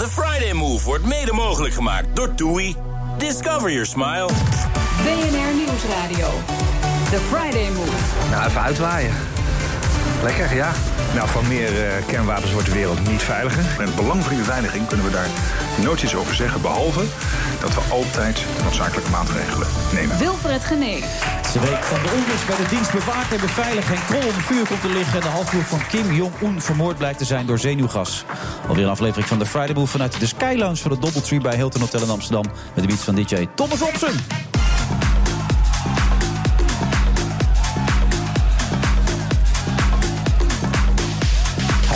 The Friday Move wordt mede mogelijk gemaakt door TUI. Discover your smile. BNR Nieuwsradio. The Friday Move. Nou, even uitwaaien. Lekker, ja. Nou, van meer eh, kernwapens wordt de wereld niet veiliger. Met het belang van die beveiliging kunnen we daar nooit iets over zeggen. Behalve dat we altijd de noodzakelijke maatregelen nemen. Wilfred Genee. Het is de week van de onrust bij de dienst bewaakt en beveiligd. En krol onder vuur komt te liggen. En de halfbroer van Kim Jong-un vermoord blijkt te zijn door zenuwgas. Alweer een aflevering van de Friday Move vanuit de Sky Lounge van de Doubletree bij Hilton Hotel in Amsterdam. Met de beats van DJ Thomas Robson.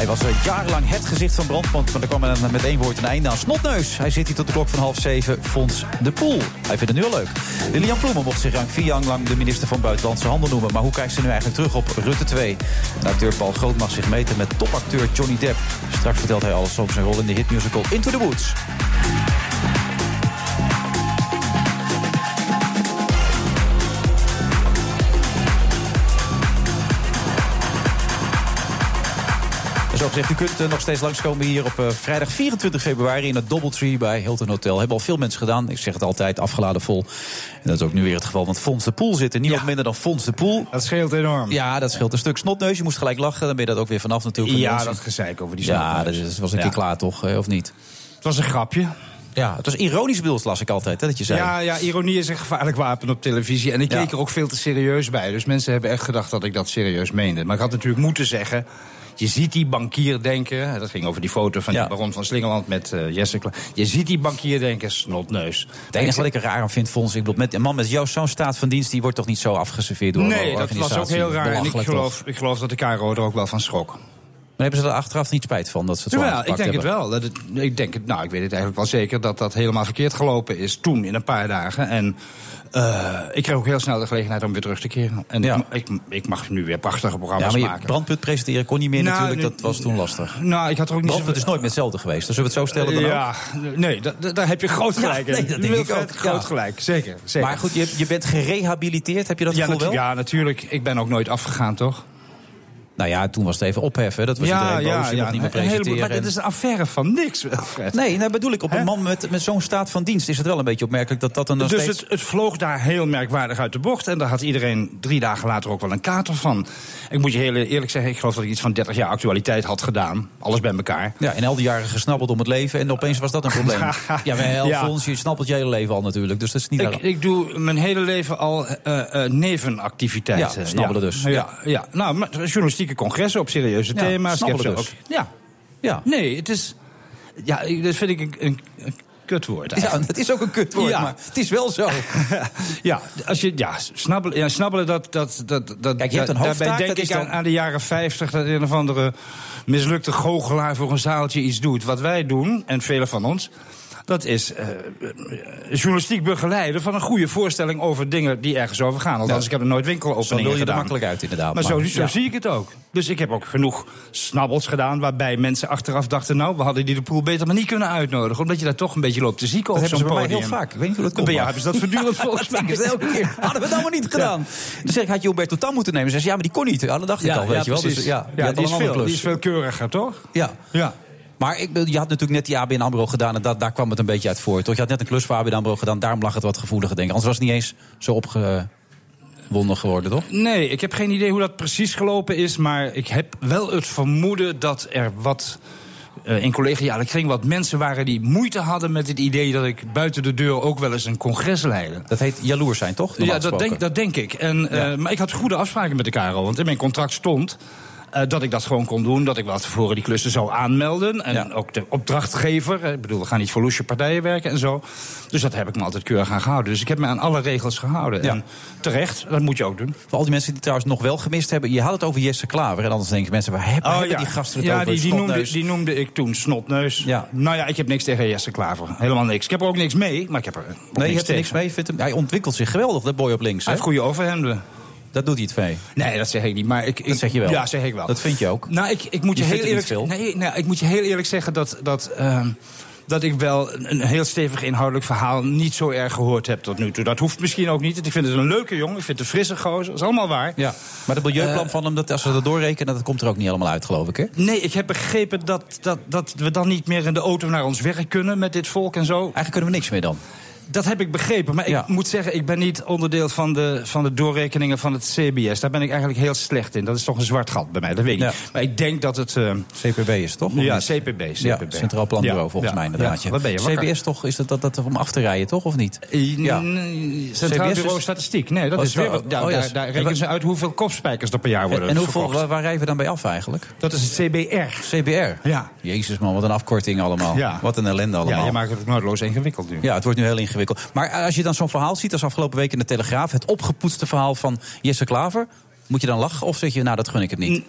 Hij was eh, jarenlang het gezicht van Brandpunt, maar er kwam er met één woord een einde aan. Snotneus. Hij zit hier tot de klok van half zeven. Fons de Poel. Hij vindt het nu al leuk. Lilian Ploemen mocht zich ruim vier jaar lang de minister van Buitenlandse Handel noemen. Maar hoe kijkt ze nu eigenlijk terug op Rutte 2? De acteur Paul Groot mag zich meten met topacteur Johnny Depp. Straks vertelt hij alles over zijn rol in de hitmusical Into the Woods. Zoals gezegd, u kunt eh, nog steeds langskomen hier op eh, vrijdag 24 februari in het Doubletree bij Hilton Hotel. Hebben al veel mensen gedaan. Ik zeg het altijd, afgeladen vol. En dat is ook nu weer het geval, want Fons de Poel zit er. Niemand minder dan Fons de Poel. Dat scheelt enorm. Ja, dat scheelt een stuk snotneus. Je moest gelijk lachen, dan ben je dat ook weer vanaf natuurlijk. Ja, dat gezeik over die Ja, snotneus. dat was een Ja. keer klaar toch, eh, of niet? Het was een grapje. Ja, het was ironisch bedoeld, las ik altijd, hè, dat je zei. Ja, ja, ironie is een gevaarlijk wapen op televisie. En ik Ja. keek er ook veel te serieus bij. Dus mensen hebben echt gedacht dat ik dat serieus meende. Maar ik had natuurlijk moeten zeggen... Je ziet die bankier denken... Dat ging over die foto van Ja. die baron van Slingerland met eh Jesse Je ziet die bankier denken, snotneus. Het enige wat ik er raar aan vind, Fons, ik bedoel, met een man met jouw zo'n staat van dienst... die wordt toch niet zo afgeserveerd door een Nee, dat was ook heel raar. En ik geloof, ik geloof dat de KRO er ook wel van schrok. Maar hebben ze er achteraf niet spijt van dat ze het zo Jawel, ik denk het wel. Dat het, ik denk het, nou, ik weet het eigenlijk wel zeker dat dat helemaal verkeerd gelopen is toen in een paar dagen. En eh, ik kreeg ook heel snel de gelegenheid om weer terug te keren. En Ja. ik, ik, ik mag nu weer prachtige Ja, programma's maar je maken. brandpunt presenteren kon niet meer Nou, natuurlijk. Dat was toen lastig. Nou, ik had er ook niet Brandpunt is nooit meer hetzelfde geweest. Dus zullen we het zo stellen dan ook? Ja, nee, da- da- daar heb je groot gelijk Ja, in. nee, dat denk ik ook, Groot ja. gelijk, zeker. zeker. Maar goed, je, je bent gerehabiliteerd, heb je dat ja, gevoel wel? ja, natuurlijk. Ik ben ook nooit afgegaan, toch? Nou ja, toen was het even opheffen. Dat was iedereen boos, je mocht niet meer presenteren. Maar dit en- is een affaire van niks, Wilfred. Nee, nou bedoel ik, op een man met, met zo'n staat van dienst is het wel een beetje opmerkelijk dat dat dan Dus steeds... het, het vloog daar heel merkwaardig uit de bocht. En daar had iedereen drie dagen later ook wel een kater van. Ik moet je heel eerlijk zeggen, ik geloof dat ik iets van 30 jaar actualiteit had gedaan. Alles bij elkaar. Ja, in al die jaren gesnabbeld om het leven en opeens was dat een probleem. ja, maar Ja. Fons, je snappelt je hele leven al natuurlijk, dus dat is niet Ik, ik doe mijn hele leven al eh, eh, nevenactiviteiten. Ja, snabbelen dus. Ja, ja. nou, maar journalistieke congressen op serieuze Ja, thema's. Ik heb snabbelen ze dus. ook- Ja, Ja. nee, het is... Ja, dat vind ik een, een, een kutwoord ja, het is ook een kutwoord, Ja. maar het is wel zo. Ja, als je, ja, snabbelen, ja, snabbelen dat, dat, dat, dat, Kijk, je hebt een daarbij hoofdtaak, denk dat is ik aan de jaren 50 dat een of andere mislukte goochelaar voor een zaaltje iets doet. Wat wij doen, en velen van ons, dat is eh, journalistiek begeleiden van een goede voorstelling over dingen die ergens over gaan. Althans, Ja. ik heb er nooit Zo winkelopeningen wil je er gedaan. makkelijk uit inderdaad. Maar zo, zo ja. zie ik het ook. Dus ik heb ook genoeg snabbels gedaan... waarbij mensen achteraf dachten... nou, we hadden die de poel beter maar niet kunnen uitnodigen... omdat je daar toch een beetje loopt te zieken Dat op hebben zo'n ze bij mij podium. heel vaak. Ik weet niet hoe dat komt. Bij jou maar- hebben ze dat voortdurend volgens dat mij. elke keer. Hadden we het allemaal niet gedaan. Dan zeg ik, had je Humberto Tan moeten nemen? Ze zei, ja, maar die kon niet. Ja, dat dacht ik al, weet je wel. Dus, ja, die is veel, die is veel keuriger, toch? Ja. Ja. Maar ik, je had natuurlijk net die ABN AMRO gedaan... en dat, daar kwam het een beetje uit voort. Toch? Je had net een klus voor ABN AMRO gedaan... daarom lag het wat gevoeliger, denk ik. Anders was het niet eens zo opgewonden geworden, toch? Nee, ik heb geen idee hoe dat precies gelopen is... maar ik heb wel het vermoeden dat er wat... eh, in collegiale kring wat mensen waren die moeite hadden met het idee dat ik buiten de deur ook wel eens een congres leidde. Dat heet jaloers zijn, toch? Ja, dat denk, dat denk ik. En, eh, Ja. Maar ik had goede afspraken met de KRO, want in mijn contract stond. Eh, dat ik dat gewoon kon doen. Dat ik wel tevoren die klussen zou aanmelden. En ook de opdrachtgever. eh, Ik bedoel, we gaan niet voor loesje partijen werken en zo. Dus dat heb ik me altijd keurig aan gehouden. Dus ik heb me aan alle regels gehouden. En terecht, dat moet je ook doen. Voor al die mensen die trouwens nog wel gemist hebben. Je had het over Jesse Klaver. En anders denken mensen, waar hebben, Oh, hebben die gasten het ja, over? die, die, noemde, die noemde ik toen snotneus. Ja. Nou ja, ik heb niks tegen Jesse Klaver. Helemaal niks. Ik heb er ook niks mee, maar ik heb er Nee, je hebt er niks mee. Vindt hem, hij ontwikkelt zich geweldig, de boy op links. Hij heeft goede overhemden. Dat doet hij het vee. Nee, dat zeg ik niet. Maar ik, ik- Dat zeg je wel. Ja, zeg ik wel. Dat vind je ook. Nou, ik, ik moet je, Je heel eerlijk Nee, nou, ik moet je heel eerlijk zeggen dat. dat ehm, dat ik wel een heel stevig inhoudelijk verhaal niet zo erg gehoord heb tot nu toe. Dat hoeft misschien ook niet. Ik vind het een leuke jongen. Ik vind het een frisse gozer. Dat is allemaal waar. Ja. Maar het milieuplan Eh, van hem, dat, als we dat doorrekenen, dat komt er ook niet helemaal uit, geloof ik. Hè? Nee, ik heb begrepen dat, dat, dat we dan niet meer in de auto naar ons werk kunnen met dit volk en zo. Eigenlijk kunnen we niks meer dan. Dat heb ik begrepen. Maar Ja. ik moet zeggen, ik ben niet onderdeel van de, van de doorrekeningen van het CBS. Daar ben ik eigenlijk heel slecht in. Dat is toch een zwart gat bij mij, dat weet ik Ja. Maar ik denk dat het... eh, CPB is toch? Ja? CPB. CPB. Ja, Centraal Planbureau, Ja, volgens ja, mij inderdaad. ja. Ja. Wat ben je, wakker? CBS toch, is dat, dat, dat om af te rijden, toch? Of niet? Ja. Nee, Centraal CBS Bureau is- Statistiek. Nee, dat Oh, is weer... oh, ja, oh, ja. daar, daar rekenen ze uit hoeveel kopspijkers er per jaar En, worden en hoeveel, waar, waar rijden we dan bij af eigenlijk? Dat is het CBR. CBR? Ja. Jezus man, wat een afkorting allemaal. Ja. Wat een ellende allemaal. Ja, je maakt het ook noodloos ingewikkeld nu. Ja, het wordt nu heel ingewikkeld. Maar als je dan zo'n verhaal ziet als afgelopen week in de Telegraaf... het opgepoetste verhaal van Jesse Klaver... moet je dan lachen of zeg je, nou, dat gun ik het niet?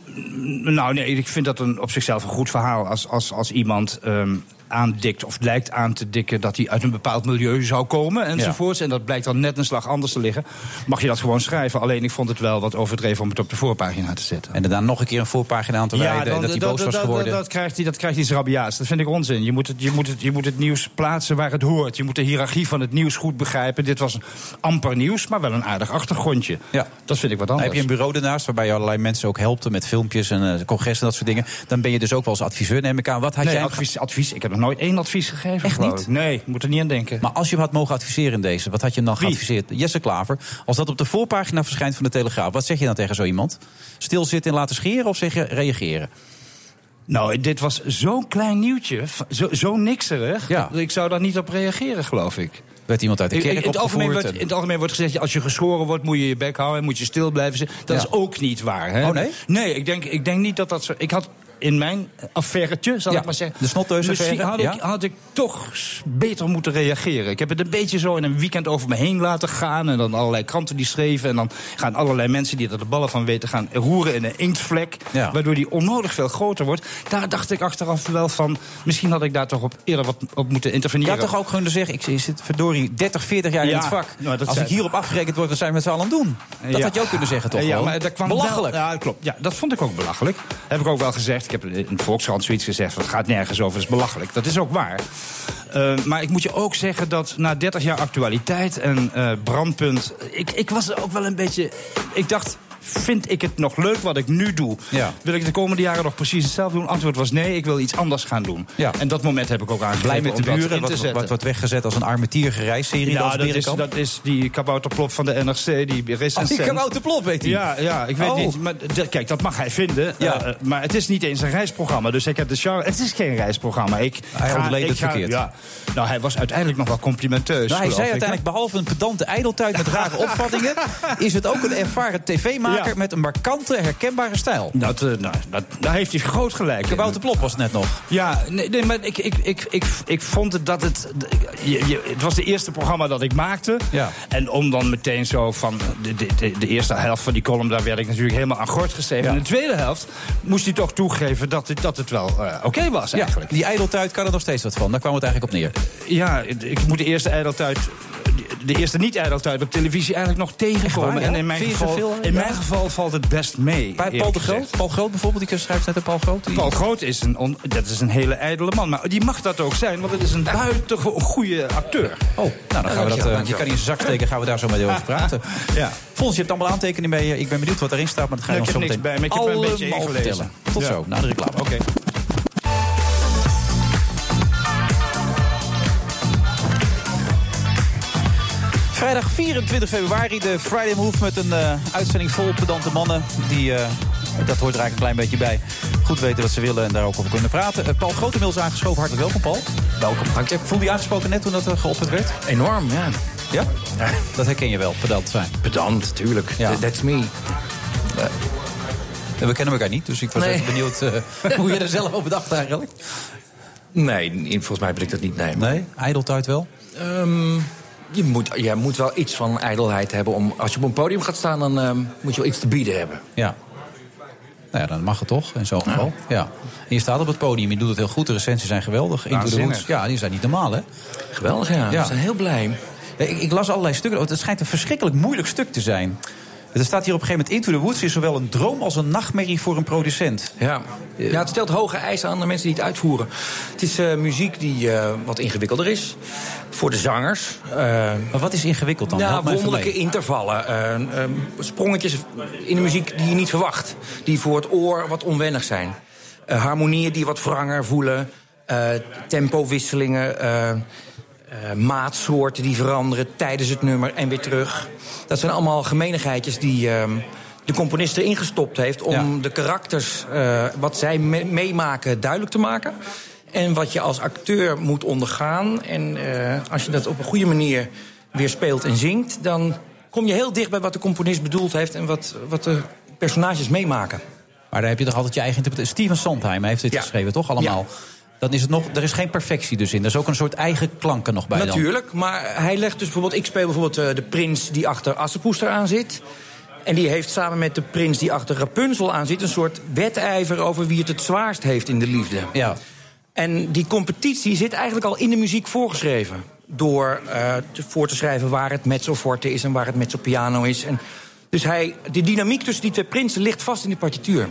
Nou, nee, ik vind dat een, op zichzelf een goed verhaal. Als, als, als iemand ehm, aandikt of lijkt aan te dikken dat hij uit een bepaald milieu zou komen enzovoorts. En dat blijkt dan net een slag anders te liggen. Mag je dat gewoon schrijven. Alleen ik vond het wel wat overdreven om het op de voorpagina te zetten. En daarna nog een keer een voorpagina aan te wijden... en dat hij boos was geworden. Dat, krijgt hij, dat krijgt iets rabiaats. Dat vind ik onzin. Je moet, het, je, moet het, je moet het nieuws plaatsen waar het hoort. Je moet de hiërarchie van het nieuws goed begrijpen. Dit was amper nieuws, maar wel een aardig achtergrondje. Ja. Dat vind ik wat Dan anders. heb je een bureau ernaast waarbij je allerlei mensen ook helpt met filmpjes en eh congres en dat soort dingen. Dan ben je dus ook wel als adviseur, neem ik aan. Wat had nee, jij advies, advies. Ik heb nog nooit één advies gegeven. Echt niet? ik. Nee, moet er niet aan denken. Maar als je hem had mogen adviseren in deze, wat had je hem dan Wie? geadviseerd? Jesse Klaver. Als dat op de voorpagina verschijnt van de Telegraaf, wat zeg je dan tegen zo iemand? Stilzitten en laten scheren of zeg je reageren? Nou, dit was zo'n klein nieuwtje. Zo, zo nikserig. Ja. Ik zou daar niet op reageren, geloof ik. Werd iemand uit de kerk in, het algemeen wordt, in het algemeen wordt gezegd, als je geschoren wordt, moet je je bek houden en moet je stil blijven zitten. Dat Ja. is ook niet waar. Hè? Oh, nee? Nee, ik denk, ik denk niet dat dat zo. Ik had in mijn affairetje, zal Ja, ik maar zeggen. de Misschien had, ik, had ik toch beter moeten reageren. Ik heb het een beetje zo in een weekend over me heen laten gaan. En dan allerlei kranten die schreven. En dan gaan allerlei mensen die er de ballen van weten gaan roeren in een inktvlek. Ja. Waardoor die onnodig veel groter wordt. Daar dacht ik achteraf wel van. Misschien had ik daar toch op eerder wat op moeten Je interveneren. had toch ook kunnen zeggen, ik zit verdorie 30, 40 jaar in het vak. nou, Als zei- ik hierop afgerekend word, wat zijn we met z'n allen aan het doen? Dat Ja. had je ook kunnen zeggen, toch? Ja, gewoon? maar dat kwam Belachelijk. Wel, ja, klopt. Ja, dat vond ik ook belachelijk. Heb ik ook wel gezegd. Ik heb in de Volkskrant zoiets gezegd. Het gaat nergens over. Dat is belachelijk. Dat is ook waar. Eh, maar ik moet je ook zeggen dat na 30 jaar actualiteit en eh, brandpunt. Ik, ik was ook wel een beetje. Ik dacht. Vind ik het nog leuk wat ik nu doe? Ja. Wil ik de komende jaren nog precies hetzelfde doen? Antwoord was nee, ik wil iets anders gaan doen. Ja. En dat moment heb ik ook aangegrepen Blij met de buren, wat, wat wordt weggezet als een armetiergereisserie. Ja, dat is, dat is die kabouterplop van de NRC, die Oh, recensent. die kabouterplop, weet hij. Ja, ja, ik weet Oh. niet. Maar kijk, dat mag hij vinden. Ja. Eh, eh, maar het is niet eens een reisprogramma. Dus ik heb de Het is geen reisprogramma. Ik Hij ontleed ik het verkeerd. Ja. Nou, hij was uiteindelijk nog wel complimenteus. Nou, hij zei uiteindelijk, behalve een pedante ijdeltuit met rare opvattingen... is het ook een ervaren tv-maker Ja. met een markante, herkenbare stijl. Dat, eh, nou, dat, daar heeft hij groot gelijk in. Kabouter Plop was het net nog. Ja, nee, nee maar ik, ik, ik, ik, ik vond het dat het... Je, je, het was de eerste programma dat ik maakte. Ja. En om dan meteen zo van... De, de, de, de eerste helft van die column, daar werd ik natuurlijk helemaal aan gort geschreven. Ja. En de tweede helft moest hij toch toegeven dat het, dat het wel eh, oké was eigenlijk. Die ijdeltuit kan er nog steeds wat van. Daar kwam het eigenlijk op neer. Ja, ik moet de eerste ijdeltuit... De eerste niet-ijdeltuit op televisie eigenlijk nog tegenkomen. waar, ja? En in mijn, geval, in Ja. mijn geval valt het best mee. Bij Paul de Groot? Paul Groot bijvoorbeeld, die schrijft net Paul Groot. Die... Paul Groot is een, on- dat is een hele ijdele man. Maar die mag dat ook zijn, want het is een buitengewoon goede acteur. Oh, nou dan gaan we dat. Eh, je kan in zijn zak steken, gaan we daar zo mee over praten. Ja. Fons, je hebt allemaal aantekeningen mee. Ik ben benieuwd wat erin staat, maar dat ga je Nee, ons ik zo meteen niks bij me. Ik heb een beetje ingelezen. vertellen. Tot Ja. zo, na de reclame. Oké. Vrijdag 24 februari, de Friday Move met een eh, uitzending vol pedante mannen. Die, eh, dat hoort er eigenlijk een klein beetje bij. Goed weten wat ze willen en daar ook over kunnen praten. Eh, Paul Grotemiddels aangeschoven, hartelijk welkom Paul. Welkom, dank je. Voelde je aangesproken net toen dat er geopperd werd? Enorm, ja. Ja? Dat herken je wel, pedant zijn. Pedant, tuurlijk. Ja. Th- That's me. We kennen elkaar niet, dus ik was Nee. even benieuwd hoe je er zelf over dacht eigenlijk. Nee, volgens mij ben ik dat niet. Nee. Nee, ijdeltuit wel? Ehm, je, moet, je moet wel iets van ijdelheid hebben. Om, als je op een podium gaat staan, dan ehm, moet je wel iets te bieden hebben. Ja. Nou ja, dan mag het toch, in zo'n geval. Ja. En je staat op het podium, je doet het heel goed. De recensies zijn geweldig. Into the. Woods, ja, die zijn niet normaal, hè? Geweldig, ja. We zijn heel blij. Ja, Ik, ik las allerlei stukken. Het schijnt een verschrikkelijk moeilijk stuk te zijn. Er staat hier op een gegeven moment... Into the Woods is zowel een droom als een nachtmerrie voor een producent. Ja. ja, het stelt hoge eisen aan de mensen die het uitvoeren. Het is eh, muziek die eh, wat ingewikkelder is. Voor de zangers. maar wat is ingewikkeld dan? Ja, even wonderlijke intervallen. eh, eh, sprongetjes in de muziek die je niet verwacht. Die voor het oor wat onwennig zijn. Eh, harmonieën die wat wranger voelen. eh tempowisselingen. Eh, maatsoorten die veranderen tijdens het nummer en weer terug. Dat zijn allemaal gemeenigheidjes die ehm, de componist erin gestopt heeft... om de karakters, eh, wat zij me- meemaken, duidelijk te maken. En wat je als acteur moet ondergaan. En eh, als je dat op een goede manier weer speelt en zingt... dan kom je heel dicht bij wat de componist bedoeld heeft... en wat, wat de personages meemaken. Maar daar heb je toch altijd je eigen interpretatie. Steven Sondheim heeft dit Ja. geschreven, toch allemaal? Dan is het nog, er is geen perfectie dus in. Er is ook een soort eigen klanken nog bij dan. Natuurlijk, maar hij legt dus bijvoorbeeld... Ik speel bijvoorbeeld eh, de prins die achter Assepoester aan zit. En die heeft samen met de prins die achter Rapunzel aan zit... een soort wedijver over wie het het zwaarst heeft in de liefde. Ja. En die competitie zit eigenlijk al in de muziek voorgeschreven. Door eh, te, voor te schrijven waar het mezzo forte is en waar het mezzo piano is. En dus hij, de dynamiek tussen die twee prinsen ligt vast in de partituur.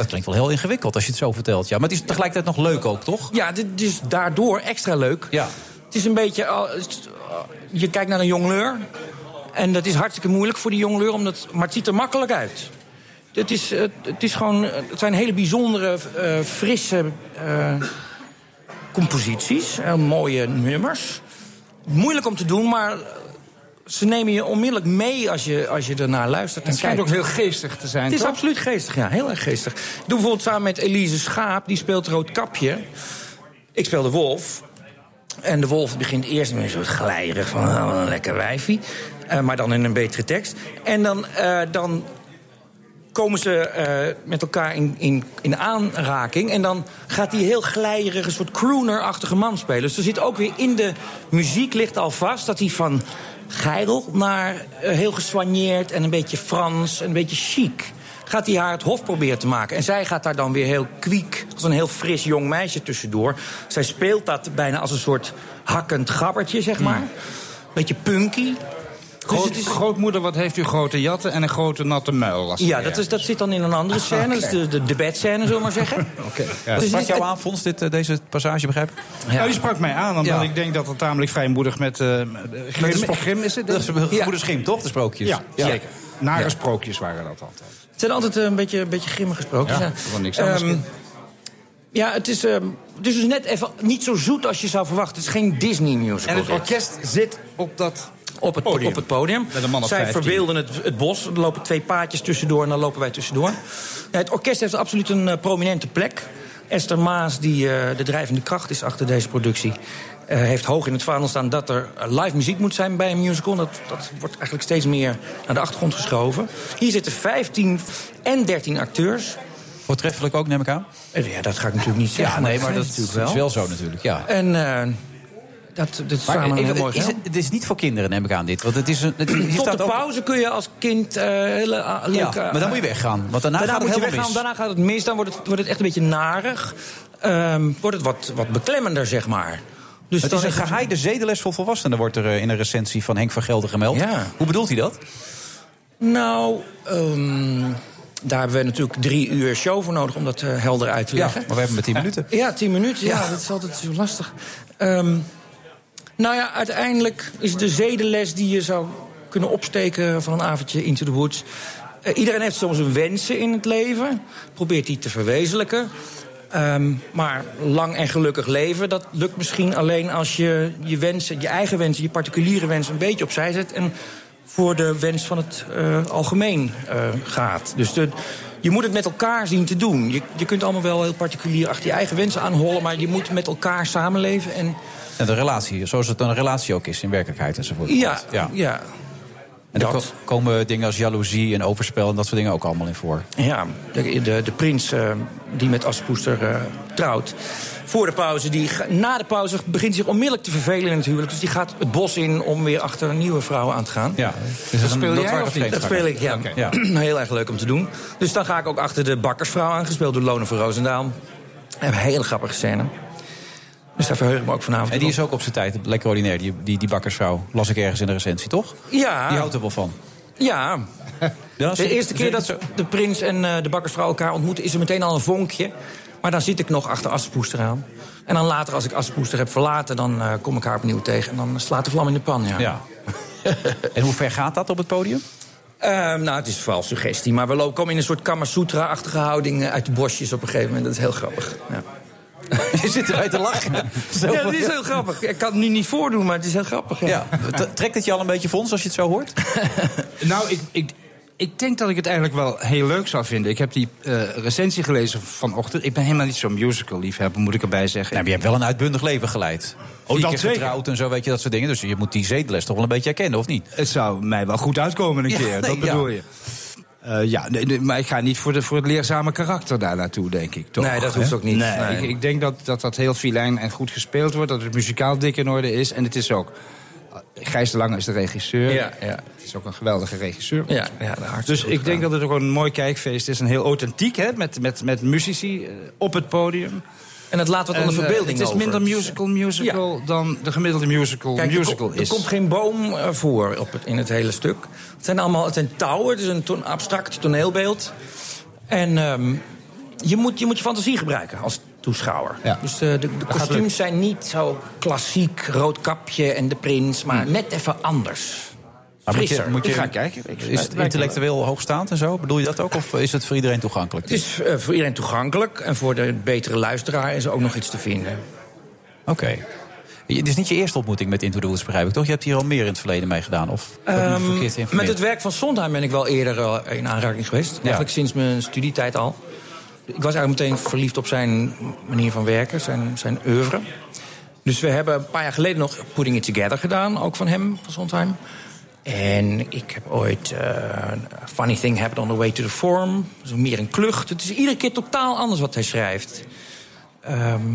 Dat klinkt wel heel ingewikkeld als je het zo vertelt. Ja, maar het is tegelijkertijd nog leuk ook, toch? Ja, dit is daardoor extra leuk. Ja. Het is een beetje... het- Je kijkt naar een jongleur. En dat is hartstikke moeilijk voor die jongleur. Omdat, maar het ziet er makkelijk uit. Het, is, eh, het, is gewoon, eh, het zijn hele bijzondere, eh, frisse eh, composities. Heel mooie nummers. Moeilijk om te doen, maar ze nemen je onmiddellijk mee als je, als je ernaar luistert. en Het schijnt ook heel geestig te zijn, Het is toch? absoluut geestig, ja. Heel erg geestig. Ik doe bijvoorbeeld samen met Elise Schaap, die speelt Roodkapje. Ik speel de wolf. En de wolf begint eerst met een soort glijrig van oh, wat een lekker wijfie. Eh, maar dan in een betere tekst. En dan, eh, dan komen ze eh, met elkaar in, in, in aanraking. En dan gaat hij heel glijerig, een soort crooner-achtige man spelen. Dus er zit ook weer in de muziek ligt al vast dat hij van geil naar eh, heel gesoigneerd en een beetje Frans en een beetje chic. Gaat hij haar het hof proberen te maken. En zij gaat daar dan weer heel kwiek, als een heel fris jong meisje tussendoor. Zij speelt dat bijna als een soort hakkend gabbertje, zeg maar. Beetje punky. Dus Groot- het is- Grootmoeder, wat heeft u grote jatten en een grote natte muil? als ja, dat, is, dat zit dan in een andere scène. Dat is de, de, de bedscène, zullen we maar zeggen. Oké. Dat Dus sprak dit- jou aan, Fons, dit, eh, deze passage, begrijp ik? Nou, die sprak mij aan, omdat Ja. ik denk dat het tamelijk vrijmoedig met... eh Grim, de- Grim is het? Dat is Moeder Schim, toch? De sprookjes. Ja, zeker. Nare Ja. sprookjes waren dat altijd. Het zijn altijd een beetje, een beetje grimmige sprookjes. Ja, Ja, er was niks anders Ehm, ja het is, ehm, het is dus net even niet zo zoet als je zou verwachten. Het is geen Disney musical. En het orkest zit op dat op het podium. Op het podium. Zij 15. verbeelden het, het bos. Er lopen twee paadjes tussendoor en dan lopen wij tussendoor. Ja, het orkest heeft absoluut een eh, prominente plek. Esther Maas, die eh, de drijvende kracht is achter deze productie... eh, heeft hoog in het vaandel staan dat er live muziek moet zijn bij een musical. Dat, dat wordt eigenlijk steeds meer naar de achtergrond geschoven. Hier zitten 15 en 13 acteurs. Voortreffelijk ook, neem ik aan? Ja, dat ga ik natuurlijk niet zeggen. Ja, nee, maar dat dat is is natuurlijk wel. wel zo natuurlijk, ja. En dat, dat is Maar samen even, mooi is het, het is niet voor kinderen, neem ik aan, dit. Want het is een, het, Tot staat de ook- pauze kun je als kind eh, hele ah, Ja, maar dan moet je weggaan. Want daarna, daarna gaat het moet je helemaal weggaan, mis. daarna gaat het mis. Dan wordt het, wordt het echt een beetje narig. Ehm, wordt het wat, wat beklemmender, zeg maar. Dus het is een geheide zedenles voor volwassenen, wordt er eh, in een recensie van Henk van Gelder gemeld. Ja. Hoe bedoelt hij dat? Nou, ehm, daar hebben we natuurlijk drie uur show voor nodig om dat eh, helder uit te Ja, leggen. maar we hebben maar tien minuten. Ja, tien minuten. Ja, dat is altijd zo lastig. Ehm, nou ja, uiteindelijk is de zedenles die je zou kunnen opsteken van een avondje Into the Woods. Eh, iedereen heeft soms een wensen in het leven. Probeert die te verwezenlijken. Ehm, maar lang en gelukkig leven, dat lukt misschien alleen als je je wensen, je eigen wensen, je particuliere wensen een beetje opzij zet. En voor de wens van het eh, algemeen eh, gaat. Dus je moet het met elkaar zien te doen. Je, je kunt allemaal wel heel particulier achter je eigen wensen aanhollen, maar je moet met elkaar samenleven. En En de relatie, zoals het een relatie ook is in werkelijkheid enzovoort. ja, ja. ja. En Dat. ko- komen dingen als jaloezie en overspel en dat soort dingen ook allemaal in voor. Ja, de, de, de prins eh, die met Aspoester eh, trouwt. Voor de pauze, die, na de pauze begint zich onmiddellijk te vervelen in het huwelijk. Dus die gaat het bos in om weer achter een nieuwe vrouw aan te gaan. Ja. Dus dat speel jij of niet? Dat speel ik, ja. Ja. Heel erg leuk om te doen. Dus dan ga ik ook achter de bakkersvrouw aan, gespeeld door Lone van Roosendaal. Een hele grappige scène. Dus daar verheug ik me ook vanavond En die op. is ook op zijn tijd lekker ordinair, die, die, die bakkersvrouw. Las ik ergens in de recensie, toch? Ja. Die houdt er wel van. Ja. De eerste keer dat de prins en eh, de bakkersvrouw elkaar ontmoeten... is er meteen al een vonkje. Maar dan zit ik nog achter Aspoester aan. En dan later, als ik Aspoester heb verlaten... dan eh, kom ik haar opnieuw tegen. En dan slaat de vlam in de pan, ja. Ja. en hoe ver gaat dat op het podium? Ehm, nou, het is vooral suggestie. Maar we lopen, komen in een soort Kamasutra-achtige houding... eh, uit de bosjes op een gegeven moment. Dat is heel grappig. Ja. Je zit erbij te lachen. Zo. Ja, dat is heel grappig. Ik kan het nu niet voordoen, maar het is heel grappig. Ja. Ja. Trekt het je al een beetje fons als je het zo hoort? Nou, ik, ik, ik denk dat ik het eigenlijk wel heel leuk zou vinden. Ik heb die eh, recensie gelezen vanochtend. Ik ben helemaal niet zo'n musical-liefhebber, moet ik erbij zeggen. Nou, maar je hebt wel een uitbundig leven geleid. Oh, dat keer zeker. getrouwd en zo, weet je, dat soort dingen. Dus je moet die zedeles toch wel een beetje herkennen, of niet? Het zou mij wel goed uitkomen een Ja, keer, nee, dat bedoel ja. je. Eh, ja, nee, nee, maar ik ga niet voor, de, voor het leerzame karakter daar naartoe, denk ik. Toch? Nee, dat hoeft ook niet. Nee, Nee. Ik, ik denk dat, dat dat heel filijn en goed gespeeld wordt. Dat het muzikaal dik in orde is. En het is ook... Gijs de Lange is de regisseur. Ja, ja. Het is ook een geweldige regisseur. Ja, ja, hartstikke Dus ik denk dat het ook een mooi kijkfeest is. En heel authentiek, hè, met, met, met muzici eh, op het podium. En het laat wat onder En, eh, verbeelding Het is over. minder musical musical dan de gemiddelde musical Kijk, musical er, is. er komt geen boom eh, voor op het, in het hele stuk. Het zijn allemaal het zijn touwen, het is een to- abstract toneelbeeld. En ehm, je, moet, je moet je fantasie gebruiken als toeschouwer. Ja. Dus eh, de, de kostuums zijn niet zo klassiek, rood kapje en de prins... maar net even anders. Maar moet je, Frisser. moet je, Ik ga kijken. Ik- is het intellectueel hoogstaand en zo? Bedoel je dat ook? Of is het voor iedereen toegankelijk? Het is eh, voor iedereen toegankelijk. En voor de betere luisteraar is er ook nog iets te vinden. Oké. Het is niet je eerste ontmoeting met Into the Woods, begrijp ik, toch? Je hebt hier al meer in het verleden mee gedaan, of verkeerd met het werk van Sondheim ben ik wel eerder eh, in aanraking geweest. Eigenlijk sinds mijn studietijd al. Ik was eigenlijk meteen verliefd op zijn manier van werken, zijn, zijn oeuvre. Dus we hebben een paar jaar geleden nog Putting It Together gedaan, ook van hem, van Sondheim. En ik heb ooit A Funny Thing Happened on the Way to the Forum. Is meer een klucht. Het is iedere keer totaal anders wat hij schrijft. Ehm,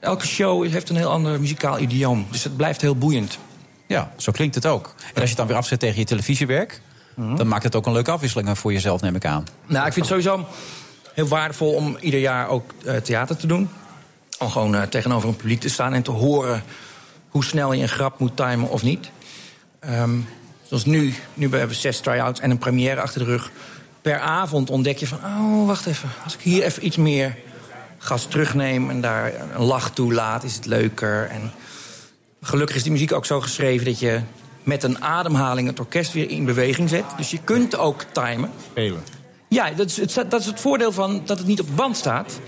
elke show heeft een heel ander muzikaal idioom. Dus het blijft heel boeiend. Ja, zo klinkt het ook. En als je het dan weer afzet tegen je televisiewerk... Mhm. dan maakt het ook een leuke afwisseling voor jezelf, neem ik aan. Nou, ik vind het sowieso heel waardevol om ieder jaar ook eh, theater te doen. Om gewoon eh, tegenover een publiek te staan en te horen hoe snel je een grap moet timen of niet. Ehm, zoals nu, nu hebben we zes try-outs en een première achter de rug. Per avond ontdek je van, oh, wacht even. Als ik hier even iets meer gas terugneem en daar een lach toe laat, is het leuker. En gelukkig is die muziek ook zo geschreven dat je met een ademhaling het orkest weer in beweging zet. Dus je kunt ook timen. Spelen. Ja, dat is, het, dat is het voordeel van dat het niet op de band staat.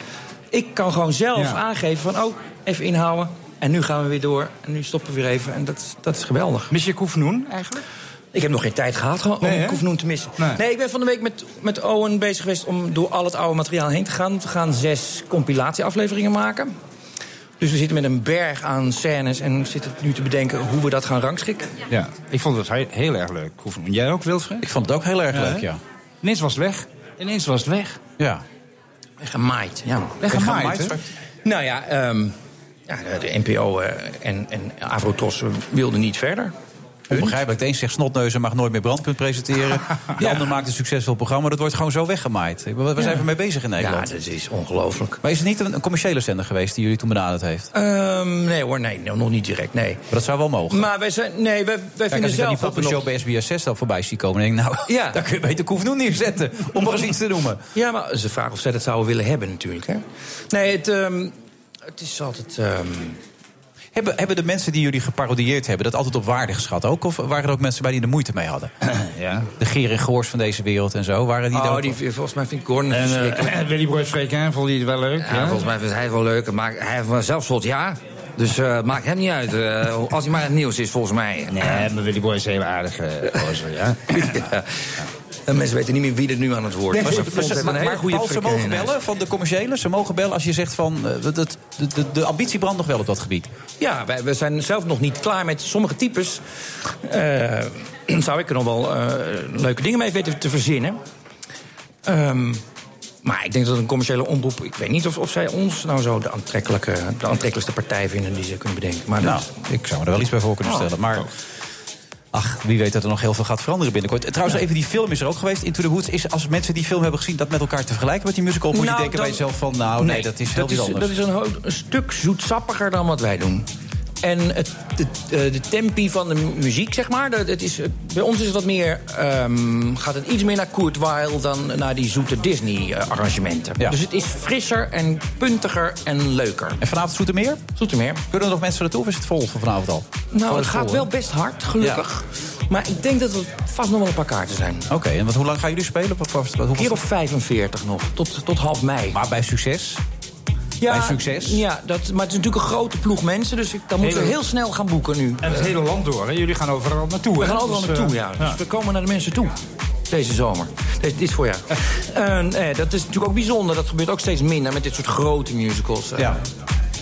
Ik kan gewoon zelf Ja. aangeven van, oh, even inhouden. En nu gaan we weer door. En nu stoppen we weer even. En dat, is- dat is geweldig. Mis je Koefnoen eigenlijk? Ik heb nog geen tijd gehad gewoon, Nee, om hè? Koefnoen te missen. Nee. Nee. ik ben van de week met, met Owen bezig geweest om door al het oude materiaal heen te gaan. We gaan zes compilatieafleveringen maken. Dus we zitten met een berg aan scènes en we zitten nu te bedenken hoe we dat gaan rangschikken. Ja, ik vond het he- heel erg leuk. Koefnoen. Jij ook, Wilfred? Ik vond het ook heel erg Ja, leuk, ja. Ineens was het weg. Ineens was het weg. Ja. Gemaaid, ja. Weggemaaid? Nou ja, ehm, ja de, de NPO eh, en, en Avrotros wilden niet verder. Onbegrijpelijk. De een zegt snotneuzen mag nooit meer brandpunt presenteren. De ander maakt een succesvol programma. Dat wordt gewoon zo weggemaaid. Waar zijn we mee bezig in Nederland? Ja, dat is ongelooflijk. Maar is het niet een, een commerciële zender geweest die jullie toen benaderd heeft? Ehm, nee hoor, nee, nog niet direct, nee. Maar dat zou wel mogen. Maar wij zijn, nee, wij, wij Kijk, vinden als ik dan die zelf nog... bij SBS 6 al voorbij zie komen... denk ik, nou, Ja. daar kun je beter Koefnoen neerzetten. Om maar eens iets te noemen. Ja, maar ze vragen of zij dat zouden willen hebben natuurlijk. Hè? Nee, het, ehm, het is altijd... ehm, Hebben, hebben de mensen die jullie geparodieerd hebben... dat altijd op waarde geschat ook? Of waren er ook mensen bij die er moeite mee hadden? Ja. De Geer en Goors van deze wereld en zo. Waren die oh, die, volgens mij vind ik Gordon En eh, Willy vond je het wel leuk? Ja, volgens mij vindt hij het wel leuk. Maakt, hij heeft wel zelf soort ja. Dus eh, het maakt hem niet uit. eh, als hij maar het nieuws is, volgens mij. Nee, maar Willy Boy is een heel aardige gozer, ja. ja. En mensen weten niet meer wie er nu aan het woord is. Maar, Maar ze, maar, maar goede Paul, mogen bellen van de commerciële. Ze mogen bellen als je zegt van... eh, dat- dat- de, de, de ambitie brandt nog wel op dat gebied. Ja, wij, we zijn zelf nog niet klaar met sommige types. eh, zou ik er nog wel eh, leuke dingen mee weten te verzinnen. Ehm, maar ik denk dat een commerciële omroep... Ik weet niet of, of zij ons nou zo de, aantrekkelijke, de aantrekkelijkste partij vinden die ze kunnen bedenken. Maar Nou, dat- ik zou me er wel iets bij voor kunnen Oh. stellen. Maar ach, wie weet dat er nog heel veel gaat veranderen binnenkort. Trouwens, even die film is er ook geweest. Into the Woods is als mensen die film hebben gezien... dat met elkaar te vergelijken met die musical... moet je Nou, denken bij jezelf van... nou, nee, dat is heel iets anders. Dat is een, een stuk zoetsappiger dan wat wij doen. En het, de, de tempi van de mu- muziek, zeg maar... Dat, het is, bij ons is het wat meer... ehm, gaat het iets meer naar Kurt Weill dan naar die zoete Disney-arrangementen. Ja. Dus het is frisser en puntiger en leuker. En vanavond Zoetermeer? Zoetermeer. Kunnen er nog mensen naartoe of is het vol voor vanavond al? Nou, het gaat vol, wel best hard, gelukkig. Maar ik denk dat er vast nog wel een paar kaarten zijn. Oké, en wat, hoe lang gaan jullie spelen? Wat, wat, wat, keer of 45 nog, tot, tot half mei. Maar bij succes? Ja, bij succes? Ja, dat, maar het is natuurlijk een grote ploeg mensen... dus ik, dan moeten we heel snel gaan boeken nu. En het hele land door, hè? Jullie gaan overal naartoe, We hè? gaan overal Dus, naartoe, eh, ja. Dus we komen naar de mensen toe. Deze zomer. Deze, dit voorjaar. En, eh, dat is natuurlijk ook bijzonder. Dat gebeurt ook steeds minder met dit soort grote musicals. eh. Ja.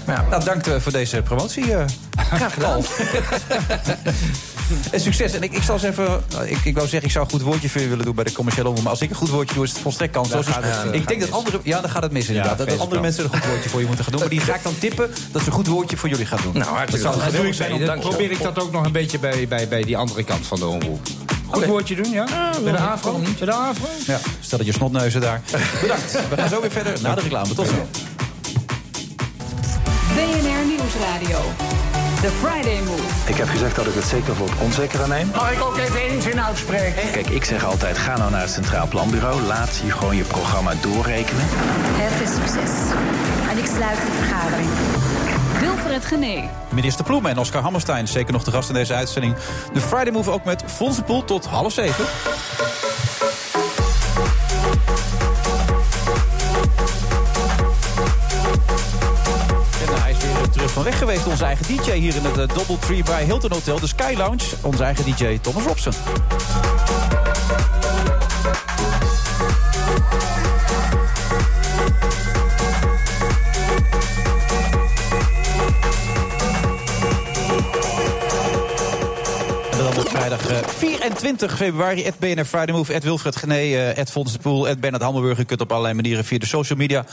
Ja. Nou, dank eh, voor deze promotie. eh. Graag gedaan. En succes. En ik, ik zal eens even. nou, Ik, ik wou zeggen, ik zou een goed woordje voor je willen doen bij de commerciële omroep. Maar als ik een goed woordje doe, is het volstrekt Dus het, eh, ik denk dat mis. andere. Ja, dan gaat het mis inderdaad. dat andere wel. mensen een goed woordje voor je moeten gaan doen. Maar die ga ik dan tippen dat ze een goed woordje voor jullie gaan doen. Nou, dat zou geweldig ik zijn. Dan probeer ik dat ook nog een beetje bij, bij, bij die andere kant van de omroep. Goed woordje doen, ja? Bij de AVRO? Bij de AVRO? Ja, stel dat je snotneuzen daar. Bedankt. We gaan zo weer verder na de reclame. Tot zo. BNR Nieuwsradio. The Friday Move. Ik heb gezegd dat ik het zeker voor het onzeker aanneem. Mag ik ook even één zin uitspreken? Kijk, ik zeg altijd, ga nou naar het Centraal Planbureau. Laat je gewoon je programma doorrekenen. Heel veel succes. En ik sluit de vergadering. Wilfred Genee. Minister Ploemen en Oscar Hammerstein, zeker nog de gast in deze uitzending. De Friday Move ook met Fons de Poel tot half zeven. Van weg geweest, onze eigen DJ hier in het eh, Doubletree bij Hilton Hotel, de Sky Lounge. Onze eigen DJ Thomas Robson. Vrijdag eh, 24 februari. Het BNR Friday Move, Ed Wilfred Gené, eh, Ed Fons de Poel, Ed Bernard Hammelburg. U kunt op allerlei manieren via de social media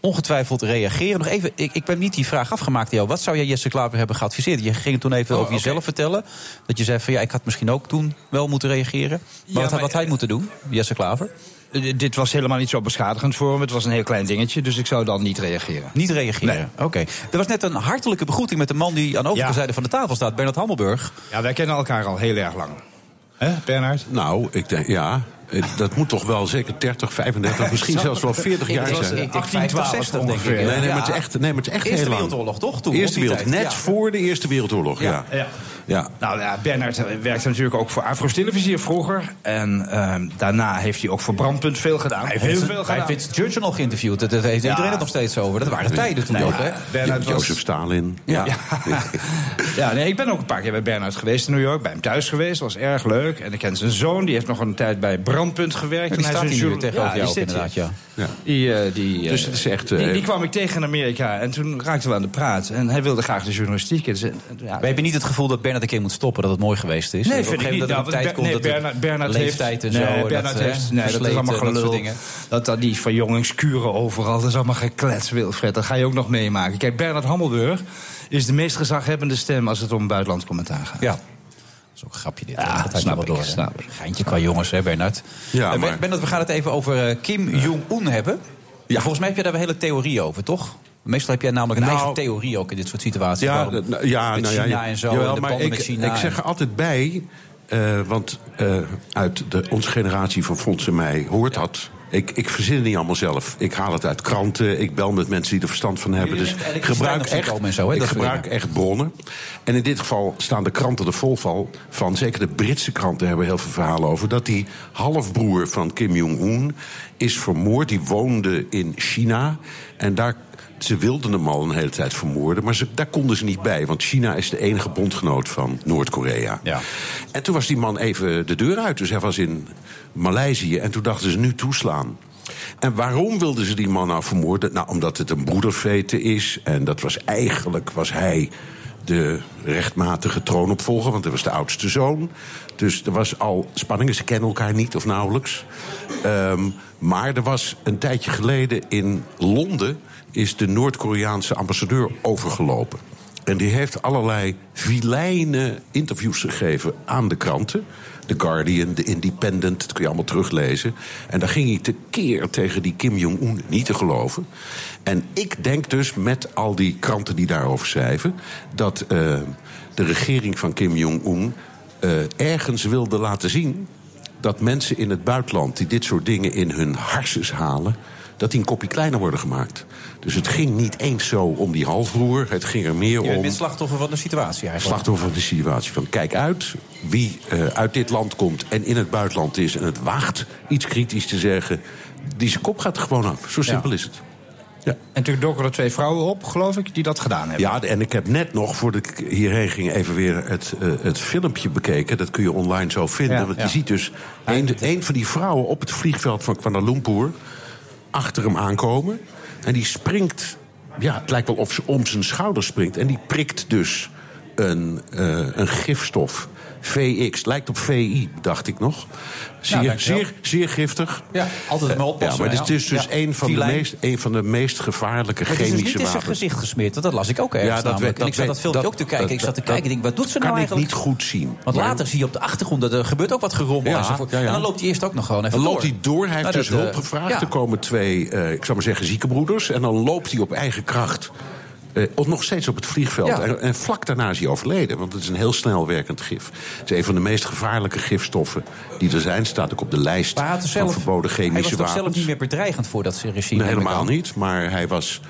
ongetwijfeld reageren. Nog even, ik, ik ben niet die vraag afgemaakt jou. Wat zou jij Jesse Klaver hebben geadviseerd? Je ging toen even Oh, over jezelf vertellen. Dat je zei van ja, ik had misschien ook toen wel moeten reageren. Maar Ja, wat, maar- wat hij moeten doen, Jesse Klaver? Eh, Dit was helemaal niet zo beschadigend voor hem. Het was een heel klein dingetje, dus ik zou dan niet reageren. Niet reageren. Oké. Er was net een hartelijke begroeting met de man die aan de overige Ja. zijde van de tafel staat, Bernard Hammelburg. Ja, wij kennen elkaar al heel erg lang. Hè, Bernhard? Nou, ik denk, ja, dat moet toch wel zeker 30, 35, misschien zelfs wel 40 Ik jaar zijn. ik denk 50, 60 denk ik. Nee, nee, maar het is echt, nee, maar het is echt Eerste heel lang. Wereldoorlog, toch? Toen, Eerste wereld, net Ja. voor de Eerste Wereldoorlog, ja. Ja. ja. Nou ja, Bernard eh, werkte natuurlijk ook voor Afro Televisie vroeger. En ehm, daarna heeft hij ook voor Brandpunt veel gedaan. Hij heel heeft, veel hij gedaan. heeft Churchill nog geïnterviewd. Dat heeft Ja. iedereen het nog steeds over. Dat waren tijden toen ook, hè? Bernard was- Jozef Stalin. Ja. Ja, nee, ik ben ook een paar keer bij Bernard geweest in New York. Bij hem thuis geweest. Dat was erg leuk. En ik ken zijn zoon. Die heeft nog een tijd bij Brandpunt gewerkt. En hij staat is een hier tegenover Ja, jou ook inderdaad, ja. Ja. Die, eh, die, Dus eh, het is echt, die, eh, die kwam ik tegen in Amerika. En toen raakten we aan de praat. En hij wilde graag de journalistiek. in. Dus, ja, Maar heb je niet het gevoel dat Bernard een keer moet stoppen, dat het mooi geweest is? Nee, vind ik niet. Nou, dat want tijd komt nee, dat Bernard, de Bernard leeftijd heeft, en zo. Nee, Bernard dat, heeft, nee, dat is allemaal dat gelul. Dat, dat die verjongingskuren overal, dat is allemaal geklets, Wilfred. Dat ga je ook nog meemaken. Kijk, Bernard Hammelburg is de meest gezaghebbende stem als het om buitenland commentaar gaat. Ja. Dat is ook een grapje dit. Ja, dat snap wel ik, door. hè? snap ik. Geintje qua jongens, hè, Bernard? Ja, Eh, maar- Bernard, we gaan het even over eh, Kim Jong-un hebben. Ja. Volgens mij heb je daar een hele theorie over, toch? Meestal heb jij namelijk een Nou, eigen theorie ook in dit soort situaties. Ja, Waarom- dat- ja, met nou ja, China ja. en zo, Jawel, en de maar ik, met China. ik zeg er altijd bij, eh, want eh, uit de, onze generatie van Fons en mij hoort dat. Ik, ik verzin het niet allemaal zelf. Ik haal het uit kranten, ik bel met mensen die er verstand van hebben. Dus ik gebruik echt, zo, hè, ik gebruik echt bronnen. En in dit geval staan de kranten er vol van, van. Zeker de Britse kranten hebben heel veel verhalen over. Dat die halfbroer van Kim Jong-un is vermoord. Die woonde in China. En daar ze wilden hem al een hele tijd vermoorden, maar ze, daar konden ze niet bij. Want China is de enige bondgenoot van Noord-Korea. Ja. En toen was die man even de deur uit. Dus hij was in Maleisië. En toen dachten ze nu toeslaan. En waarom wilden ze die man nou vermoorden? Nou, omdat het een broedervete is. En dat was eigenlijk, was hij de rechtmatige troonopvolger, want hij was de oudste zoon. Dus er was al spanningen, ze kennen elkaar niet of nauwelijks. Ehm, maar er was een tijdje geleden in Londen... is de Noord-Koreaanse ambassadeur overgelopen. En die heeft allerlei vilijne interviews gegeven aan de kranten. The Guardian, The Independent, dat kun je allemaal teruglezen. En daar ging hij tekeer tegen die Kim Jong-un niet te geloven. En ik denk dus met al die kranten die daarover schrijven... dat uh, de regering van Kim Jong-un uh, ergens wilde laten zien... dat mensen in het buitenland die dit soort dingen in hun harses halen... dat die een kopje kleiner worden gemaakt. Dus het ging niet eens zo om die halfbroer. Het ging er meer Je om. bent slachtoffer van de situatie eigenlijk. Slachtoffer van de situatie. Van kijk uit wie uh, uit dit land komt en in het buitenland is en het waagt iets kritisch te zeggen. Die zijn kop gaat er gewoon af. Zo simpel ja. is het. Ja. En toen doken er twee vrouwen op, geloof ik, die dat gedaan hebben. Ja, en ik heb net nog, voordat ik hierheen ging, even weer het, uh, het filmpje bekeken. Dat kun je online zo vinden. Ja, want ja. je ziet dus een, een van die vrouwen op het vliegveld van Kuala Lumpur achter hem aankomen. En die springt, ja, het lijkt wel of ze om zijn schouder springt. En die prikt dus een, uh, een gifstof. VX, lijkt op VI, dacht ik nog. Zeer, zeer, zeer giftig. Ja, altijd maar oppassen. Ja, maar het is dus Ja. een, van de meest, een van de meest gevaarlijke Maar het is dus chemische niet in zijn wapens. gezicht gesmeerd, want dat las ik ook ergens Ja, dat namelijk. weet- en ik zat dat dat filmpje ook te kijken. dat- ik zat te dat- kijken en denk, wat doet ze nou kan eigenlijk? ik niet goed zien. Want Maar- later zie je op de achtergrond, dat er gebeurt ook wat gerommel enzovoort. ja, ja. En dan loopt hij eerst ook nog gewoon even Dan door. loopt hij door. Hij heeft Nou, dus dat, eh, hulp gevraagd. ja. Er komen twee, eh, ik zou maar zeggen, ziekenbroeders. En dan loopt hij op eigen kracht. Of nog steeds op het vliegveld. Ja. En, en vlak daarna is hij overleden. Want het is een heel snel werkend gif. Het is een van de meest gevaarlijke gifstoffen die er zijn. Staat ook op de lijst hij, van zelf, verboden hij chemische was toch wapens. zelf niet meer bedreigend voor dat regime? Nee, helemaal niet. Maar hij was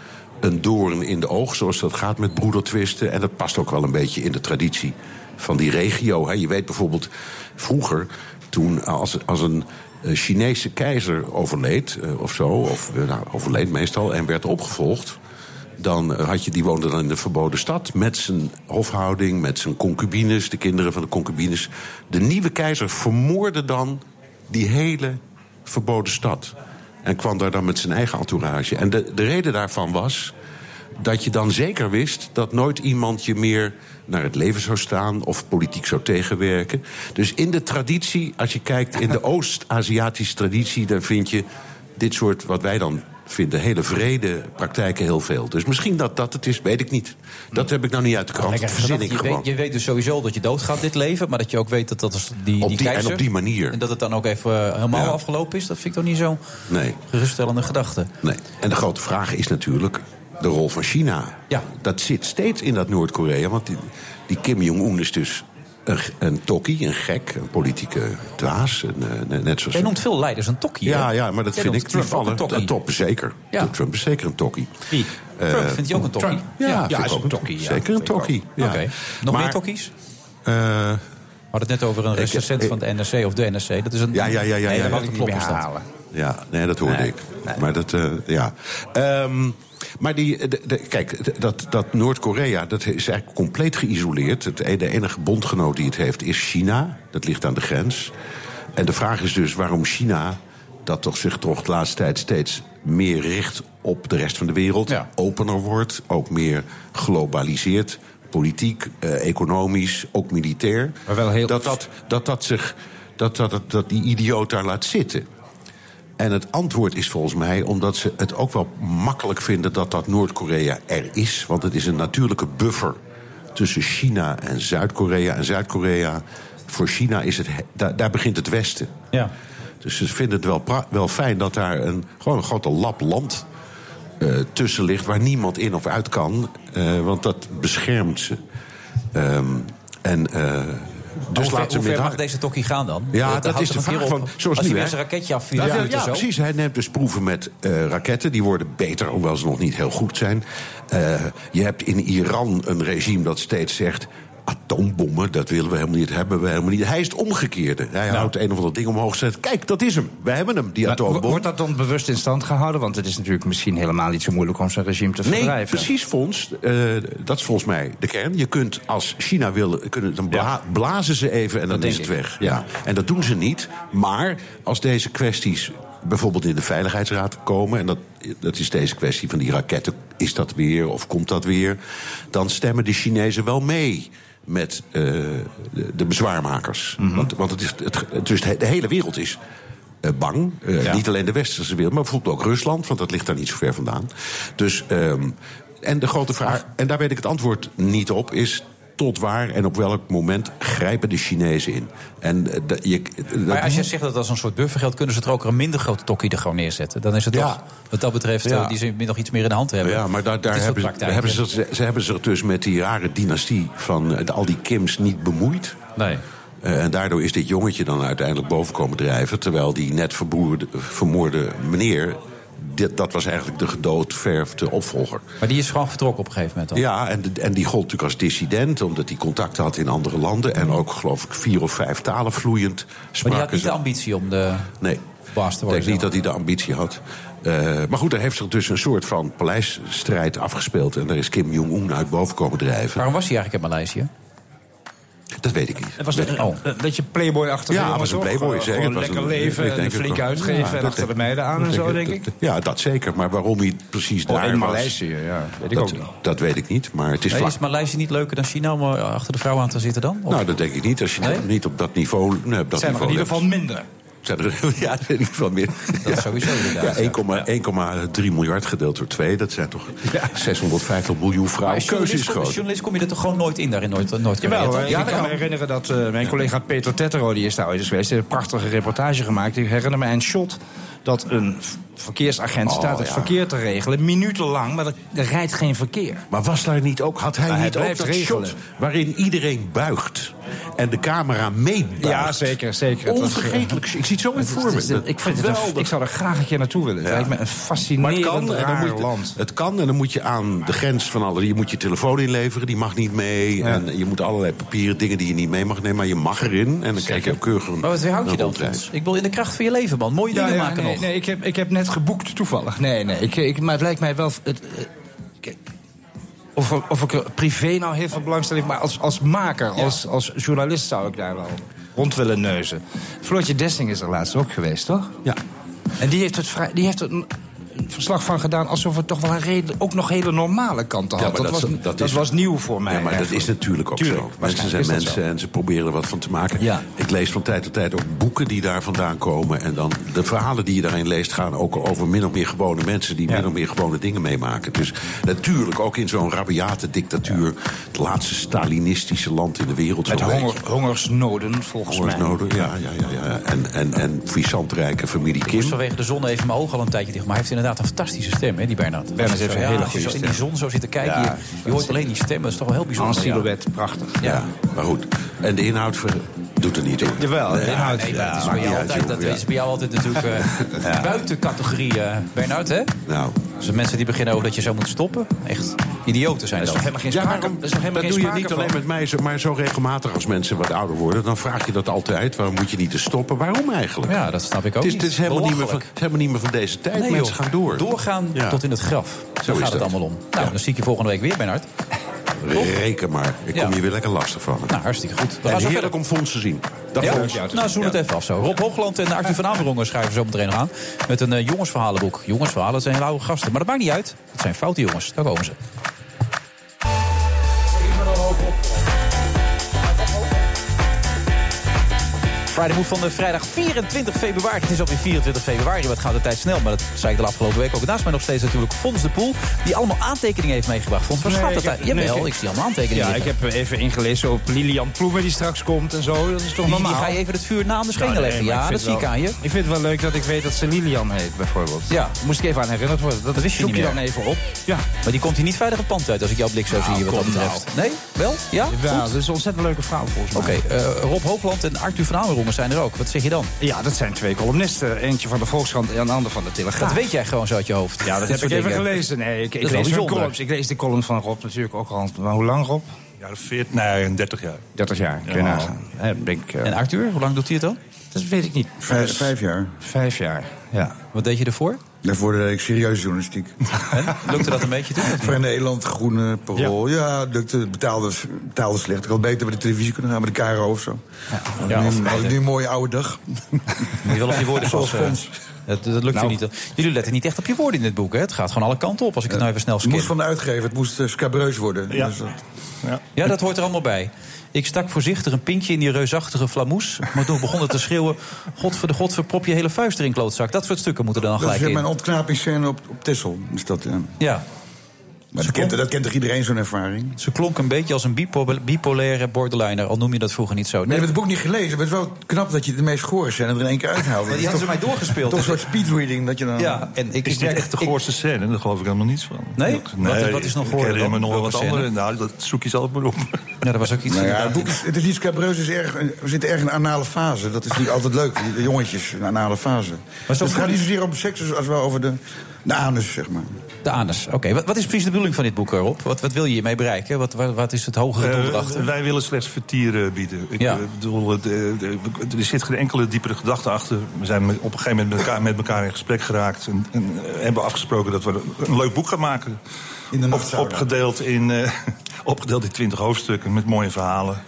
een doorn in de oog, zoals dat gaat met broedertwisten. En dat past ook wel een beetje in de traditie van die regio. hè. Je weet bijvoorbeeld, vroeger, toen als, als een eh, Chinese keizer overleed eh, of zo, of nou, overleed meestal, en werd opgevolgd. Dan had je, die woonde dan in de verboden stad met zijn hofhouding, met zijn concubines, de kinderen van de concubines. De nieuwe keizer vermoordde dan die hele verboden stad. En kwam daar dan met zijn eigen entourage. En de, de reden daarvan was dat je dan zeker wist dat nooit iemand je meer naar het leven zou staan of politiek zou tegenwerken. Dus in de traditie, als je kijkt in de Oost-Aziatische traditie, dan vind je dit soort, wat wij dan vinden, hele vrede praktijken heel veel. Dus misschien dat dat het is, weet ik niet. Dat heb ik nou niet uit de krant. Verzin ik je, gewoon. weet, je weet dus sowieso dat je doodgaat dit leven, maar dat je ook weet dat dat is die, Op die die- en keizer. op die manier. En dat het dan ook even eh, helemaal Ja. afgelopen is, dat vind ik toch niet zo Nee. geruststellende gedachte. Nee. En de grote vraag is natuurlijk de rol van China. Ja. Dat zit steeds in dat Noord-Korea. Want die, die Kim Jong-un is dus een, een tokkie, een gek, een politieke dwaas. Een, eh, net zoals... Jij noemt veel leiders een tokkie. Ja, hè? ja, maar dat Jij vind ik Trump vallen. een tokkie. Trump is zeker. Ja. Trump is zeker een tokkie. Wie? Eh, Trump vindt hij ook een tokkie? Trump, Ja, ik is ook een tokkie, ja. Zeker een tokkie. Ja. Oké. Nog Maar, meer tokkies? eh, We hadden het net over een recensent van de NRC of de NRC. Dat is een. Ja, ja, ja, ja, Nee, ja. Dat. halen. Ja, nee, dat hoorde Nee, ik. Maar dat, eh, ja. Ehm, maar die, de, de- kijk, dat, dat Noord-Korea, dat is eigenlijk compleet geïsoleerd. Het, de enige bondgenoot die het heeft is China. Dat ligt aan de grens. En de vraag is dus waarom China, dat toch zich toch de laatste tijd steeds meer richt op de rest van de wereld, Ja. opener wordt, ook meer globaliseert. Politiek, eh, economisch, ook militair. Maar wel heel- Dat, dat, dat, dat, zich, dat, dat, dat, dat die idioot daar laat zitten. En het antwoord is volgens mij omdat ze het ook wel makkelijk vinden dat dat Noord-Korea er is. Want het is een natuurlijke buffer tussen China en Zuid-Korea. En Zuid-Korea, voor China is het, he- daar, daar begint het Westen. Ja. Dus ze vinden het wel, wel fijn dat daar een, gewoon een grote lap land eh, tussen ligt waar niemand in of uit kan. eh, want dat beschermt ze. Ehm, en eh, dus hoe ver, laat ze mag deze tokkie gaan dan? ja, Eh, dat is de vraag van. Zoals Als hij weer zijn raketje afvuurt Ja, precies. Hij neemt dus proeven met eh, raketten. Die worden beter, hoewel ze nog niet heel goed zijn. Eh, je hebt in Iran een regime dat steeds zegt... atoombommen, dat willen we helemaal niet, hebben we helemaal niet. Hij is het omgekeerde. Hij houdt een of ander ding omhoog en zegt... kijk, dat is hem. We hebben hem, die Maar atoombom. Wordt dat dan bewust in stand gehouden? Want het is natuurlijk misschien helemaal niet zo moeilijk om zijn regime te Nee, verdrijven. precies, Fons. Eh, dat is volgens mij de kern. Je kunt, als China wil, kunnen, dan bla- blazen ze even en dan is het weg. Ja. En dat doen ze niet. Maar als deze kwesties bijvoorbeeld in de Veiligheidsraad komen... en dat, dat is deze kwestie van die raketten is dat weer of komt dat weer? Dan stemmen de Chinezen wel mee met eh, de, bezwaarmakers. Want, want het is, het, het- dus de hele wereld is eh, bang. Eh, Niet alleen de westerse wereld, maar bijvoorbeeld ook Rusland, want dat ligt daar niet zo ver vandaan. Dus, ehm, en de grote vraag, en daar weet ik het antwoord niet op, is. Tot waar en op welk moment grijpen de Chinezen in? En, eh, je, dat- Maar als je zegt dat dat als een soort buffer geldt, kunnen ze er ook een minder grote tokkie er gewoon neerzetten. Dan is het Ja. toch, wat dat betreft, Ja. eh, die ze nog iets meer in de hand hebben. Ja, maar daar, daar hebben, ze, hebben ze, ze, ze hebben zich dus met die rare dynastie van eh, al die Kims niet bemoeid. Nee. Eh, en daardoor is dit jongetje dan uiteindelijk boven komen drijven. Terwijl die net vermoorde meneer. Dit, dat was eigenlijk de gedoodverfde opvolger. Maar die is gewoon vertrokken op een gegeven moment dan. Ja, en, en die gold natuurlijk als dissident, omdat hij contacten had in andere landen. En ook, geloof ik, vier of vijf talen vloeiend Maar spraken. die had niet ze. de ambitie om de Nee. baas te Ik worden. denk niet dat hij de ambitie had. Eh, maar goed, er heeft zich dus een soort van paleisstrijd afgespeeld. En daar is Kim Jong-un uit boven komen drijven. Waarom was hij eigenlijk in Maleisië? Dat weet ik niet. Het was een, ik- een, een beetje playboy-achtig Ja, jongen, het was een toch? playboy, Eh, zeker. Gewoon Het was lekker een- leven, en flink uitgeven Ja, en dat achter de meiden aan en zo, denk ik. Ja, dat zeker. Maar waarom hij precies Oh, daar in was... Maleisië, ja. Weet ik dat, ook niet. dat weet ik niet, maar het is Nee, vlak. is Maleisië niet leuker dan China om eh, achter de vrouw aan te zitten dan? Of- Nou, dat denk ik niet. Als je Nee? niet op dat niveau... Nee, op dat zijn er in niveau ieder geval minder. Zijn er, ja, in ieder geval meer. Dat sowieso inderdaad, Ja, 1,3 miljard gedeeld door 2, dat zijn toch 650 miljoen Maar vrouwen. als Keuze is journalist, kom, als journalist kom je er toch gewoon nooit in daar in Noord- Noord-Korea? Jawel, toch? hoor. ik kan me herinneren dat eh, mijn collega Peter Tettero, die is daar ooit eens geweest, heeft een prachtige reportage gemaakt. Ik herinner me een shot dat een verkeersagent Oh, staat het ja. verkeer te regelen, minutenlang, maar er, er rijdt geen verkeer. Maar was daar niet ook, had hij Maar hij niet ook dat regelen. shot waarin iedereen buigt en de camera meebuigt? Ja, zeker, zeker. Eh, Onvergetelijk. ik zie het zo in voor Het me. Ik, vind het ik zou er graag een keer naartoe willen. Het Ja. lijkt me een Maar het fascinerend kan, en dan raar moet je, land. het kan en dan moet je aan de grens van alle... Je moet je telefoon inleveren, die mag niet mee. En je moet allerlei papieren dingen die je niet mee mag nemen... maar je mag erin en dan krijg je ook keurig een Maar wat weerhoud je dan? Ik wil in de kracht van je leven, man. Mooie dingen maken nee, nog. nee ik, heb, ik heb net geboekt toevallig. Nee, nee. Ik, ik, maar het lijkt mij wel. Het, eh, kijk, of, of ik er privé nou heel veel belangstelling maar als, als maker, als, als journalist zou ik daar wel rond willen neuzen. Floortje Dessing is er laatst ook geweest, toch? Ja. En die heeft, het vrij, die heeft een verslag van gedaan alsof het toch wel een reden, ook nog hele normale kanten had. Ja, dat, dat- was, dat dat is- was nieuw voor mij. Ja, maar dat is natuurlijk ook Tuurlijk, zo. Mensen zijn mensen en ze proberen er wat van te maken. Ja. Ik lees van tijd tot tijd ook boeken die daar vandaan komen. En dan de verhalen die je daarin leest gaan ook over min of meer gewone mensen... die min of meer gewone dingen meemaken. Dus natuurlijk ook in zo'n rabiate dictatuur... het laatste Stalinistische land in de wereld. Met honger, hongersnoden, volgens mij. Hongersnoden, ja, ja, ja, ja. En, en, en puissantrijke familie Ik moest Kim. vanwege de zon even mijn ogen al een tijdje dicht. Maar hij heeft inderdaad een fantastische stem, hè, die Bernard. Bernard heeft een Ja, hele als je in die zon zo zit te kijken, Ja, je, je hoort alleen die stem. Dat is toch wel heel Een bijzonder. ja. silhouet, prachtig. Ja, maar goed. En de inhoud doet er niet toe. Jawel, de Nee, inhoud. Nee, dat is maakt bij niet jou uit, altijd, joh. dat Ja. is bij jou altijd natuurlijk eh, buiten categorie, eh Bernard, hè? Nou, Dus de mensen die beginnen over dat je zou moeten stoppen, echt idioten zijn Dat dat. is toch helemaal geen Ja, sprake, waarom, er is toch helemaal dat geen doe je niet van? alleen met mij, zo- maar zo regelmatig als mensen wat ouder worden. Dan vraag je dat altijd. Waarom moet je niet te stoppen? Waarom eigenlijk? Ja, dat snap ik ook het is, niet. het is helemaal, niet meer van, het helemaal niet meer van deze tijd. Nee, mensen joh. gaan door. Doorgaan Ja. tot in het graf. Zo gaat het dat. allemaal om. Nou, dan zie ik je volgende week weer, Bernard. Reken maar. Ik kom hier weer lekker lastig van. Nou, hartstikke goed. We gaan zo heerlijk om Fons te zien. Dag Ja? Fons. Nou, zoen het even af zo. Rob Hoogland en Arthur van Amerongen schrijven zo meteen nog aan. Met een eh, jongensverhalenboek. Jongensverhalen zijn hele oude gasten. Maar dat maakt niet uit. Het zijn foute jongens. Daar komen ze. Friday Move van de vrijdag 24 februari. Het is alweer 24 februari, wat gaat de tijd snel. Maar dat zei ik de afgelopen week ook. Naast mij nog steeds natuurlijk Fons de Poel. Die allemaal aantekeningen heeft meegebracht. Fons, waar Nee, ik het heb-? Jawel, nee, ik zie allemaal aantekeningen. Ja, ik heb even ingelezen op Lilian Ploemen die straks komt en zo. Dat is toch Die, die normaal? ga je even het vuur na aan de schenen Nou, nee, leggen. Ja, dat zie ik aan je. Ik vind het wel leuk dat ik weet dat ze Lilian heet, bijvoorbeeld. Ja. Moest ik even aan herinnerd worden. Dat, wist je zoek niet je meer. dan even op. Ja. Maar die komt hier niet veilig het pand uit als ik jouw blik zo zie wat dat betreft. Nee? Wel? Ja? Ja, dat is een ontzettend leuke vrouw volgens mij. Oké, eh, Rob Hoogland en Arthur van Amerongen zijn er ook. Wat zeg je dan? Ja, dat zijn twee columnisten. Eentje van de Volkskrant en een ander van de Telegraaf. Dat weet jij gewoon zo uit je hoofd. Ja, dat heb ik even dingen. gelezen. Nee, ik, ik lees bijzonder. columns. Ik lees de column van Rob natuurlijk ook al. Maar hoe lang, Rob? Ja, 40, nee, 30 jaar. 30 jaar, kun je Ja. nagaan. Ik, eh, En Arthur, hoe lang doet hij het dan? dat weet ik niet. Vijf, vijf jaar. Vijf jaar, ja. Wat deed je ervoor? Daarvoor deed ik serieuze journalistiek. Lukte dat een beetje toen? Vrij Nederland, Groene, Parool. Ja, lukte, betaalde, betaalde slecht. Ik had beter bij de televisie kunnen gaan, bij de KRO of zo. Ja, nu, nu een mooie oude dag. Moet je wel op je woorden Zoals. Dat, dat lukt Nou. u niet. Jullie letten niet echt op je woorden in dit boek. Hè? Het gaat gewoon alle kanten op als ik het nou even snel Het scan. moest van de uitgever, het moest uh, scabreus worden. Ja. Dus dat- Ja, dat hoort er allemaal bij. Ik stak voorzichtig een pintje in die reusachtige flamoes. Maar toen begon het te schreeuwen... God voor de god, verprop je hele vuist erin, klootzak. Dat soort stukken moeten er dan Dat is gelijk in. mijn ontknapingsscène op, op Texel. Is dat, ja. Ja. Maar dat kent, dat kent toch iedereen, zo'n ervaring? Ze klonk een beetje als een bipo- bipolaire borderliner. Al noem je dat vroeger niet zo. Nee, ik heb het boek niet gelezen. Maar het is wel knap dat je de meest gore scène er in één keer uithaalt. Maar die hadden ze mij doorgespeeld. Toch een soort speedreading dat je dan... Ja, en ik Het is niet echt de goorste scène, daar geloof ik helemaal niets van. Nee? Dat- Wat- wat is nog Ik goorder herinner me nog wel wat andere. Nou, dat zoek je zelf maar op. Ja, dat was ook iets... Nou ja, het boek is, het is niet scabreus, het is erg, we zitten erg in een anale fase. Dat is niet altijd leuk, de jongetjes, een anale fase. zo Dus het gaat niet zozeer om seks als wel over de, de anus, zeg maar. De anus. Oké, wat, wat is precies de bedoeling van dit boek, Rob? Wat, wat wil je hiermee bereiken? Wat, wat, wat is het hogere doel Eh, erachter? wij willen slechts vertier bieden. Ik Ja. eh, bedoel, eh, de- de- er zit geen enkele diepere gedachte achter. We zijn op een gegeven moment met elkaar, met elkaar in gesprek geraakt. En, en hebben afgesproken dat we een leuk boek gaan maken. In de Op, opgedeeld, in, eh, opgedeeld in twintig hoofdstukken met mooie verhalen.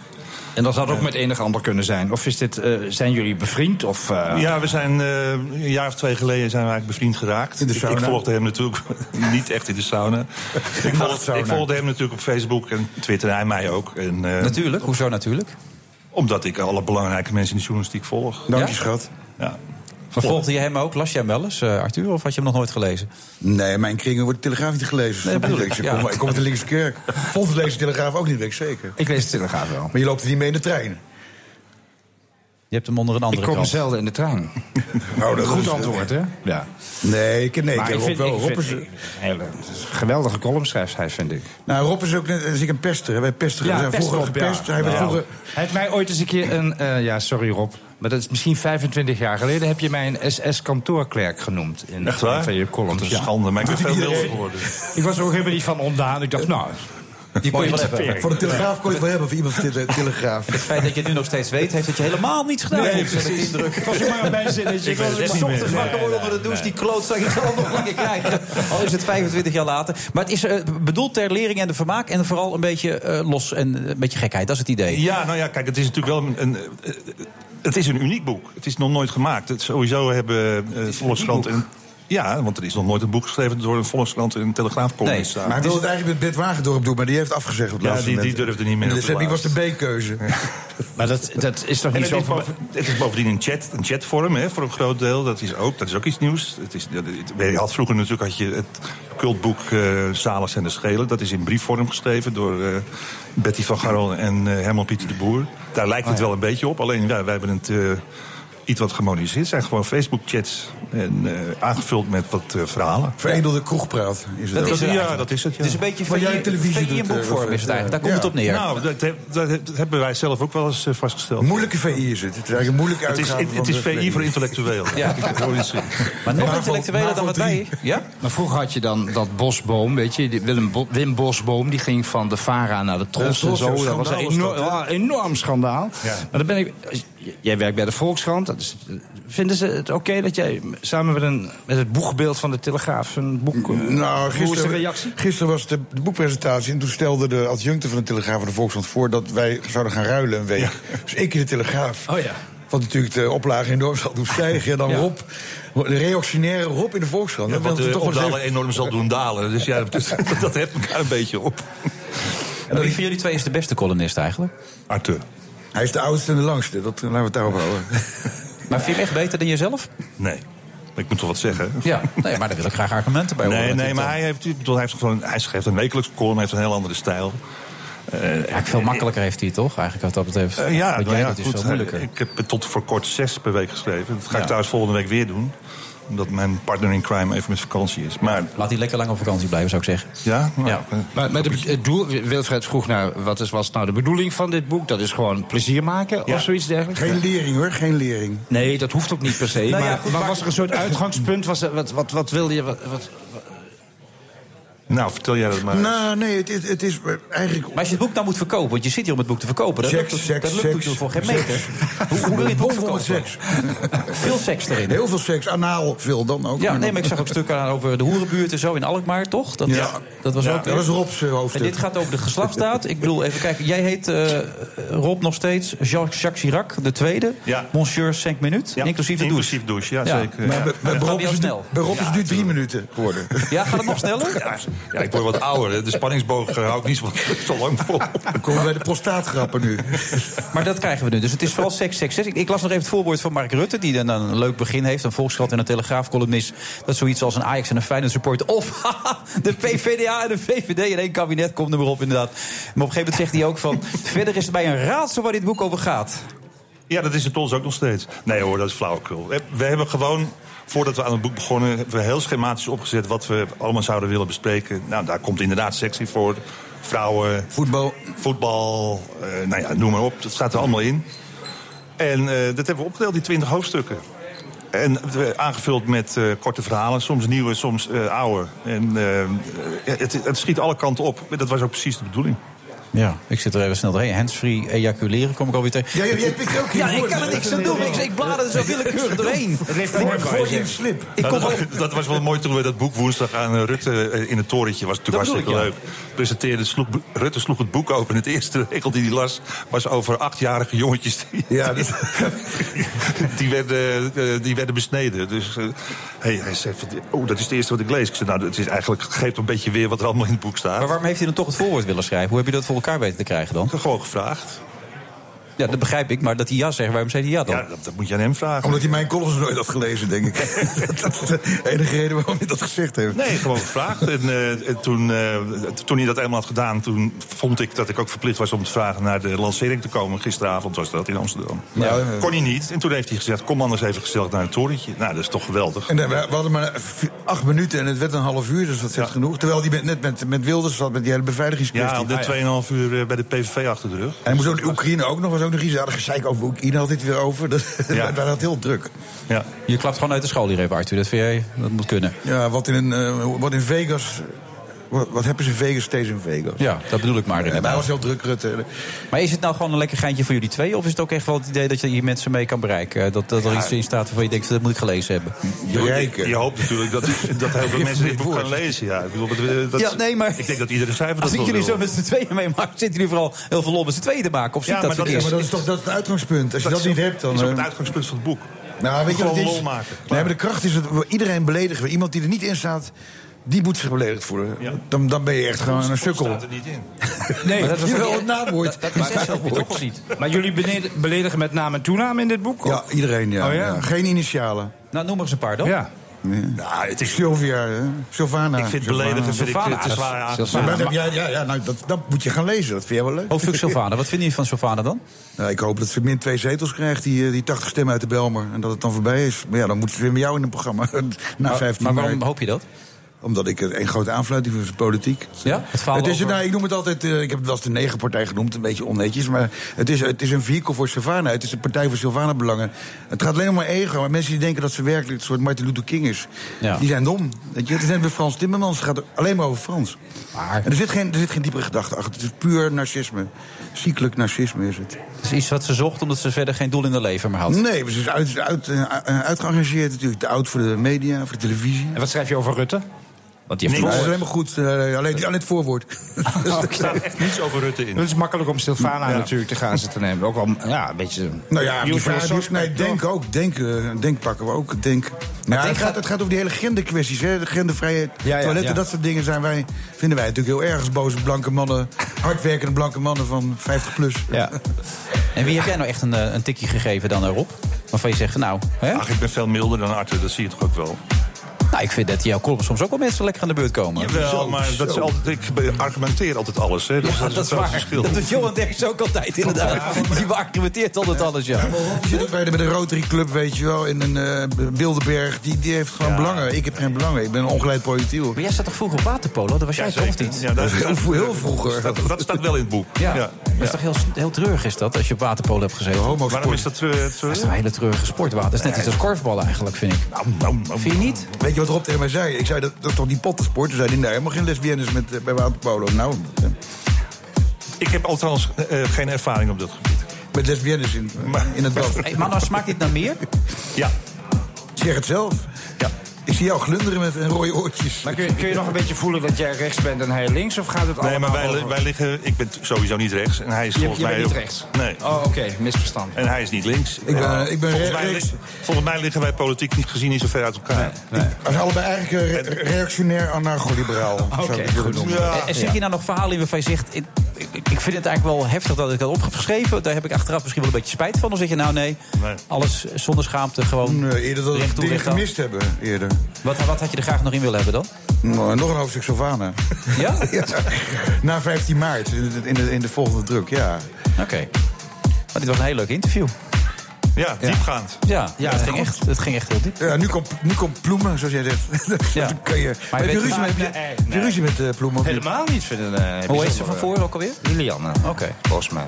En dat had ook met enig ander kunnen zijn. Of is dit, eh, zijn jullie bevriend? Of, eh, Ja, we zijn eh, een jaar of twee geleden zijn we eigenlijk bevriend geraakt. In de Ik- sauna? Ik, volgde hem natuurlijk niet echt in de sauna. ik, volgde, Nachtsauna. ik volgde hem natuurlijk op Facebook en Twitter, en hij mij ook. En, eh, Natuurlijk, hoezo natuurlijk? Omdat ik alle belangrijke mensen in de journalistiek volg. Dank je, Ja? schat. Ja. Vervolgde je hem ook? Las je hem wel eens, eh, Arthur? Of had je hem nog nooit gelezen? Nee, mijn kringen wordt de Telegraaf niet gelezen. Nee, bedoel ik, ik, ik, ja. kom, ik kom uit de linkse kerk. Leest de Telegraaf ook niet, weet ik zeker. Ik lees de Telegraaf wel. Maar je loopt er niet mee in de trein. Je hebt hem onder een Ik andere kom krant. zelden in de trein. Nou, dat Goed is- antwoord, hè? Ja. Nee, ik, nee, Maar ik ik vind, Rob wel. ik Rob vind, is, ik- hele, geweldige columnschrijft, hij, vind ik. nou, Rob is ook net als ik een pester. hè. Wij pesteren. we zijn vroeger Rob, gepest. ja. Vroeger... Hij heeft mij ooit eens een keer een... eh, ja, sorry Rob, maar dat is misschien 25 jaar geleden... heb je mij een SS-kantoorklerk genoemd. In Echt een waar? van je columns. Wat een schande, maar ik ben veel milder geworden. Ik was er ook helemaal niet van ontdaan. Ik dacht, nou... Die kon je wel hebben. typering. Voor de Telegraaf kon je het wel hebben, voor iemand van de Telegraaf. Het feit dat je het nu nog steeds weet, heeft dat je helemaal niets gedaan. Nee, de precies. indruk. Ik was maar een bijzinnetje. Ik Ik was ochtends Nee, wakker worden nee, onder de douche. nee. Die klootzak, ik zal hem nog langer krijgen. Al is het 25 jaar later. Maar het is eh, bedoeld ter lering en de vermaak. En vooral een beetje eh, los en een beetje gekheid. Dat is het idee. Ja, nou ja, kijk, het is natuurlijk wel een... een het is een uniek boek. Het is nog nooit gemaakt. Het, sowieso hebben eh Volkskrant en... Ja, want er is nog nooit een boek geschreven door een Volkskrant en een Telegraafcolumnist. Maar hij wilde het eigenlijk met Bert Wagendorp doen, maar die heeft afgezegd op het Ja, laatste die- die durfde niet meer het die was de. B-keuze. Maar dat, dat is toch En niet zo... is boven- het is bovendien een, chat, een chatvorm hè, voor een groot deel. Dat is ook, dat is ook iets nieuws. Het is, je had vroeger natuurlijk had je het cultboek eh Salers en de Schelen. Dat is in briefvorm geschreven door eh, Betty van Garel en eh, Herman Pieter de Boer. Daar lijkt het wel een beetje op. Alleen ja, wij hebben het eh, iets wat gemoniseerd. Het zijn gewoon Facebook-chats en, eh, aangevuld met wat eh, verhalen. Veredelde kroegpraat is het Dat is het ja, dat is het. Ja. Het is een beetje Wat jij VI in televisie VI in doet, eh, boekvorm wat, is het eh, eigenlijk. Daar komt ja. het op neer. Nou, dat, dat- dat hebben wij zelf ook wel eens eh, vastgesteld. Moeilijke VI is het. Het is eigenlijk een moeilijke Het is, het, het is van VI voor intellectueel. Ja. Maar nog intellectueler dan wat wij. Ja? Maar vroeger had je dan dat Bosboom, weet je, Willem Bo- Wim Bosboom, die ging van de Vara naar de Tros Ja, en zo. Dat was een enorm, schandaal. Ja. Maar dan ben ik, jij werkt bij de Volkskrant. Dat is, vinden ze het oké dat jij samen met, een, met het boegbeeld van de Telegraaf een boek. Nou, hoe is de gisteren, reactie? gisteren was de, de boekpresentatie en toen stelde de adjuncte van de Telegraaf van de Volkskrant voor dat wij zouden gaan ruilen een week. Dus ik in de Telegraaf. Oh ja. Wat natuurlijk de oplage enorm zal doen stijgen. En dan Ja. Rob, de reactionaire Rob in de Volkskrant. Ja, wat de toch wel eens opdalen even- enorm zal doen dalen. Dus ja, dat, dat heeft elkaar een beetje op. En wie van jullie twee is de beste columnist eigenlijk? Arthur. Hij is de oudste en de langste. Dat, laten we het daarover houden. Maar vind je hem echt beter dan jezelf? Nee. Ik moet toch wat zeggen. Ja, nee, maar daar wil ik graag argumenten bij horen. Nee, maar hij, heeft, ik bedoel, hij, heeft gewoon, hij schrijft een wekelijkse column, heeft een heel andere stijl. Eh, Eigenlijk veel makkelijker heeft hij toch? Eigenlijk wat dat betreft. eh, ja, nou ja, doet is goed. veel moeilijker. Ik heb tot voor kort zes per week geschreven. Dat ga Ja. ik trouwens volgende week weer doen. Omdat mijn partner in crime even met vakantie is. Maar Laat hij lekker lang op vakantie blijven, zou ik zeggen. ja, nou, Ja. Maar, maar de, het doel, Wilfred vroeg naar wat is, was nou de bedoeling van dit boek? Dat is gewoon plezier maken Ja. of zoiets dergelijks? Geen lering hoor, geen lering. Nee, dat hoeft ook niet per se. ja, maar, goed, maar maar- was er een soort uitgangspunt? Was er, wat, wat, wat wilde je? Wat, wat, Nou, vertel jij dat maar. Nou, nee, het, is- het is eigenlijk... Maar als je het boek nou moet verkopen, want je zit hier om het boek te verkopen... dat Seks, lukt, seks, dat lukt seks, natuurlijk voor geen seks. meter. Hoe, hoe wil je het boek verkopen? seks. Veel seks erin. Heel veel seks, anaal veel dan ook. Ja, nee, maar ik zag ook stukken aan over de hoerenbuurt en zo in Alkmaar, toch? Dat, Ja. dat was Ja, ook... dat was Rob's, eh, hoofdstuk. En dit gaat over de geslachtsdaad. Ik bedoel, even kijken. Jij heet eh, Rob nog steeds Jacques, Jacques Chirac, de tweede. Ja. Monsieur 5 minutes, Ja, inclusief de douche. inclusief douche, ja, zeker. Maar bij Rob is het nu drie minuten geworden. Ja, gaat het nog sneller? Ja, ik word wat ouder. hè. De spanningsboog hou ik niet zo, zo lang vol. Dan komen we bij de prostaatgrappen nu. Maar dat krijgen we nu. Dus het is vooral seks, seks, seks. Ik, ik las nog even het voorwoord van Mark Rutte... die dan een leuk begin heeft. Een Volkskrant en een Telegraaf-columnist. Dat zoiets als een Ajax en een Feyenoord supporter... of haha, de PVDA en de VVD in één kabinet komt er maar op, inderdaad. Maar op een gegeven moment zegt hij ook van... verder is het mij een raadsel waar dit boek over gaat. Ja, dat is het ons ook nog steeds. Nee hoor, dat is flauwekul. We- We hebben gewoon, voordat we aan het boek begonnen... hebben we heel schematisch opgezet wat we allemaal zouden willen bespreken. Nou, daar komt inderdaad seks in voor. Vrouwen, Voetbal. voetbal, eh, nou ja, noem maar op. Dat staat er allemaal in. En eh, dat hebben we opgedeeld, die 20 hoofdstukken. En we- aangevuld met eh, korte verhalen, soms nieuwe, soms eh, oude. En eh, het, het schiet alle kanten op. Dat was ook precies de bedoeling. Ja, ik zit er even snel doorheen. Handsfree ejaculeren kom ik alweer tegen. Ja, jij- jij pikt ook Ja, ik kan er niks aan doen. Ik, ik blader er zo willekeurig doorheen. Gooi je slip. Ik Nou, kom dat, was wel mooi toen we dat boek woensdag aan eh, Rutte eh, in het torentje. was natuurlijk hartstikke leuk. Presenteerde, sloeg, Rutte sloeg het boek open. Het eerste regel die hij las was over achtjarige jongetjes. Die, Ja, die, die werden, eh, die werden besneden. Dus eh, hey, hij zei: Oh, dat is het eerste wat ik lees. Ik zei: Nou, het is eigenlijk, geeft een beetje weer wat er allemaal in het boek staat. Maar waarom heeft hij dan toch het voorwoord willen schrijven? Hoe heb je dat voor elkaar weten te krijgen dan? Ik heb gewoon gevraagd. Ja, dat begrijp ik. Maar dat hij ja zegt, waarom zei hij ja dan? Ja, dat, dat moet je aan hem vragen. Omdat hij mijn columns nooit had gelezen, denk ik. dat is de enige reden waarom hij dat gezegd heeft. Nee, gewoon gevraagd. En, eh, en toen, eh, toen hij dat eenmaal had gedaan, toen vond ik dat ik ook verplicht was om te vragen naar de lancering te komen. Gisteravond was dat in Amsterdam. Ja. Kon hij niet. En toen heeft hij gezegd: kom anders even gezellig naar het torentje. Nou, dat is toch geweldig. En eh, we, we hadden maar acht minuten en het werd een half uur, dus dat zegt genoeg. Terwijl hij met, net met, met Wilders zat met die hele beveiligingskwestie. Ja, de 2,5 uur eh, bij de PVV achter de rug. En hij moest ook de Oekraïne ook nog, was ook nog iets. Ja, gezeik over Oekraïne had dit weer over. Dat, Ja. Daar had heel druk. Ja. Je klapt gewoon uit de school hier even, Arthur. Dat vind jij, dat moet kunnen. Ja, wat in, eh, wat in Vegas. Wat, wat hebben ze in Vegas steeds in Vegas? Ja, dat bedoel ik maar. En hij inderdaad. was heel druk, Rutte. Maar is het nou gewoon een lekker geintje voor jullie twee? Of is het ook echt wel het idee dat je hier mensen mee kan bereiken? Dat, dat er iets in staat waarvan je denkt, dat moet ik gelezen hebben. Je, je hoopt natuurlijk dat, dat heel veel mensen dit boek gaan lezen. Ja, ik, bedoel, dat, dat- Ja, nee, maar- ik denk dat iedere cijfer dat Als ik jullie zo met z'n tweeën meemaak, zitten jullie vooral heel veel op met z'n tweeën te maken? Of Ja, maar dat dat-? Ja, maar dat is toch dat is het uitgangspunt. Als je dat, is niet hebt, dan... is ook eh, het uitgangspunt van het boek. Nou, weet je wat is? lol maken. Nee, maar de kracht is dat we iedereen beledigen. Iemand die er niet in staat, die moet zich beledigd voelen. Dan, dan ben je echt gewoon een sukkel. staat er niet in. Nee, Maar dat was Jawel, toch- het naamwoord. Dat is echt toch of niet? Maar jullie beledigen met naam en toenaam in dit boek? Ja, iedereen, ja. Oh, ja? ja. Geen initialen. Nou, noem er eens een paar dan. Ja. Nou, het is, Sylvia, hè? Sylvana. ik vind Sylvana. beledigen vind ik Sylvana, te dat- zwaar aan. Ja, maar- ja, ja, nou, dat, dat moet je gaan lezen. Dat vind jij wel leuk. Hoofdstuk Sylvana. Wat vinden jullie van Sylvana dan? Nou, ik hoop dat ze min twee zetels krijgt, die, eh, die 80 stemmen uit de Belmer. En dat het dan voorbij is. Maar ja, dan moeten ze weer met jou in een programma. Na Maar, 15 maar waarom maart. hoop je dat? Omdat ik een grote aanfluiting vind voor de politiek. Ja? Het Het is, over- nou, ik noem het altijd, eh, ik heb het wel eens de negenpartij genoemd, een beetje onnetjes. Maar het is, het is een vehikel voor Sylvana. Het is een partij voor Sylvana-belangen. Het gaat alleen om maar ego. Maar mensen die denken dat ze werkelijk een soort Martin Luther King is, Ja. die zijn dom. Weet je, het is net bij Frans Timmermans, het gaat alleen maar over Frans. Maar En er zit geen, er zit geen diepere gedachte achter. Het is puur narcisme. Ziekelijk narcisme is het. het is iets wat ze zocht omdat ze verder geen doel in haar leven meer had. Nee, ze is uit, uit, eh, natuurlijk. Te oud voor de media, voor de televisie. En wat schrijf je over Rutte? Want die heeft Nee, dat is maar goed. eh, alleen, alleen het voorwoord. Er staat echt niets over Rutte in. Het is makkelijk om Stilfana Ja. natuurlijk te gaan zitten nemen. Ook wel ja, een beetje... Nou ja, die vraag, nee, denk ook. Denk, eh, denk pakken we ook. Denk. Het, gaat, het gaat over die hele genderkwesties. Hè? De Ja, ja, toiletten, ja. dat soort dingen zijn wij, vinden wij natuurlijk heel erg. Boze blanke mannen, hardwerkende blanke mannen van 50 plus. Ja. En wie heb jij nou echt een, eh, een tikje gegeven dan erop? Waarvan je zegt, nou, hè? Ach, ik ben veel milder dan Arthur, dat zie je toch ook wel. Nou, ik vind dat jouw column soms ook wel mensen lekker aan de beurt komen. Jawel, maar dat is altijd, ik argumenteer altijd alles. Hè. Ja, dat is dat is waar. verschil. Dat doet Johan Derks ook altijd, inderdaad. Die beargumenteert altijd alles, ja. Ook bij de, met een Rotary Club, weet je wel, in een eh Bilderberg. Die, die heeft gewoon belangen. Ik heb geen belangen. Ik ben een ongeleid projectiel. Maar jij zat toch vroeger op waterpolo? Dat was jij toch niet? Ja, dat Heel, staat- heel vroeger. Dat, dat staat wel in het boek. Ja. Ja. Dat is toch heel, heel treurig is dat, als je op waterpolo hebt gezeten? Homo Waarom is dat... eh, Dat is toch een hele treurige sport. water. Dat is net iets als korfbal eigenlijk, vind ik. Nou, nou, nou, Vind je niet? Weet je wat Rob tegen mij zei? Ik zei, dat, dat is toch die pottensport? Toen zei hij, nee, helemaal geen lesbiennes met, eh, bij waterpolo. Nou, eh, Ik heb althans eh, geen ervaring op dat gebied. met lesbiennes in, in het bad. Hey, maar nou smaakt dit naar meer? Ja. Zeg het zelf. Ja. Ik zie jou glunderen met een rode oortjes. Maar kun je, kun je nog een beetje voelen dat jij rechts bent en hij links? Of gaat het Nee, allemaal maar wij, over- wij liggen... Ik ben sowieso niet rechts. En hij is Je- volgens je mij... niet ook- rechts? Nee. Oh, oké, misverstand. En hij is niet links. Ik ben- Ja. ik ben volgens, mij, rechts. volgens mij liggen wij politiek niet gezien niet zo ver uit elkaar. Hij is allebei eigenlijk eh, re- reactionair anarcho-liberaal. willen noemen. En, en zit je nou nog verhalen in waarvan je zegt... Ik, ik, vind het eigenlijk wel heftig dat ik dat op heb geschreven. Daar heb ik achteraf misschien wel een beetje spijt van. Dan zeg je nou nee, alles zonder schaamte gewoon Nee, eerder dat we gemist hebben. Eerder. Wat, wat had je er graag nog in willen hebben dan? Nou, nog een hoofdstuk Sylvana. Ja? Na 15 maart, in de, in de, in de volgende druk, ja. Oké. Maar dit was een heel leuk interview. Ja, diepgaand. Ja, ja het, ging echt, het ging echt heel diep. Ja, nu komt, nu komt Ploemen, zoals jij zegt. Ja. Kan je, Maar heb je ruzie met, Nee, je ruzie met eh, Ploemen? Helemaal niet vinden. eh, Hoe heet ze van eh, voor ook alweer? Lilianne. Oké. Volgens mij.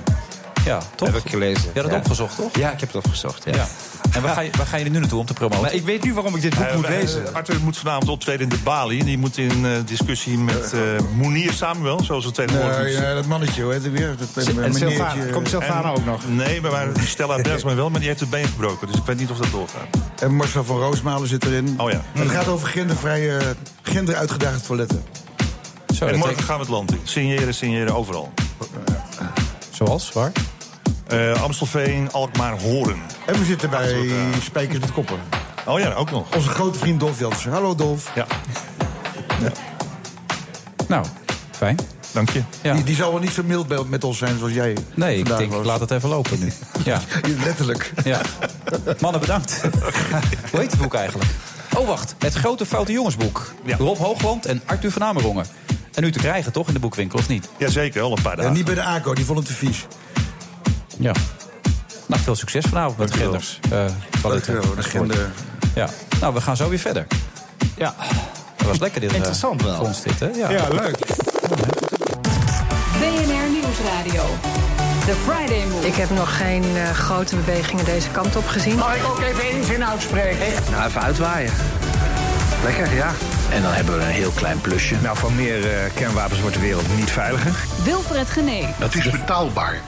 Ja, toch? Heb ik gelezen. Je had het Ja. opgezocht, toch? Ja, ik heb het opgezocht. Ja. En waar ga, je, waar ga je er nu naartoe om te promoten? Maar ik weet nu waarom ik dit boek Eh, moet lezen. Arthur moet vanavond optreden in de Bali. En die moet in eh, discussie met eh Moenier Samuel, zoals het tegenwoordig Nee, is. ja, dat mannetje, hoe heet het weer? Dat, eh, En. Komt Sylvana ook nog? Nee, maar, maar Stella Bergsma wel, maar die heeft het been gebroken. Dus ik weet niet of dat doorgaat. En Marcel van Roosmalen zit erin. Oh ja. En het gaat over gendervrije, genderuitgedaagde toiletten. Zo, en morgen gaan we het land in. Signeren, signeren, overal. Zoals, waar? Eh, Amstelveen, Alkmaar, Horen. En we zitten bij eh, Spijkers met Koppen. Oh ja, ook nog. Onze grote vriend Dolf Jansen. Hallo Dolf. Ja, Nou, fijn. dank je. Ja. Die, die zal wel niet zo mild met ons zijn zoals jij Nee, ik denk, ik laat het even lopen nu. Ja, Letterlijk. ja. Mannen, bedankt. Hoe heet het boek eigenlijk? Oh, wacht. Het Grote Foute Jongensboek. Ja. Rob Hoogland en Arthur van Amerongen. En nu te krijgen, toch, in de boekwinkel, of niet? Jazeker, al een paar Ja, dagen. niet bij de ACO, die vond het te vies. Ja. Nou, veel succes vanavond met de genders. Eh, kwaliteit. Dankjewel, de gender. Ja. Nou, we gaan zo weer verder. Ja. Dat was lekker dit. eh, Interessant wel. Ons dit, hè? Ja. Ja, leuk. BNR Nieuwsradio. The Friday Move. Ik heb nog geen eh, grote bewegingen deze kant op gezien. Mag ik ook even één zin uitspreken? Nou, even uitwaaien. Lekker, ja. En dan hebben we een heel klein plusje. Nou, van meer eh, kernwapens wordt de wereld niet veiliger. Wilfred Gené. Dat is betaalbaar.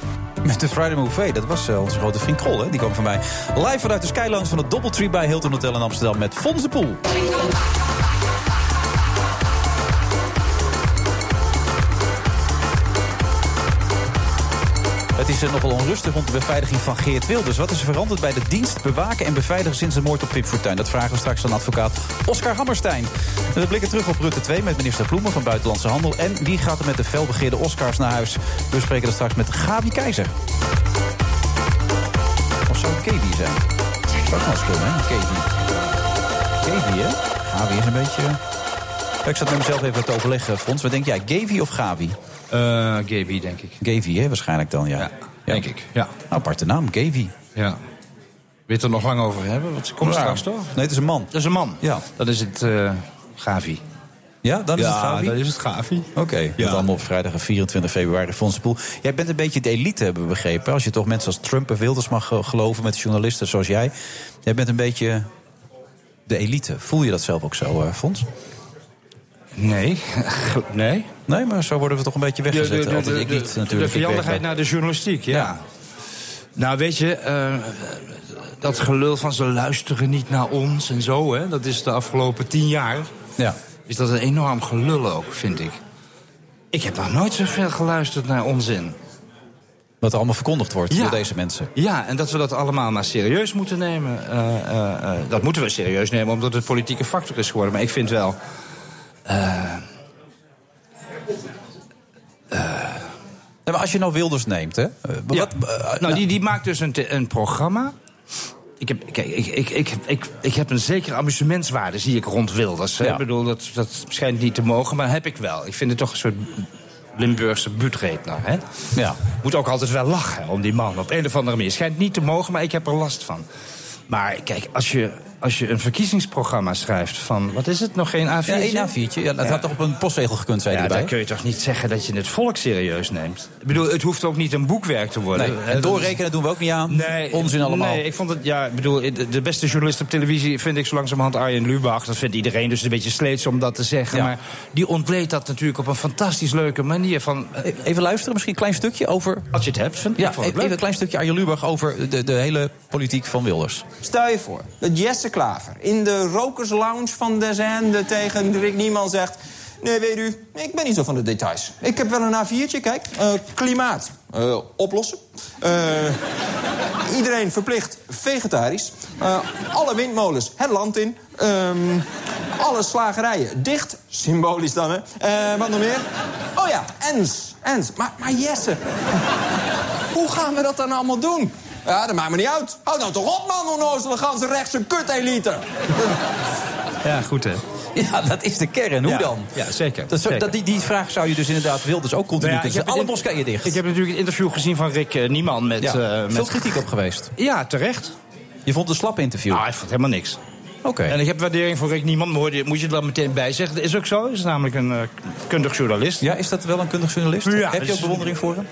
Met de Friday Move dat was eh, onze grote vriend Krol, hè? Die kwam van mij live vanuit de Skylounge van het Doubletree bij Hilton Hotel in Amsterdam met Fons de Poel. Het is nogal onrustig rond de beveiliging van Geert Wilders. Wat is er veranderd bij de dienst bewaken en beveiligen sinds de moord op Pip Fortuyn? Dat vragen we straks aan advocaat Oscar Hammerstein. We blikken terug op Rutte 2 met minister Ploemen van Buitenlandse Handel. En wie gaat er met de felbegeerde Oscars naar huis? We spreken dat straks met Gabi Keizer. Of zou het Kevi zijn? Dat kan eens kunnen, hè? Kevi. Kevi, hè? Gavi is een beetje... Ik zat met mezelf even te overleggen, Frans. Wat denk jij, Gavi of Gavi? Eh Gaby, denk ik. Gavi, hè? Waarschijnlijk dan, ja. Ja, denk ik. Ja. Nou, aparte naam, Gavi. ja. Wil je het er nog lang over hebben? Want ze komt Ja. straks toch? Nee, het is een man. Dat is een man. Ja. Dan is het eh Gavi. Ja, dan is het Gavi? dan is het Gavi. Oké, dat allemaal op vrijdag 24 februari. Fons de Poel. Jij bent een beetje de elite, hebben we begrepen. Als je toch mensen als Trump en Wilders mag eh, geloven... met journalisten zoals jij. Jij bent een beetje de elite. Voel je dat zelf ook zo, Fons? Nee. nee. Nee, maar zo worden we toch een beetje weggezet. Altijd ik niet, natuurlijk. de vijandigheid naar de journalistiek, ja. Ja. Nou, weet je, eh, dat gelul van ze luisteren niet naar ons en zo, hè, dat is de afgelopen tien jaar. Ja. Is dat een enorm gelul ook, vind ik. Ik heb nog nooit zoveel geluisterd naar onzin. Wat er allemaal verkondigd wordt Ja. door deze mensen. Ja, en dat we dat allemaal maar serieus moeten nemen. Eh, eh, dat moeten we serieus nemen, omdat het politieke factor is geworden. Maar ik vind wel. Nee, maar als je nou Wilders neemt, hè? eh, Ja. Wat, nou, die, die maakt dus een, een programma. Ik heb, kijk, ik, ik, ik, ik, ik heb een zekere amusementswaarde, zie ik rond Wilders. Ja. Ik bedoel, dat, dat schijnt niet te mogen, maar heb ik wel. Ik vind het toch een soort Limburgse buurtredner. Hè? Ja. Moet ook altijd wel lachen om die man. Op een of andere manier. Schijnt niet te mogen, maar ik heb er last van. Maar kijk, als je als je een verkiezingsprogramma schrijft van... wat is het, nog geen A4'tje? Ja, één A4'tje. Ja, dat had toch op een postzegel gekund, zei ja, hij erbij. dan kun je toch niet zeggen dat je het volk serieus neemt? Ik bedoel, het hoeft ook niet een boekwerk te worden. Nee, en doorrekenen doen we ook niet aan. Nee, Onzin allemaal. Nee, ik vond het, ja, ik bedoel, de- beste journalist op televisie vind ik zo langzamerhand Arjen Lubach. Dat vindt iedereen, dus een beetje sleets om dat te zeggen. Ja. Maar die ontleedt dat natuurlijk op een fantastisch leuke manier. Van, E- Even luisteren, misschien een klein stukje over... Als je het hebt, vind Ja, ik vond het even een klein stukje Arjen Lubach over de, de hele politiek van Wilders. Stel je voor dat Jesse Klaver in de rokerslounge van de tegen Rick Nieman zegt... Nee, weet u, ik ben niet zo van de details. Ik heb wel een A4'tje, kijk. Eh, klimaat. Eh, oplossen. Eh, iedereen verplicht vegetarisch. Alle windmolens het land in. Ehm, alle slagerijen dicht. Symbolisch dan, hè. Wat nog meer? Oh ja, ens. Ens. Maar, maar Jesse, hoe gaan we dat dan allemaal doen? Ja, dat maakt me niet uit. Hou nou toch op, man, onnozele ganse rechtse kut-elite. Ja, goed hè. Ja, dat is de kern. Hoe Ja, dan? ja, zeker, Dat, zeker. dat, die, die vraag zou je dus inderdaad Wilders ook continu Nou ja, kunnen stellen. Alle moskeeën dicht. Ik heb natuurlijk het interview gezien van Rick eh, Nieman met... Ja, eh, veel met... kritiek op geweest. Ja, terecht. Je vond het een slap interview? Nou, ik vond helemaal niks. Oké. En ik heb waardering voor Rick Nieman, maar hoorde- moet je er wel meteen bij zeggen. Dat is ook zo, hij is namelijk een eh, kundig journalist. Ja, is dat wel een kundig journalist? Ja, heb je ook bewondering voor hem?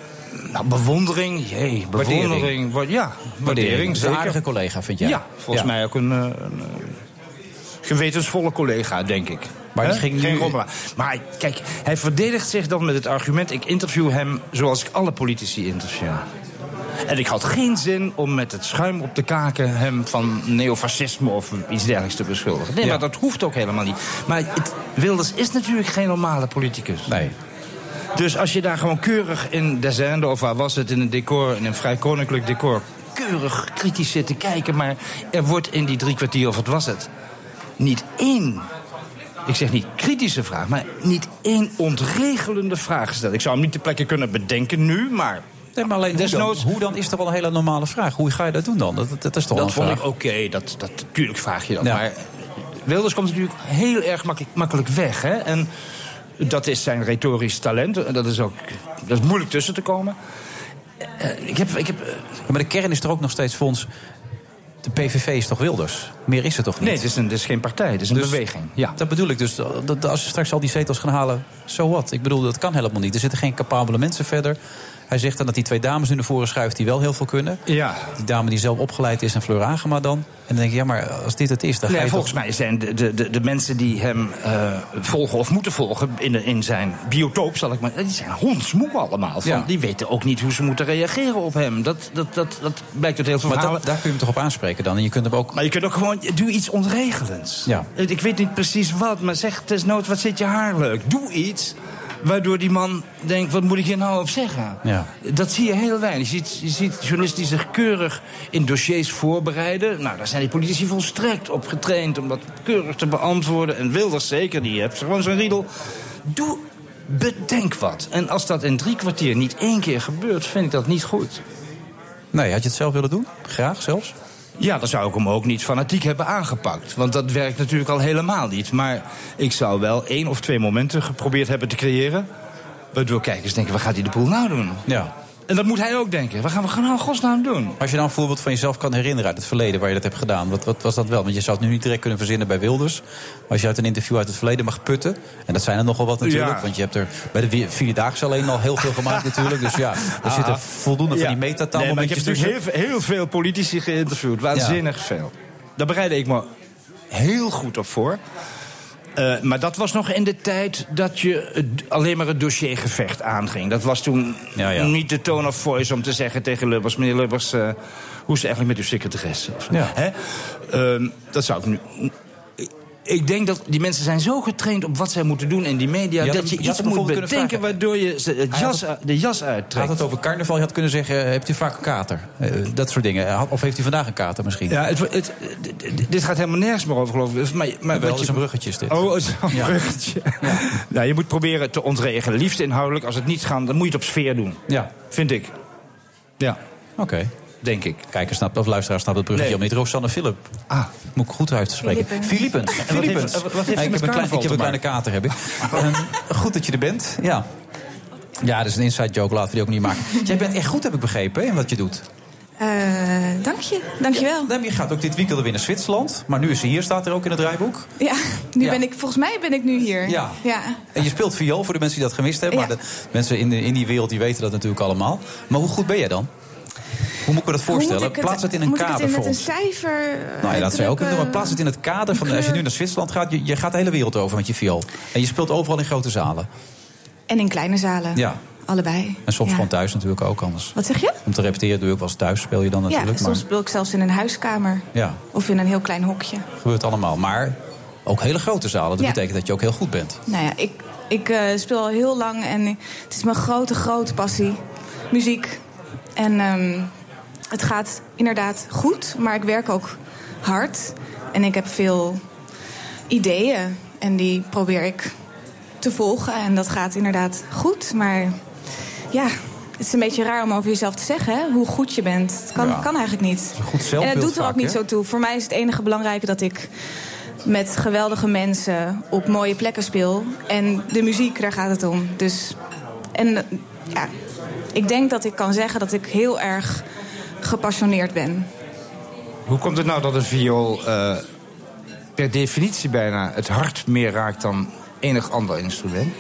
Nou, bewondering, jee, bewondering. Waardering. Ja, waardering, een zeker. aardige collega, vind jij? Ja, volgens mij ook een, eh, een eh, gewetensvolle collega, denk ik. Maar die ging Geen nu- rommelaar. Maar kijk, hij verdedigt zich dan met het argument... ik interview hem zoals ik alle politici interview. En ik had geen zin om met het schuim op de kaken... hem van neofascisme of iets dergelijks te beschuldigen. Nee, Ja. maar dat hoeft ook helemaal niet. Maar het, Wilders is natuurlijk geen normale politicus. Nee. Dus als je daar gewoon keurig in Desende, of waar was het, in een decor, in een vrij koninklijk decor, keurig kritisch zit te kijken, maar er wordt in die drie kwartier, of wat was het, niet één, ik zeg niet kritische vraag, maar niet één ontregelende vraag gesteld. Ik zou hem niet ter plekke kunnen bedenken nu, maar. Nee, maar alleen Desnoods- hoe dan is toch wel een hele normale vraag. Hoe ga je dat doen dan? Dat, dat, dat is toch wel Dat vond vraag. ik oké, dat, dat, natuurlijk vraag je dat. Ja. Maar Wilders komt natuurlijk heel erg makkelijk, makkelijk weg. Hè? En dat is zijn retorisch talent. En dat is ook dat is moeilijk tussen te komen. Eh, ik heb, ik heb, eh, Maar de kern is toch ook nog steeds voor ons... De PVV is toch Wilders? Meer is het toch niet? nee, het is, een, het is geen partij, het is een Dus- beweging. Ja. Dat bedoel ik dus. Dat, dat als ze straks al die zetels gaan halen, zo wat. Ik bedoel, dat kan helemaal niet. Er zitten geen capabele mensen verder. Hij zegt dan dat die twee dames nu naar voren schuift die wel heel veel kunnen. Ja. Die dame die zelf opgeleid is en Fleur Agema dan. En dan denk ik, ja, maar als dit het is, dan ga je volgens toch... mij zijn de, de, de, mensen die hem eh, volgen of moeten volgen in, de- in zijn biotoop, zal ik maar die zijn hondsmoe allemaal. Van, Ja. Die weten ook niet hoe ze moeten reageren op hem. Dat, dat, dat, dat blijkt uit heel veel Maar verhalen. dat, daar kun je hem toch op aanspreken dan? En je kunt hem ook... Maar je kunt ook gewoon, doe iets onregelends. Ja. Ik weet niet precies wat, maar zeg desnoods, wat zit je haar leuk? Doe iets waardoor die man denkt, wat moet ik hier nou op zeggen? Ja. Dat zie je heel weinig. Je ziet, je ziet journalisten die zich keurig in dossiers voorbereiden. Nou, daar zijn die politici volstrekt op getraind om dat keurig te beantwoorden. En Wilders zeker, die heeft gewoon zo'n riedel. Doe, bedenk wat. En als dat in drie kwartier niet één keer gebeurt, vind ik dat niet goed. Nee, had je het zelf willen doen? Graag zelfs? Ja, dan zou ik hem ook niet fanatiek hebben aangepakt. Want dat werkt natuurlijk al helemaal niet. Maar ik zou wel één of twee momenten geprobeerd hebben te creëren. Waardoor kijkers denken, wat gaat hij de poel nou doen? Ja. En dat moet hij ook denken. Wat gaan we in godsnaam doen? Als je nou een voorbeeld van jezelf kan herinneren uit het verleden waar je dat hebt gedaan, wat, wat was dat wel? Want je zou het nu niet direct kunnen verzinnen bij Wilders. Maar als je uit een interview uit het verleden mag putten, en dat zijn er nogal wat natuurlijk, Ja. want je hebt er bij de Vierdaagse alleen al heel veel gemaakt natuurlijk. Dus ja, er zitten Ah. voldoende van die metataal Nee, maar ik heb natuurlijk heel, heel veel politici geïnterviewd. Waanzinnig veel. Daar bereidde ik me heel goed op voor. Eh, maar dat was nog in de tijd dat je het- alleen maar het dossiergevecht aanging. Dat was toen Ja, ja. niet de tone of voice om te zeggen tegen Lubbers... meneer Lubbers, eh, hoe is het eigenlijk met uw. Ja. Hè? Ehm, dat zou ik nu... Ik denk dat die mensen zijn zo getraind op wat zij moeten doen in die media... Had dat hem- je je had iets moet bedenken waardoor je ze het had jas, de jas Had uittrekt. het over carnaval, je had kunnen zeggen, eh, hebt u vaak een kater? Eh, dat soort dingen. Had- Of heeft u vandaag een kater misschien? Ja, het, het, dit- gaat helemaal nergens meer over, geloof ik. Maar, maar wel, wat is een bruggetje is dit. Oh, is een Ja. bruggetje. Nou, je moet proberen te ontregelen. Liefst inhoudelijk. Als het niet gaat, dan moet je het op sfeer doen. Ja. Vind ik. Ja, Oké. Denk ik. Kijker snapt, of luisteraar snapt het bruggetje Nee. al niet. Rosanne Philip. Ah. Moet ik goed uit te spreken. Wat wat heeft ik heb een, klein, ik heb een kleine kater, heb ik. Ehm, goed dat je er bent. Ja. Ja, dat is een inside joke. Laten we die ook niet maken. Jij bent echt goed, heb ik begrepen, in wat je doet. Eh, dank je, dank je wel. Ja, je gaat ook dit weekend weer naar Zwitserland. Maar nu is ze hier, staat er ook in het draaiboek. Ja, nu Ja. ben ik, volgens mij ben ik nu hier. Ja. ja. En je speelt viool voor de mensen die dat gemist hebben. Maar de mensen in, de, in die wereld die weten dat natuurlijk allemaal. Maar hoe goed ben jij dan? Hoe moet ik me dat moet voorstellen? het- plaats het in een moet ik kader het in voor met een cijfer Nou ja, dat zou je ook kunnen doen. Maar plaats het in het kader van... Als je nu naar Zwitserland gaat, je, je gaat de hele wereld over met je viool. En je speelt overal in grote zalen. En in kleine zalen. Ja. Allebei. En soms Ja. gewoon thuis natuurlijk ook anders. Wat zeg je? Om te repeteren doe ik wel eens thuis, speel je dan Ja, natuurlijk. soms speel ik zelfs in een huiskamer. ja, Of in een heel klein hokje. gebeurt allemaal. Maar ook hele grote zalen. Dat Ja. betekent dat je ook heel goed bent. Nou ja, ik, ik eh, speel al heel lang en het is mijn grote, grote passie. Muziek. En ehm, het gaat inderdaad goed, maar ik werk ook hard. En ik heb veel ideeën en die probeer ik te volgen. En dat gaat inderdaad goed, maar ja... Het is een beetje raar om over jezelf te zeggen, hè? hoe goed je bent. Het kan, Ja. kan eigenlijk niet. Goed en het doet er ook niet zo toe. Voor mij is het enige belangrijke dat ik met geweldige mensen op mooie plekken speel. En de muziek, daar gaat het om. Dus, en ja, ik denk dat ik kan zeggen dat ik heel erg gepassioneerd ben. Hoe komt het nou dat een viool eh, per definitie bijna het hart meer raakt dan enig ander instrument?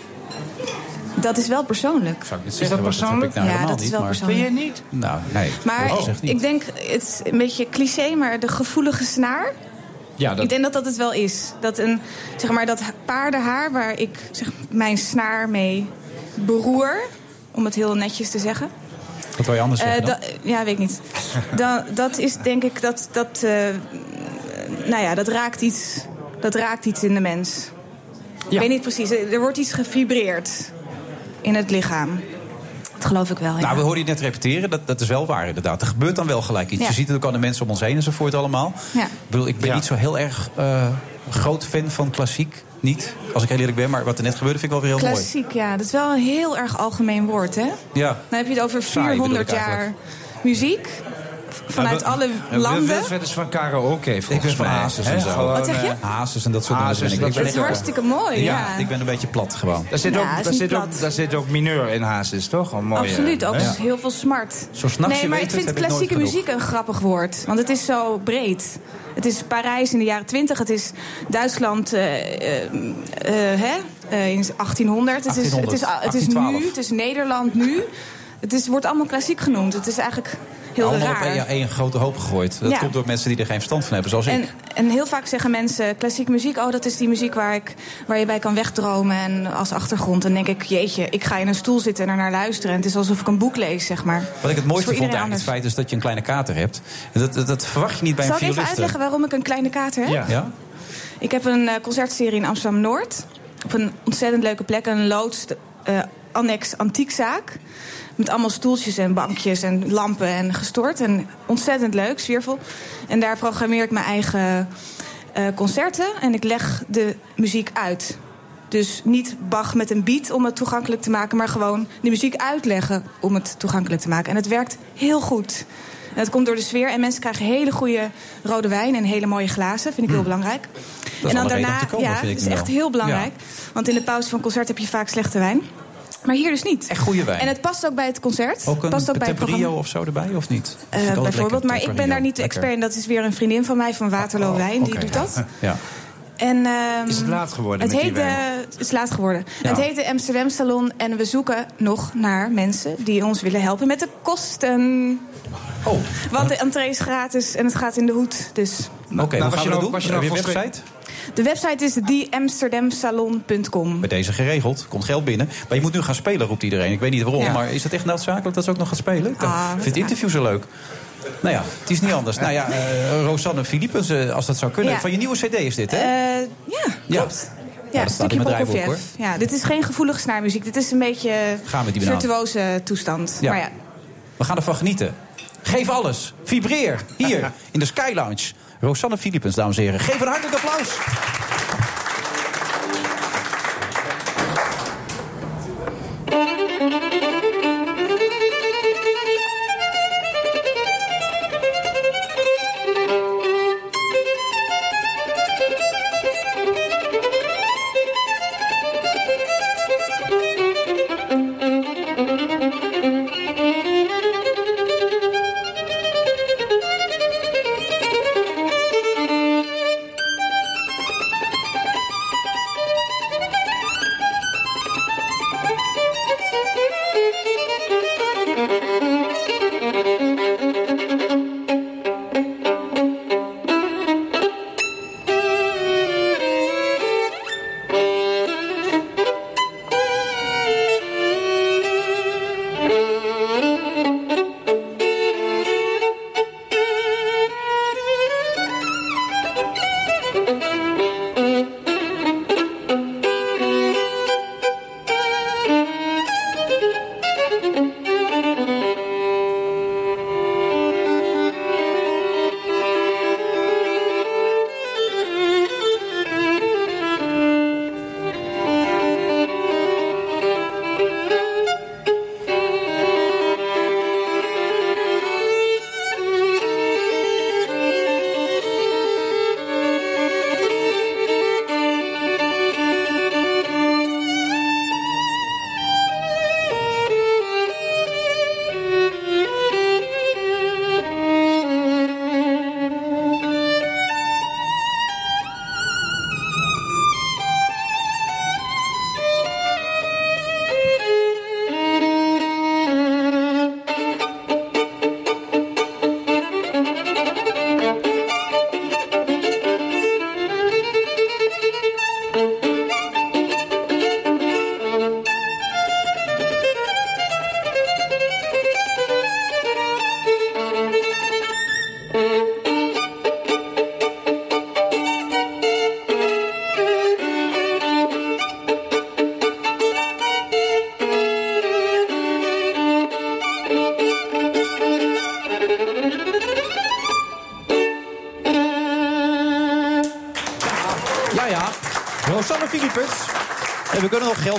Dat is wel persoonlijk. Zou ik niet Is dat persoonlijk? nou Ja, dat is niet, wel maar- persoonlijk. Ben jij niet? Nou, nee. Maar dat ik, ik denk, het is een beetje cliché, maar de gevoelige snaar. Ja, Ik denk dat dat het wel is. Dat, een, zeg maar, dat paardenhaar waar ik zeg, mijn snaar mee beroer, om het heel netjes te zeggen. Wat wil je anders Eh, zeggen dan? ja, weet ik niet. Dan, dat is denk ik dat. dat eh, nou ja, dat raakt iets. Dat raakt iets in de mens. Ik weet niet precies. Er wordt iets gevibreerd in het lichaam. Dat geloof ik wel. Ja. Nou, we hoorden je net repeteren. Dat, dat is wel waar, inderdaad. Er gebeurt dan wel gelijk iets. Ja. Je ziet het ook aan de mensen om ons heen enzovoort allemaal. Ja. Ik, bedoel, ik ben niet zo heel erg eh, groot fan van klassiek. Niet, als ik heel eerlijk ben. Maar wat er net gebeurde vind ik wel weer heel mooi. Klassiek, ja. Dat is wel een heel erg algemeen woord, hè? Ja. Dan heb je het over Saai, bedoel 400 ik jaar muziek. Vanuit Ja, alle landen. Wilfred is van karaoke, Ik volgens ben van. Hazes en zo. Gewoon, Wat zeg je? eh, Hazes en dat soort dingen. Hazes, ik. dat Ik Dat is hartstikke mooi, ja. Ik ben een beetje plat gewoon. Daar zit, Ja, ook, daar, zit ook, daar zit ook mineur in Hazes, toch? Een mooie, Absoluut, ook heel veel smart. Zo nee, maar ik vind ik klassieke muziek een grappig woord. Want het is zo breed. Het is Parijs in de jaren 20, het is Duitsland eh, eh, eh, hè? Eh, in 1800. Het is, het is, het is nu, 1812. het is Nederland nu. Het is, wordt allemaal klassiek genoemd. Het is eigenlijk heel Allemaal raar. op één, grote hoop gegooid. Dat Ja. komt door mensen die er geen verstand van hebben, zoals En, ik. en heel vaak zeggen mensen, klassieke muziek... oh, dat is die muziek waar, ik, waar je bij kan wegdromen en als achtergrond. En dan denk ik, jeetje, ik ga in een stoel zitten en er naar luisteren. En het is alsof ik een boek lees, zeg maar. Wat ik het mooiste vond eigenlijk, het feit is dat je een kleine kater hebt. En Dat, dat, dat verwacht je niet bij Zal een ik even uitleggen waarom ik een kleine kater heb? Ja. ja? Ik heb een eh, concertserie in Amsterdam-Noord. Op een ontzettend leuke plek. Een loods, eh, annex antiekzaak. Met allemaal stoeltjes en bankjes en lampen en gestort. En ontzettend leuk, sfeervol. En daar programmeer ik mijn eigen eh, concerten. En ik leg de muziek uit. Dus niet Bach met een beat om het toegankelijk te maken... maar gewoon de muziek uitleggen om het toegankelijk te maken. En het werkt heel goed. En dat komt door de sfeer. En mensen krijgen hele goede rode wijn en hele mooie glazen. Vind ik heel belangrijk. is en dan daarna, komen, ja, dat is echt heel belangrijk. Want in de pauze van concert heb je vaak slechte wijn. Maar hier dus niet. Echt goede wijn. En het past ook bij het concert. Ook een past ook bij het programma. of zo erbij, of niet? Eh, altijd bijvoorbeeld, maar ik ben daar niet de expert in. Dat is weer een vriendin van mij van Waterloo Wijn, die doet dat. Ja. En, ehm, Is het laat geworden Het met die heet, wijn? eh, het is laat geworden. Ja. Het heet de Amsterdam Salon en we zoeken nog naar mensen die ons willen helpen met de kosten. Oh. Want de entree is gratis en het gaat in de hoed. Dus. Oké, Nou, hoe was gaan je nou- doen? was je nou? De website is theamsterdamsalon.com. Bij deze geregeld. Komt geld binnen. Maar je moet nu gaan spelen, roept iedereen. Ik weet niet waarom, Ja. maar is het echt noodzakelijk dat ze ook nog gaat spelen? Ik Ah, vind het interview zo leuk. Nou ja, het is niet anders. Nou ja, eh, Rosanne Philippens, eh, als dat zou kunnen. Ja. Van je nieuwe cd is dit, hè? Eh, ja, Ja. klopt. Ja, Ja, dat een staat in stukje Prokofjev. Ja, dit is geen gevoelige snaarmuziek. Dit is een beetje Gaan virtuoze toestand. Ja. Maar ja, We gaan ervan genieten. Geef alles. Vibreer. Hier, in de Sky Lounge. Rosanne Philippens, dames en heren. Geef een hartelijk applaus.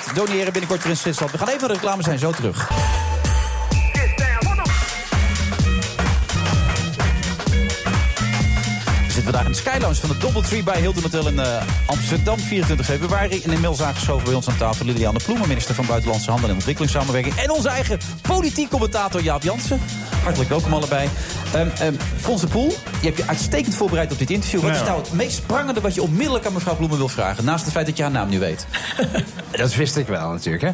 Geld doneren binnenkort voor in Zwitserland. We gaan even naar de reclame, zijn zo terug. We zitten vandaag in de Skylounge van de Doubletree bij Hilton Hotel in eh, Amsterdam. 24 februari. En inmiddels aangeschoven bij ons aan tafel Liliane Ploemen, minister van Buitenlandse Handel en Ontwikkelingssamenwerking. En onze eigen politiek commentator Jaap Jansen. Hartelijk welkom allebei. Um, um, Fons de Poel, je hebt je uitstekend voorbereid op dit interview. Wat is nou het meest sprangende wat je onmiddellijk aan mevrouw Ploemen wil vragen? Naast het feit dat je haar naam nu weet. Dat wist ik wel natuurlijk, hè.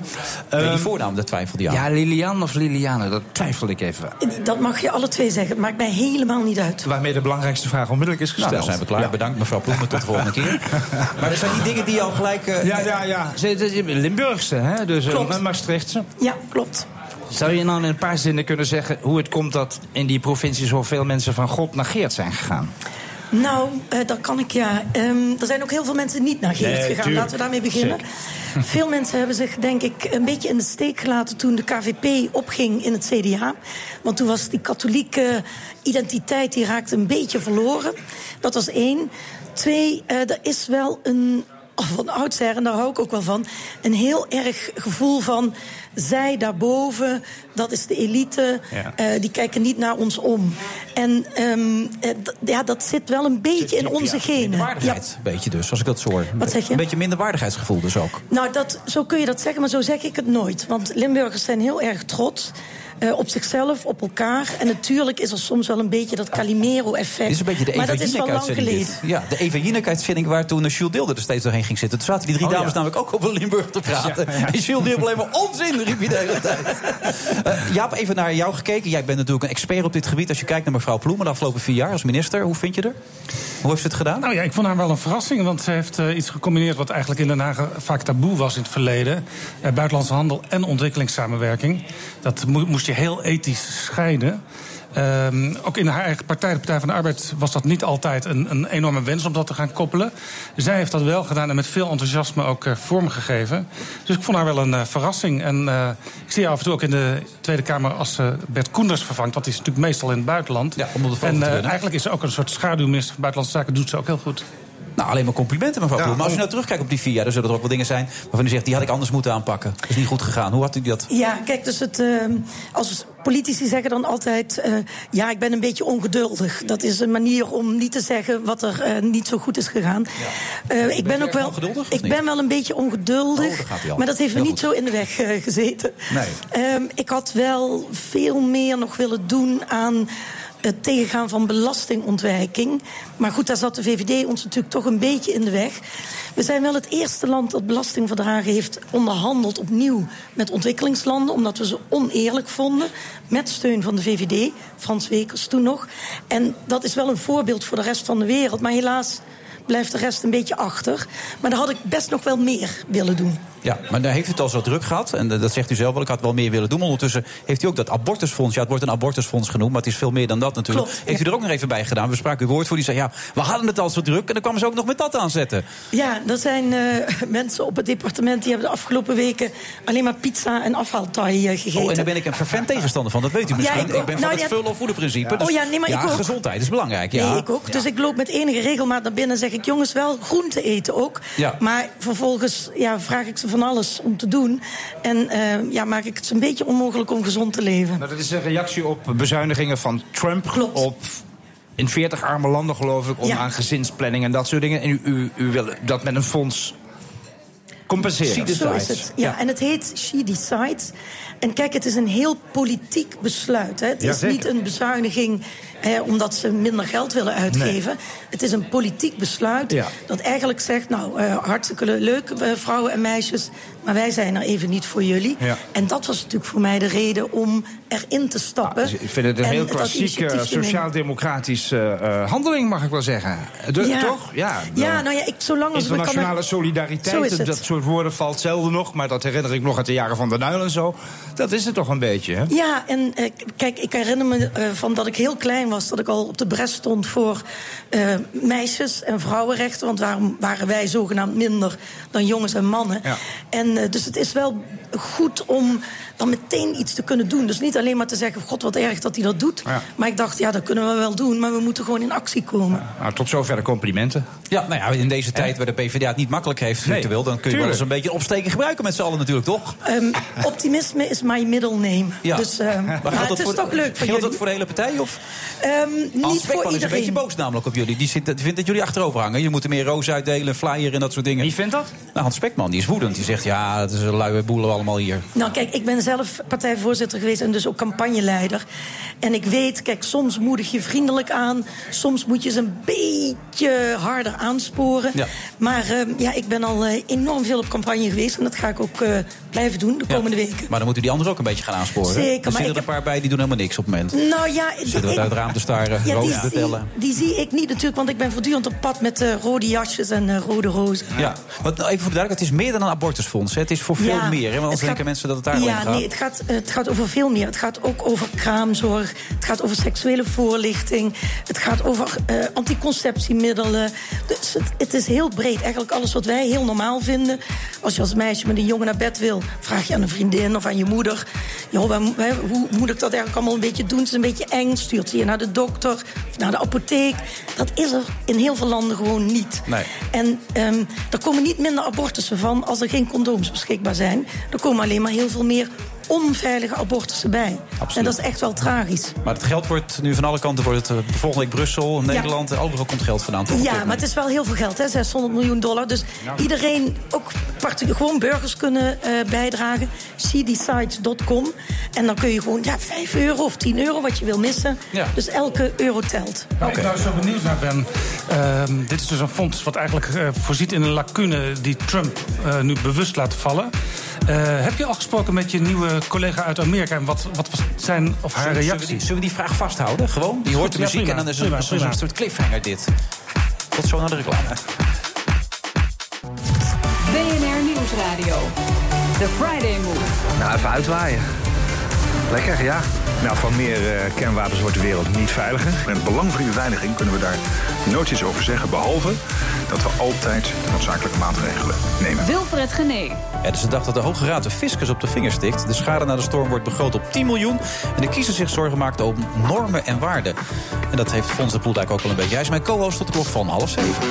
Nee, die Ehm, voornaam, dat twijfelde je aan. Ja, Lilian of Liliane, dat twijfel ik even. Dat mag je alle twee zeggen. Het maakt mij helemaal niet uit. Waarmee de belangrijkste vraag onmiddellijk is Nou, gesteld. dan zijn we klaar. Ja. Bedankt mevrouw Ploemen, tot de volgende keer. Maar er zijn die dingen die al gelijk... eh, Ja, ja, ja. Limburgse, hè? Dus Klopt. uh, Maastrichtse. Ja, klopt. Zou je nou in een paar zinnen kunnen zeggen hoe het komt dat in die provincie zoveel mensen van God naar Geert zijn gegaan? Nou, eh, dat kan ik ja. Ehm, er zijn ook heel veel mensen niet naar Geert Nee, gegaan. tuurlijk. Laten we daarmee beginnen. Veel mensen hebben zich, denk ik, een beetje in de steek gelaten toen de KVP opging in het CDA. Want toen was die katholieke identiteit die raakte een beetje verloren. Dat was één. Twee, eh, er is wel een. van oudsher, en daar hou ik ook wel van. Een heel erg gevoel van. Zij daarboven, dat is de elite. Ja. eh, die kijken niet naar ons om. En ehm, eh, ja, dat zit wel een beetje in onze genen. Ja. Minderwaardigheid, een beetje dus, als ik dat zo hoor. Wat zeg je? Een beetje minderwaardigheidsgevoel dus ook. Nou, dat, zo kun je dat zeggen, maar zo zeg ik het nooit. Want Limburgers zijn heel erg trots. eh, op zichzelf, op elkaar. En natuurlijk is er soms wel een beetje dat Calimero-effect. Dit is een beetje de maar dat is wel lang geleden. Ja, de Eva Jinek-uitzending waar toen Jules Deelder er steeds doorheen ging zitten. Toen zaten die drie Oh, dames ja. namelijk ook over Limburg te praten. Ja, ja. En Jules Deelder alleen maar onzin riep hij de hele tijd. Eh, Jaap, even naar jou gekeken. Jij bent natuurlijk een expert op dit gebied. Als je kijkt naar mevrouw Ploemen de afgelopen vier jaar als minister. Hoe vind je er? Hoe heeft ze het gedaan? Nou ja, ik vond haar wel een verrassing. Want ze heeft eh, iets gecombineerd wat eigenlijk in Den Haag vaak taboe was in het verleden. Eh, buitenlandse handel en ontwikkelingssamenwerking. Dat mo- moest je heel ethisch scheiden. Ehm, ook in haar eigen partij, de Partij van de Arbeid, was dat niet altijd een, een enorme wens om dat te gaan koppelen. Zij heeft dat wel gedaan en met veel enthousiasme ook eh, vormgegeven. Dus ik vond haar wel een eh, verrassing. En eh, ik zie haar af en toe ook in de Tweede Kamer als eh, Bert Koenders vervangt. Want die is natuurlijk meestal in het buitenland. Ja, om op de foto en eigenlijk is ze ook een soort schaduwminister van Buitenlandse Zaken. Doet ze ook heel goed. Nou, alleen maar complimenten, mevrouw Ploemen. Maar als je nou terugkijkt op die vier jaar, dan zullen er ook wel dingen zijn waarvan u zegt, die had ik anders moeten aanpakken. Dat is niet goed gegaan. Hoe had u dat? Ja, kijk, dus het, ehm, als politici zeggen dan altijd... eh, ja, ik ben een beetje ongeduldig. Dat is een manier om niet te zeggen wat er eh, niet zo goed is gegaan. Eh, ik ben ook wel, ik ben wel een beetje ongeduldig. Oh, maar dat heeft me Heel niet zo in de weg gezeten. Nee. Ehm, ik had wel veel meer nog willen doen aan het tegengaan van belastingontwijking. Maar goed, daar zat de VVD ons natuurlijk toch een beetje in de weg. We zijn wel het eerste land dat belastingverdragen heeft onderhandeld opnieuw met ontwikkelingslanden, omdat we ze oneerlijk vonden. Met steun van de VVD, Frans Wekers toen nog. En dat is wel een voorbeeld voor de rest van de wereld. Maar helaas blijft de rest een beetje achter. Maar daar had ik best nog wel meer willen doen. Ja, maar daar heeft u het al zo druk gehad. En eh, dat zegt u zelf wel. Ik had wel meer willen doen. Ondertussen heeft u ook dat abortusfonds. Ja, het wordt een abortusfonds genoemd. Maar het is veel meer dan dat natuurlijk. Klopt, heeft u er ook nog even bij gedaan? We spraken uw woord voor. Die zei, ja, we hadden het al zo druk. En dan kwamen ze ook nog met dat aanzetten. Ja, er zijn eh, mensen op het departement die hebben de afgelopen weken alleen maar pizza en afhaaltaai eh, gegeten. Oh, en daar ben ik een fervent tegenstander van. Dat weet u misschien. Ja, ik ben van Nou, het ja. vullen of voeden principe. Oh ja, nee, maar ik ook. gezondheid is belangrijk. Ja. Nee, ik ook. Dus ik loop met enige regelmaat naar binnen en zeg ik... jongens, wel groente eten ook. Ja. Maar vervolgens ja, vraag ik ze van alles om te doen. En eh, ja, maak ik het een beetje onmogelijk om gezond te leven. Nou, dat is een reactie op bezuinigingen van Trump. Op in 40 arme landen, geloof ik, om Ja. aan gezinsplanning en dat soort dingen. En u, u, u wil dat met een fonds compenseren. Zo is het. Ja, en het heet She Decides. En kijk, het is een heel politiek besluit. Hè. Het Ja, is zeker. niet een bezuiniging omdat ze minder geld willen uitgeven. Het is een politiek besluit Ja. dat eigenlijk zegt... nou, eh, hartstikke leuk, eh, vrouwen en meisjes... maar wij zijn er even niet voor jullie. Ja. En dat was natuurlijk voor mij de reden om erin te stappen. Dus ik vind het een en heel klassieke sociaal-democratische eh, handeling, mag ik wel zeggen. De, Ja. Toch? Ja, Ja, nou ja, ik, zolang als Internationale kan solidariteit, dat soort woorden valt zelden nog. Maar dat herinner ik nog uit de jaren van de Nuil en zo. Dat is het toch een beetje, hè? Ja, en kijk, ik herinner me van dat ik heel klein was... dat ik al op de bres stond voor eh, meisjes- en vrouwenrechten. Want waarom waren wij zogenaamd minder dan jongens en mannen? Ja. En eh, dus het is wel goed om dan meteen iets te kunnen doen. Dus niet alleen maar te zeggen, god wat erg dat hij dat doet. Ja. Maar ik dacht, ja, dat kunnen we wel doen, maar we moeten gewoon in actie komen. Nou, tot zover de complimenten. Ja, nou ja, in deze tijd waar de PvdA het niet makkelijk heeft, Nee, dan kun je wel eens een beetje een opsteken gebruiken met z'n allen natuurlijk, toch? Ehm, optimisme is my middle name. Ja. Dus eh, maar geldt het dat is voor- toch leuk voor Geldt jullie. dat voor de hele partij? Of? Ehm, Hans niet Spekman voor is een iedereen. beetje boos namelijk op jullie. Die vindt dat jullie achterover hangen. Je moet er meer roos uitdelen, flyer en dat soort dingen. Wie vindt dat? Nou, Hans Spekman, die is woedend. Die zegt, ja, het is een luie boel allemaal hier. Nou, kijk, ik ben zelf partijvoorzitter geweest en dus ook campagneleider. En ik weet, kijk, soms moedig je vriendelijk aan. Soms moet je ze een beetje harder aansporen. Ja. Maar eh, ja, ik ben al eh, enorm veel op campagne geweest. En dat ga ik ook eh, blijven doen de komende weken. Maar dan moeten die anderen ook een beetje gaan aansporen. Zeker, Er maar zitten er een paar bij die doen helemaal niks op het moment. Nou ja, Zitten we ik- uit het raam te staren, ja, die, te zie, tellen. die zie ik niet natuurlijk, want ik ben voortdurend op pad met eh, rode jasjes en eh, rode rozen. Ja, want nou, even voor de duidelijkheid, het is meer dan een abortusfonds. Hè? Het is voor veel Ja, meer, hè? want anders denken gaat- mensen dat het daar Ja, gaat. nee, het gaat, het gaat over veel meer. Het gaat ook over kraamzorg. Het gaat over seksuele voorlichting. Het gaat over eh, anticonceptiemiddelen. Dus het, het is heel breed. Eigenlijk alles wat wij heel normaal vinden. Als je als meisje met een jongen naar bed wil, vraag je aan een vriendin of aan je moeder. Joh, hoe moet ik dat eigenlijk allemaal een beetje doen? Het is een beetje eng. Stuurt ze je naar de dokter of naar de apotheek. Dat is er in heel veel landen gewoon niet. Nee. En ehm, er komen niet minder abortussen van als er geen condooms beschikbaar zijn. Er komen alleen maar heel veel meer onveilige abortussen bij. En dat is echt wel tragisch. Maar het geld wordt nu van alle kanten, wordt het, eh, volgende week Brussel, Nederland, en overal komt geld vandaan. Toch? Ja, maar het is wel heel veel geld, hè? 600 miljoen dollar. Dus iedereen, ook gewoon burgers kunnen eh, bijdragen. cdsites.com. En dan kun je gewoon ja, 5 euro of 10 euro, wat je wil missen. Ja. Dus elke euro telt. Waar ik nou zo benieuwd naar ben. ehm, dit is dus een fonds wat eigenlijk eh, voorziet in een lacune die Trump eh, nu bewust laat vallen. Eh, heb je al gesproken met je nieuwe collega uit Amerika en wat, wat was zijn of haar Zullen we- reactie? Zullen we, die, zullen we die vraag vasthouden? Gewoon? Die hoort de muziek en dan is het prima, een, prima. een soort cliffhanger dit. Tot zo naar de reclame. BNR Nieuwsradio. The Friday Move. Nou, even uitwaaien. Lekker, ja. Nou, van meer eh, kernwapens wordt de wereld niet veiliger. En het belang van die beveiliging kunnen we daar nooit iets over zeggen. Behalve dat we altijd de noodzakelijke maatregelen nemen. Wilfred Genee. Het is de dag dat de Hoge Raad de fiscus op de vingers stikt. De schade na de storm wordt begroot op 10 miljoen. En de kiezer zich zorgen maakt over normen en waarden. En dat heeft Fons de Poeldijk ook wel een beetje. Hij is mijn co-host tot de klok van half zeven.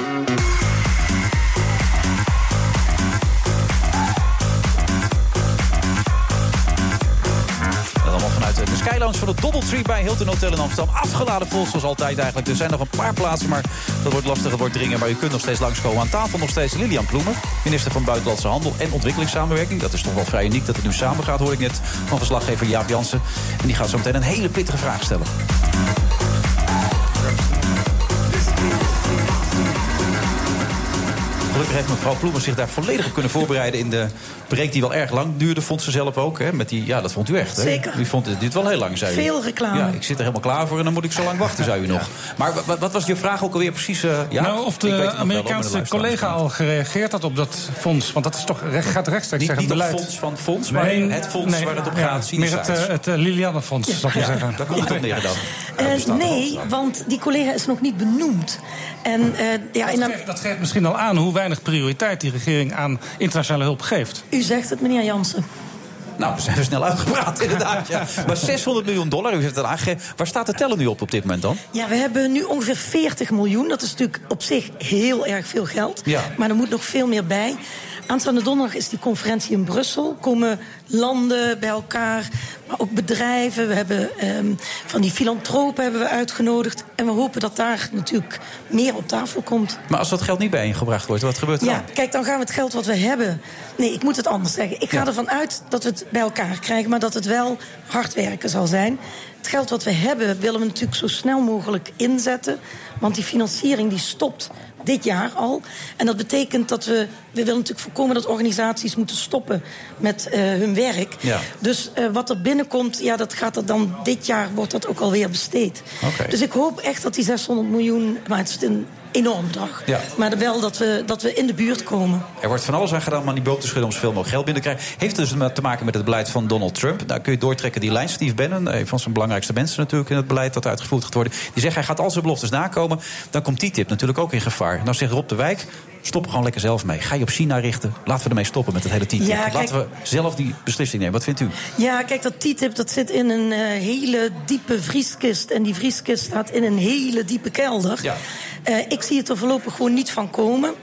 Lounge van de Doubletree bij Hilton Hotel in Amsterdam. Afgeladen vol altijd eigenlijk. Er zijn nog een paar plaatsen, maar dat wordt lastig, het wordt dringen. Maar u kunt nog steeds langskomen. Aan tafel nog steeds Lilian Ploemen, minister van Buitenlandse Handel en Ontwikkelingssamenwerking. Dat is toch wel vrij uniek dat het nu samen gaat, hoor ik net van verslaggever Jaap Jansen. En die gaat zo meteen een hele pittige vraag stellen. Gelukkig heeft mevrouw Ploemen zich daar volledig op kunnen voorbereiden... in de break die wel erg lang duurde, vond ze zelf ook. Hè? Met die, ja, dat vond u echt. Hè? Zeker. U vond het dit wel heel lang, zei u. Veel reclame. Ja, ik zit er helemaal klaar voor en dan moet ik zo lang wachten, zei u nog. Maar wat, was je vraag ook alweer precies? eh, ja? nou, of de wel, Amerikaanse de collega al gereageerd had op dat fonds. Want dat is toch, gaat rechtstreeks Niet, zeggen niet het beleid. fonds van fonds, maar het fonds waar het op ja, gaat. meer het, eh, het eh, Lilianne-fonds, zal ik Ja, zeggen. daar komt het op neer dan. Nee, want die collega is nog niet benoemd. En eh, ja, in Dat geeft, dat geeft misschien al aan hoe weinig prioriteit die regering aan internationale hulp geeft. U zegt het, meneer Jansen. Nou, we zijn er snel uitgepraat, inderdaad. Ja. Maar 600 miljoen dollar, u heeft het aangegeven. Waar staat de teller nu op op dit moment dan? Ja, we hebben nu ongeveer 40 miljoen. Dat is natuurlijk op zich heel erg veel geld. Ja. Maar er moet nog veel meer bij. Aanstaande donderdag is die conferentie in Brussel. Komen landen bij elkaar, maar ook bedrijven. We hebben ehm, van die filantropen hebben we uitgenodigd. En we hopen dat daar natuurlijk meer op tafel komt. Maar als dat geld niet bijeengebracht wordt, wat gebeurt er dan? Ja, kijk, dan gaan we het geld wat we hebben. Nee, ik moet het anders zeggen. Ik ga Ja. ervan uit dat we het bij elkaar krijgen, maar dat het wel hard werken zal zijn. Het geld wat we hebben willen we natuurlijk zo snel mogelijk inzetten. Want die financiering die stopt dit jaar al. En dat betekent dat we. We willen natuurlijk voorkomen dat organisaties moeten stoppen met eh, hun werk. Ja. Dus eh, wat er binnenkomt, ja, dat gaat er dan dit jaar wordt dat ook alweer besteed. Dus ik hoop echt dat die 600 miljoen. Maar het is een enorm. Ja. Maar wel dat we, dat we in de buurt komen. Er wordt van alles aan gedaan om aan die boot te schudden om zoveel mogelijk geld binnen te krijgen. Heeft dus te maken met het beleid van Donald Trump. Daar kun je doortrekken die lijn. Steve Bannon, een van zijn belangrijkste mensen natuurlijk in het beleid dat uitgevoerd gaat worden. Die zegt hij gaat al zijn beloftes nakomen. Dan komt TTIP natuurlijk ook in gevaar. Nou zegt Rob de Wijk. Stop er gewoon lekker zelf mee. Ga je op China richten. Laten we ermee stoppen met het hele TTIP. Ja, kijk- Laten we zelf die beslissing nemen. Wat vindt u? Ja, kijk, dat TTIP dat zit in een eh, hele diepe vrieskist. En die vrieskist staat in een hele diepe kelder. Ja. Eh, ik zie het er voorlopig gewoon niet van komen.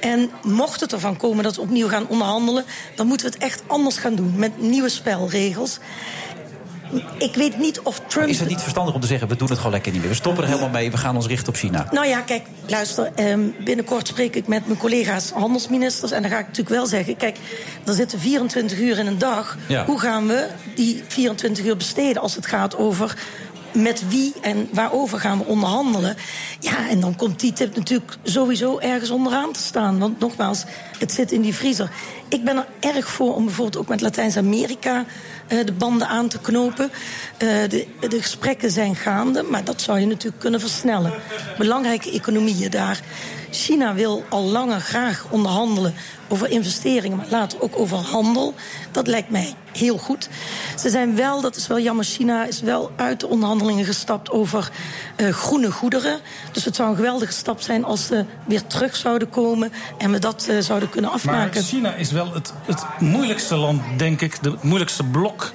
En mocht het ervan komen dat we opnieuw gaan onderhandelen... dan moeten we het echt anders gaan doen. Met nieuwe spelregels. Ik weet niet of Trump... Is het niet verstandig om te zeggen, we doen het gewoon lekker niet meer. We stoppen er helemaal mee, we gaan ons richten op China. Nou ja, kijk, luister. ehm, binnenkort spreek ik met mijn collega's handelsministers. En dan ga ik natuurlijk wel zeggen: kijk, er zitten 24 uur in een dag. Ja. Hoe gaan we die 24 uur besteden als het gaat over. Met wie en waarover gaan we onderhandelen? Ja, en dan komt die tip natuurlijk sowieso ergens onderaan te staan. Want nogmaals, het zit in die vriezer. Ik ben er erg voor om bijvoorbeeld ook met Latijns-Amerika eh, de banden aan te knopen. Eh, de, de gesprekken zijn gaande, maar dat zou je natuurlijk kunnen versnellen. Belangrijke economieën daar. China wil al langer graag onderhandelen over investeringen, maar later ook over handel. Dat lijkt mij heel goed. Ze zijn wel, dat is wel jammer, China is wel uit de onderhandelingen gestapt over eh, groene goederen. Dus het zou een geweldige stap zijn als ze weer terug zouden komen en we dat zouden kunnen Maar afmaken. China is wel het, het moeilijkste land, denk ik. De, het moeilijkste blok.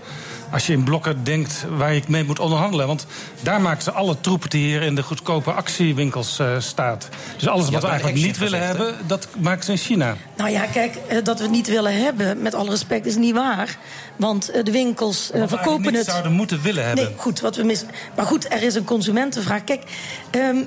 Als je in blokken denkt waar je mee moet onderhandelen. Want daar maken ze alle troepen die hier in de goedkope actiewinkels eh staat. Dus alles Ja, wat we eigenlijk niet willen gezegd, hebben, dat maken ze in China. Nou ja, kijk, eh, dat we het niet willen hebben, met alle respect, is niet waar. Want eh, de winkels we verkopen niet het. zouden moeten willen hebben. Nee, goed, wat we mis. Maar goed, er is een consumentenvraag. Kijk, ehm,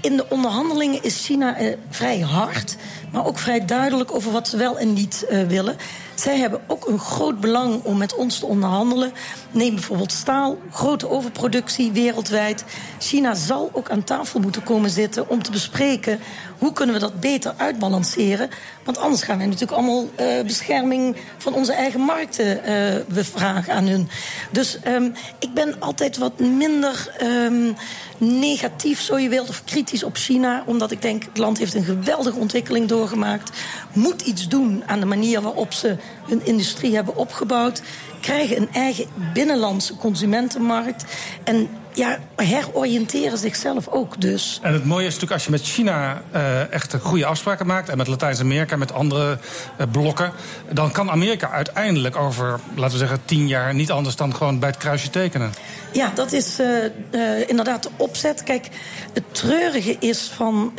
in de onderhandelingen is China eh, vrij hard, maar ook vrij duidelijk over wat ze wel en niet eh, willen. Zij hebben ook een groot belang om met ons te onderhandelen. Neem bijvoorbeeld staal, grote overproductie wereldwijd. China zal ook aan tafel moeten komen zitten om te bespreken hoe kunnen we dat beter uitbalanceren. Want anders gaan wij natuurlijk allemaal eh, bescherming van onze eigen markten eh bevragen aan hun. Dus ehm, ik ben altijd wat minder ehm, negatief, zo je wilt, of kritisch op China. Omdat ik denk, het land heeft een geweldige ontwikkeling doorgemaakt. Moet iets doen aan de manier waarop ze hun industrie hebben opgebouwd. Krijgen een eigen binnenlandse consumentenmarkt. En ja, heroriënteren zichzelf ook dus. En het mooie is natuurlijk als je met China eh, echt goede afspraken maakt... en met Latijns-Amerika, met andere eh, blokken... dan kan Amerika uiteindelijk over, laten we zeggen, tien jaar... niet anders dan gewoon bij het kruisje tekenen. Ja, dat is eh, inderdaad de opzet. Kijk, het treurige is van,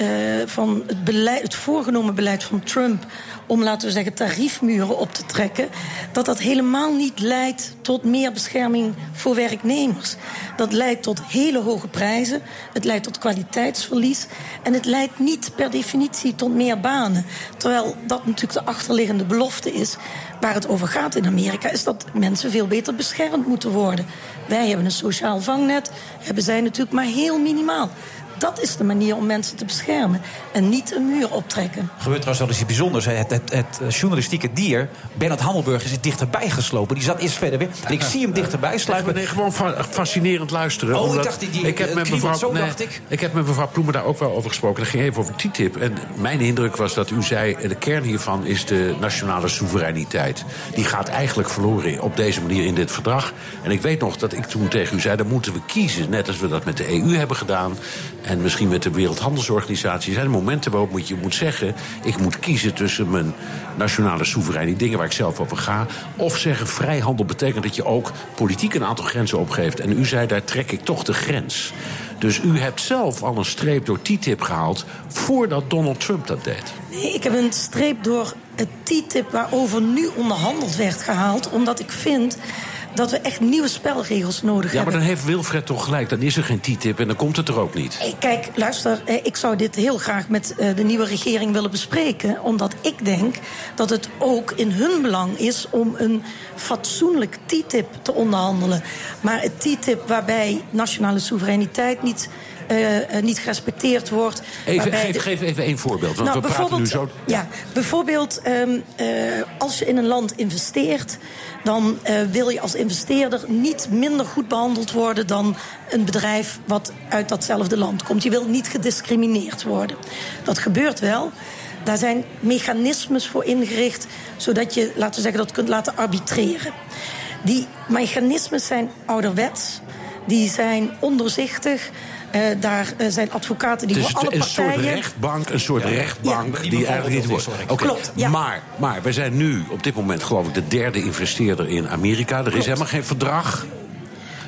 van het, beleid, het voorgenomen beleid van Trump om, laten we zeggen, tariefmuren op te trekken, dat dat helemaal niet leidt tot meer bescherming voor werknemers. Dat leidt tot hele hoge prijzen, het leidt tot kwaliteitsverlies en het leidt niet per definitie tot meer banen. Terwijl dat natuurlijk de achterliggende belofte is. Waar het over gaat in Amerika is dat mensen veel beter beschermd moeten worden. Wij hebben een sociaal vangnet, hebben zij natuurlijk maar heel minimaal. Dat is de manier om mensen te beschermen. En niet een muur optrekken. gebeurt trouwens wel eens iets bijzonders. Het, het, het journalistieke dier, Bernard Hammelburg, is dichterbij geslopen. Die zat eerst verder weg. En ik zie hem dichterbij sluipen. Nee, gewoon fa- fascinerend luisteren. Oh, ik dacht, die- die- ik heb het met mevrouw, zo, nee, dacht ik. ik heb met mevrouw Ploemen daar ook wel over gesproken. Dat ging even over TTIP. En mijn indruk was dat u zei... de kern hiervan is de nationale soevereiniteit. Die gaat eigenlijk verloren op deze manier in dit verdrag. En ik weet nog dat ik toen tegen u zei... dan moeten we kiezen, net als we dat met de EU hebben gedaan... en misschien met de Wereldhandelsorganisatie. Er zijn momenten waarop moet je moet zeggen... ik moet kiezen tussen mijn nationale soevereiniteit... dingen waar ik zelf over ga... of zeggen vrijhandel betekent dat je ook politiek een aantal grenzen opgeeft. En u zei, daar trek ik toch de grens. Dus u hebt zelf al een streep door TTIP gehaald... voordat Donald Trump dat deed. Nee, ik heb een streep door het TTIP waarover nu onderhandeld werd gehaald. Omdat ik vind dat we echt nieuwe spelregels nodig Ja, maar hebben. dan heeft Wilfred toch gelijk. Dan is er geen TTIP en dan komt het er ook niet. Kijk, luister, eh, ik zou dit heel graag met eh, de nieuwe regering willen bespreken. Omdat ik denk dat het ook in hun belang is om een fatsoenlijk TTIP te onderhandelen. Maar het TTIP waarbij nationale soevereiniteit niet eh, eh, niet gerespecteerd wordt. Even, geef, de- geef even één voorbeeld, want Nou, we praten nu bijvoorbeeld, zo... Ja, bijvoorbeeld ehm, eh, als je in een land investeert... dan wil je als investeerder niet minder goed behandeld worden... dan een bedrijf wat uit datzelfde land komt. Je wil niet gediscrimineerd worden. Dat gebeurt wel. Daar zijn mechanismes voor ingericht... zodat je, laten we zeggen, dat kunt laten arbitreren. Die mechanismes zijn ouderwets. Die zijn ondoorzichtig. Eh, daar eh, zijn advocaten die Dus voor alle een soort partijen... rechtbank, een soort Ja. rechtbank Ja, die die eigenlijk niet wordt. Klopt, ja. maar, maar we zijn nu op dit moment geloof ik de derde investeerder in Amerika. Er is helemaal geen verdrag.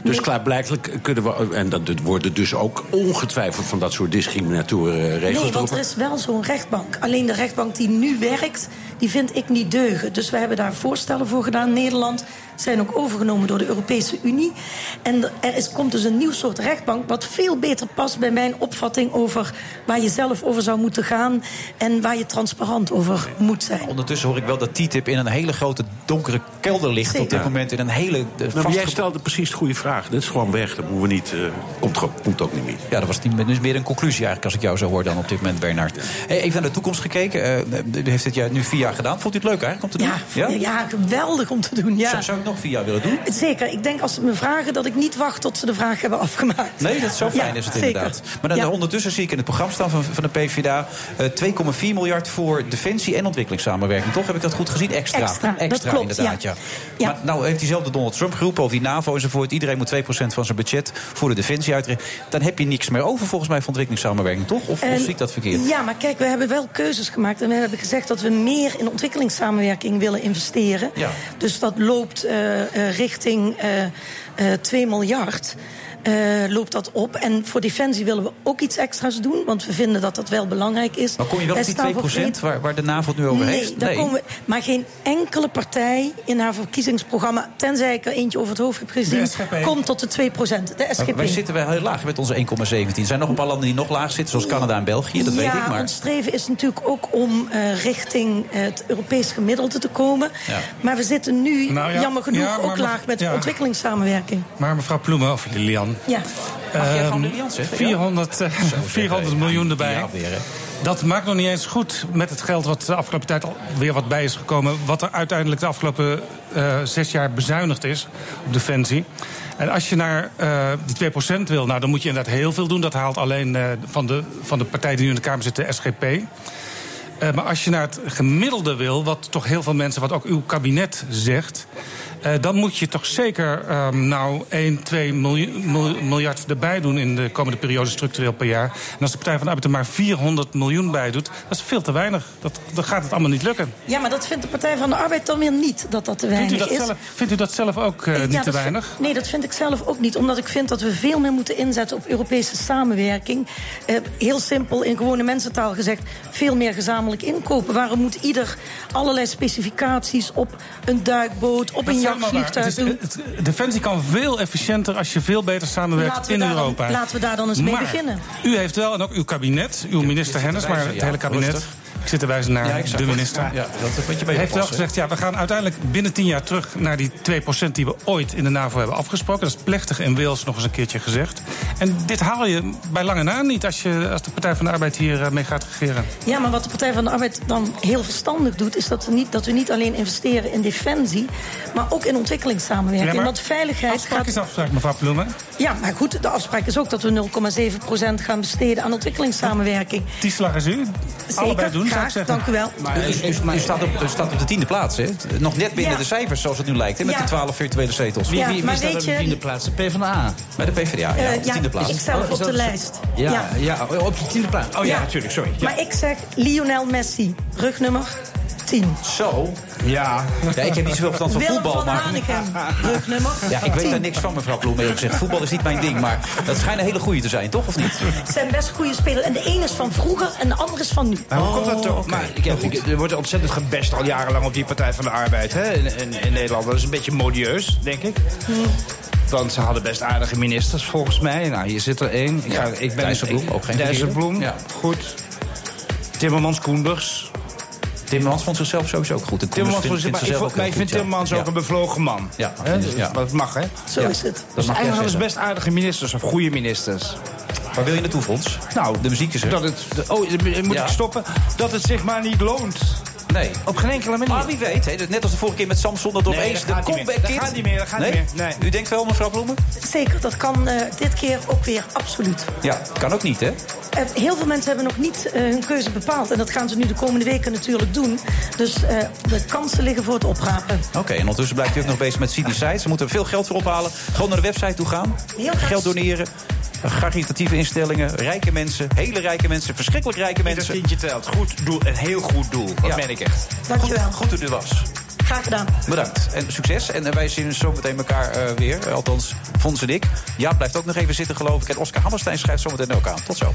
Dus klaarblijkelijk kunnen we, en dat worden dus ook ongetwijfeld van dat soort discriminatoren regels Nee, want er is wel zo'n rechtbank. Alleen de rechtbank die nu werkt, die vind ik niet deugen. Dus we hebben daar voorstellen voor gedaan. Nederland zijn ook overgenomen door de Europese Unie. En er is, komt dus een nieuw soort rechtbank... wat veel beter past bij mijn opvatting over waar je zelf over zou moeten gaan... en waar je transparant over moet zijn. Ondertussen hoor ik wel dat TTIP in een hele grote donkere kelder ligt op dit moment. In een hele eh, Nou, maar jij stelde precies de goede vraag. Dit is gewoon weg. Dat moeten we niet. eh, komt, ook niet meer. Ja, dat was niet, dus meer een conclusie eigenlijk als ik jou zo hoor dan op dit moment, Bernard. Hey, even naar de toekomst gekeken. Eh, u heeft dit jaar nu vier jaar gedaan. Vond u het leuk eigenlijk om te doen? Ja, ja? geweldig om te doen. Ja. Zou, zou nog vier jaar willen doen? Zeker. Ik denk als ze me vragen dat ik niet wacht tot ze de vraag hebben afgemaakt. Nee, dat is zo fijn Ja, is het zeker. inderdaad. Maar dan, Ja. ondertussen zie ik in het programma staan van, van de PvdA... eh, 2,4 miljard voor defensie en ontwikkelingssamenwerking. Toch heb ik dat goed gezien? Extra. Extra, klopt, inderdaad, ja. ja. Maar nou heeft diezelfde Donald Trump geroepen over die NAVO enzovoort. Iedereen moet 2% van zijn budget voor de defensie uitrekenen. Dan heb je niks meer over volgens mij voor ontwikkelingssamenwerking, toch? Of, zie ik dat verkeerd? Ja, maar kijk, we hebben wel keuzes gemaakt. En we hebben gezegd dat we meer in ontwikkelingssamenwerking willen investeren. Ja. Dus dat loopt eh, eh, richting eh, eh, 2 miljard. Eh, loopt dat op. En voor defensie willen we ook iets extra's doen. Want we vinden dat dat wel belangrijk is. Maar kom je wel op die staan voor 2% vrede- waar, waar de NAVO het nu over nee, heeft? daar Komen we, maar geen enkele partij in haar verkiezingsprogramma... tenzij ik er eentje over het hoofd heb gezien... Komt tot de 2% De SGP. Wij zitten wel heel laag met onze 1,17. Er zijn nog een paar landen die nog laag zitten, zoals Canada en België, dat ja, weet ik. Maar ons streven is natuurlijk ook om eh, richting het Europees gemiddelde te komen. Ja. Maar we zitten nu, Nou ja, jammer genoeg, ook laag met ja. ontwikkelingssamenwerking. Maar mevrouw Ploemen, of Lilian... Ja. Mag jij Ehm, gewoon Lilian zeggen? 400, eh, 400 miljoen erbij. Ja, weer, hè. Dat maakt nog niet eens goed met het geld wat de afgelopen tijd al weer wat bij is gekomen. Wat er uiteindelijk de afgelopen eh, zes jaar bezuinigd is op defensie. En als je naar eh, die 2% wil, nou, dan moet je inderdaad heel veel doen. Dat haalt alleen eh, van, de, van de partij die nu in de Kamer zit, de SGP. Eh, maar als je naar het gemiddelde wil, wat toch heel veel mensen, wat ook uw kabinet zegt. Eh, dan moet je toch zeker ehm, nou 1, 2 miljoen- mil- miljard erbij doen in de komende periode structureel per jaar. En als de Partij van de Arbeid er maar 400 miljoen bij doet, dat is veel te weinig. Dat, dan gaat het allemaal niet lukken. Ja, maar dat vindt de Partij van de Arbeid dan weer niet, dat dat te weinig Vindt u dat, is. zelf, vindt u dat zelf ook eh, niet te vind- weinig? nee, dat vind ik zelf ook niet. Omdat ik vind dat we veel meer moeten inzetten op Europese samenwerking. Eh, heel simpel, in gewone mensentaal gezegd, veel meer gezamenlijk inkopen. Waarom moet ieder allerlei specificaties op een duikboot, op een is doen? Defensie kan veel efficiënter als je veel beter samenwerkt in dan- Europa. laten we daar dan eens mee Maar beginnen. U heeft wel, en ook uw kabinet, uw minister Hennis, maar het ja, hele kabinet. Ik zit te wijzen naar Ja, de minister. Ja, dat is een beetje bij heeft wel gezegd, ja, we gaan uiteindelijk binnen tien jaar terug naar die 2% die we ooit in de NAVO hebben afgesproken. Dat is plechtig in Wales nog eens een keertje gezegd. En dit haal je bij lange na niet als, je, als de Partij van de Arbeid hier eh, mee gaat regeren. Ja, maar wat de Partij van de Arbeid dan heel verstandig doet... is dat we niet, dat we niet alleen investeren in defensie... maar ook in ontwikkelingssamenwerking. Ja, maar Want veiligheid Afspraak gaat... is afspraak, mevrouw Ploemen. Ja, maar goed, de afspraak is ook dat we 0,7% gaan besteden aan ontwikkelingssamenwerking. Die slag is u. Allebei doen, dank u wel. Maar u, u- u staat, op, u staat op de tiende plaats, hè? Nog net binnen Ja. de cijfers, zoals het nu lijkt, hè? Met Ja. die 12 virtuele zetels. Wie- wie- wie Ja, maar staat weet op de je- tiende plaats? De PvdA. Bij de PvdA, ja, Eh, op de ja, tiende plaats. ik zelf op de lijst. Ja, Ja. ja. op de tiende plaats. Oh ja, Ja. natuurlijk, sorry. Ja. Maar ik zeg Lionel Messi, rugnummer 10. Zo. Ja. ja, ik heb niet zoveel verstand van Willem voetbal, van maar... Rugnummer Ja, ik weet 10. daar niks van, mevrouw Ploem, eerlijk gezegd. Voetbal is niet mijn ding, maar dat schijnt een hele goede te zijn, toch? Of niet? Het zijn best goede spelers. En de ene is van vroeger en de andere is van nu. Maar hoe komt dat toch? Maar ik heb, ik- er wordt ontzettend gebest al jarenlang op die Partij van de Arbeid hè? In, in, in Nederland. Dat is een beetje modieus, denk ik. Want ze hadden best aardige ministers, volgens mij. Nou, hier zit er één. Ik, ga, ik ben Dijsselbloem, ook geen Dijsselbloem, verkeerde. goed. Timmermans, Koenders. Timmermans vond zichzelf sowieso ook goed. Timmermans vindt ik, zichzelf maar ik vind goed, Timmermans ja. ook een bevlogen man. Ja, Hè? ja. Dat mag, hè? Zo is het. Dus mag jij eigenlijk hadden ze best aardige ministers, of goede ministers. Waar wil je naartoe, Fons? Nou, de muziek is er. Dat het, de- oh, moet Ja. ik stoppen? Dat het zich maar niet loont. Nee. Op geen enkele manier. Maar wie weet, hè, net als de vorige keer met Samson... dat Nee, opeens dat de gaat niet meer. comeback Dat kid... gaat niet meer, dat gaat nee? niet meer. Nee. U denkt wel, mevrouw Bloemen? Zeker, dat kan eh, dit keer ook weer absoluut. Ja, kan ook niet, hè? Eh, heel veel mensen hebben nog niet eh, hun keuze bepaald. En dat gaan ze nu de komende weken natuurlijk doen. Dus eh, de kansen liggen voor het oprapen. Oké, en ondertussen blijft u ook nog bezig met CD Sites. Ze moeten veel geld voor ophalen. Gewoon naar de website toe gaan. Heel graag. Geld doneren. Caritatieve instellingen. Rijke mensen. Hele rijke mensen. Verschrikkelijk rijke Dat mensen. tientje telt. Goed doel, een heel goed doel. Dat Ja. meen ik echt. Dankjewel. Goed, goed dat u er was. Graag gedaan. Bedankt. En succes. En eh, wij zien zo meteen elkaar eh, weer. Eh, Althans, Fons en ik. Jaap blijft ook nog even zitten, geloof ik. En Oscar Hammerstein schrijft zo meteen ook aan. Tot zo.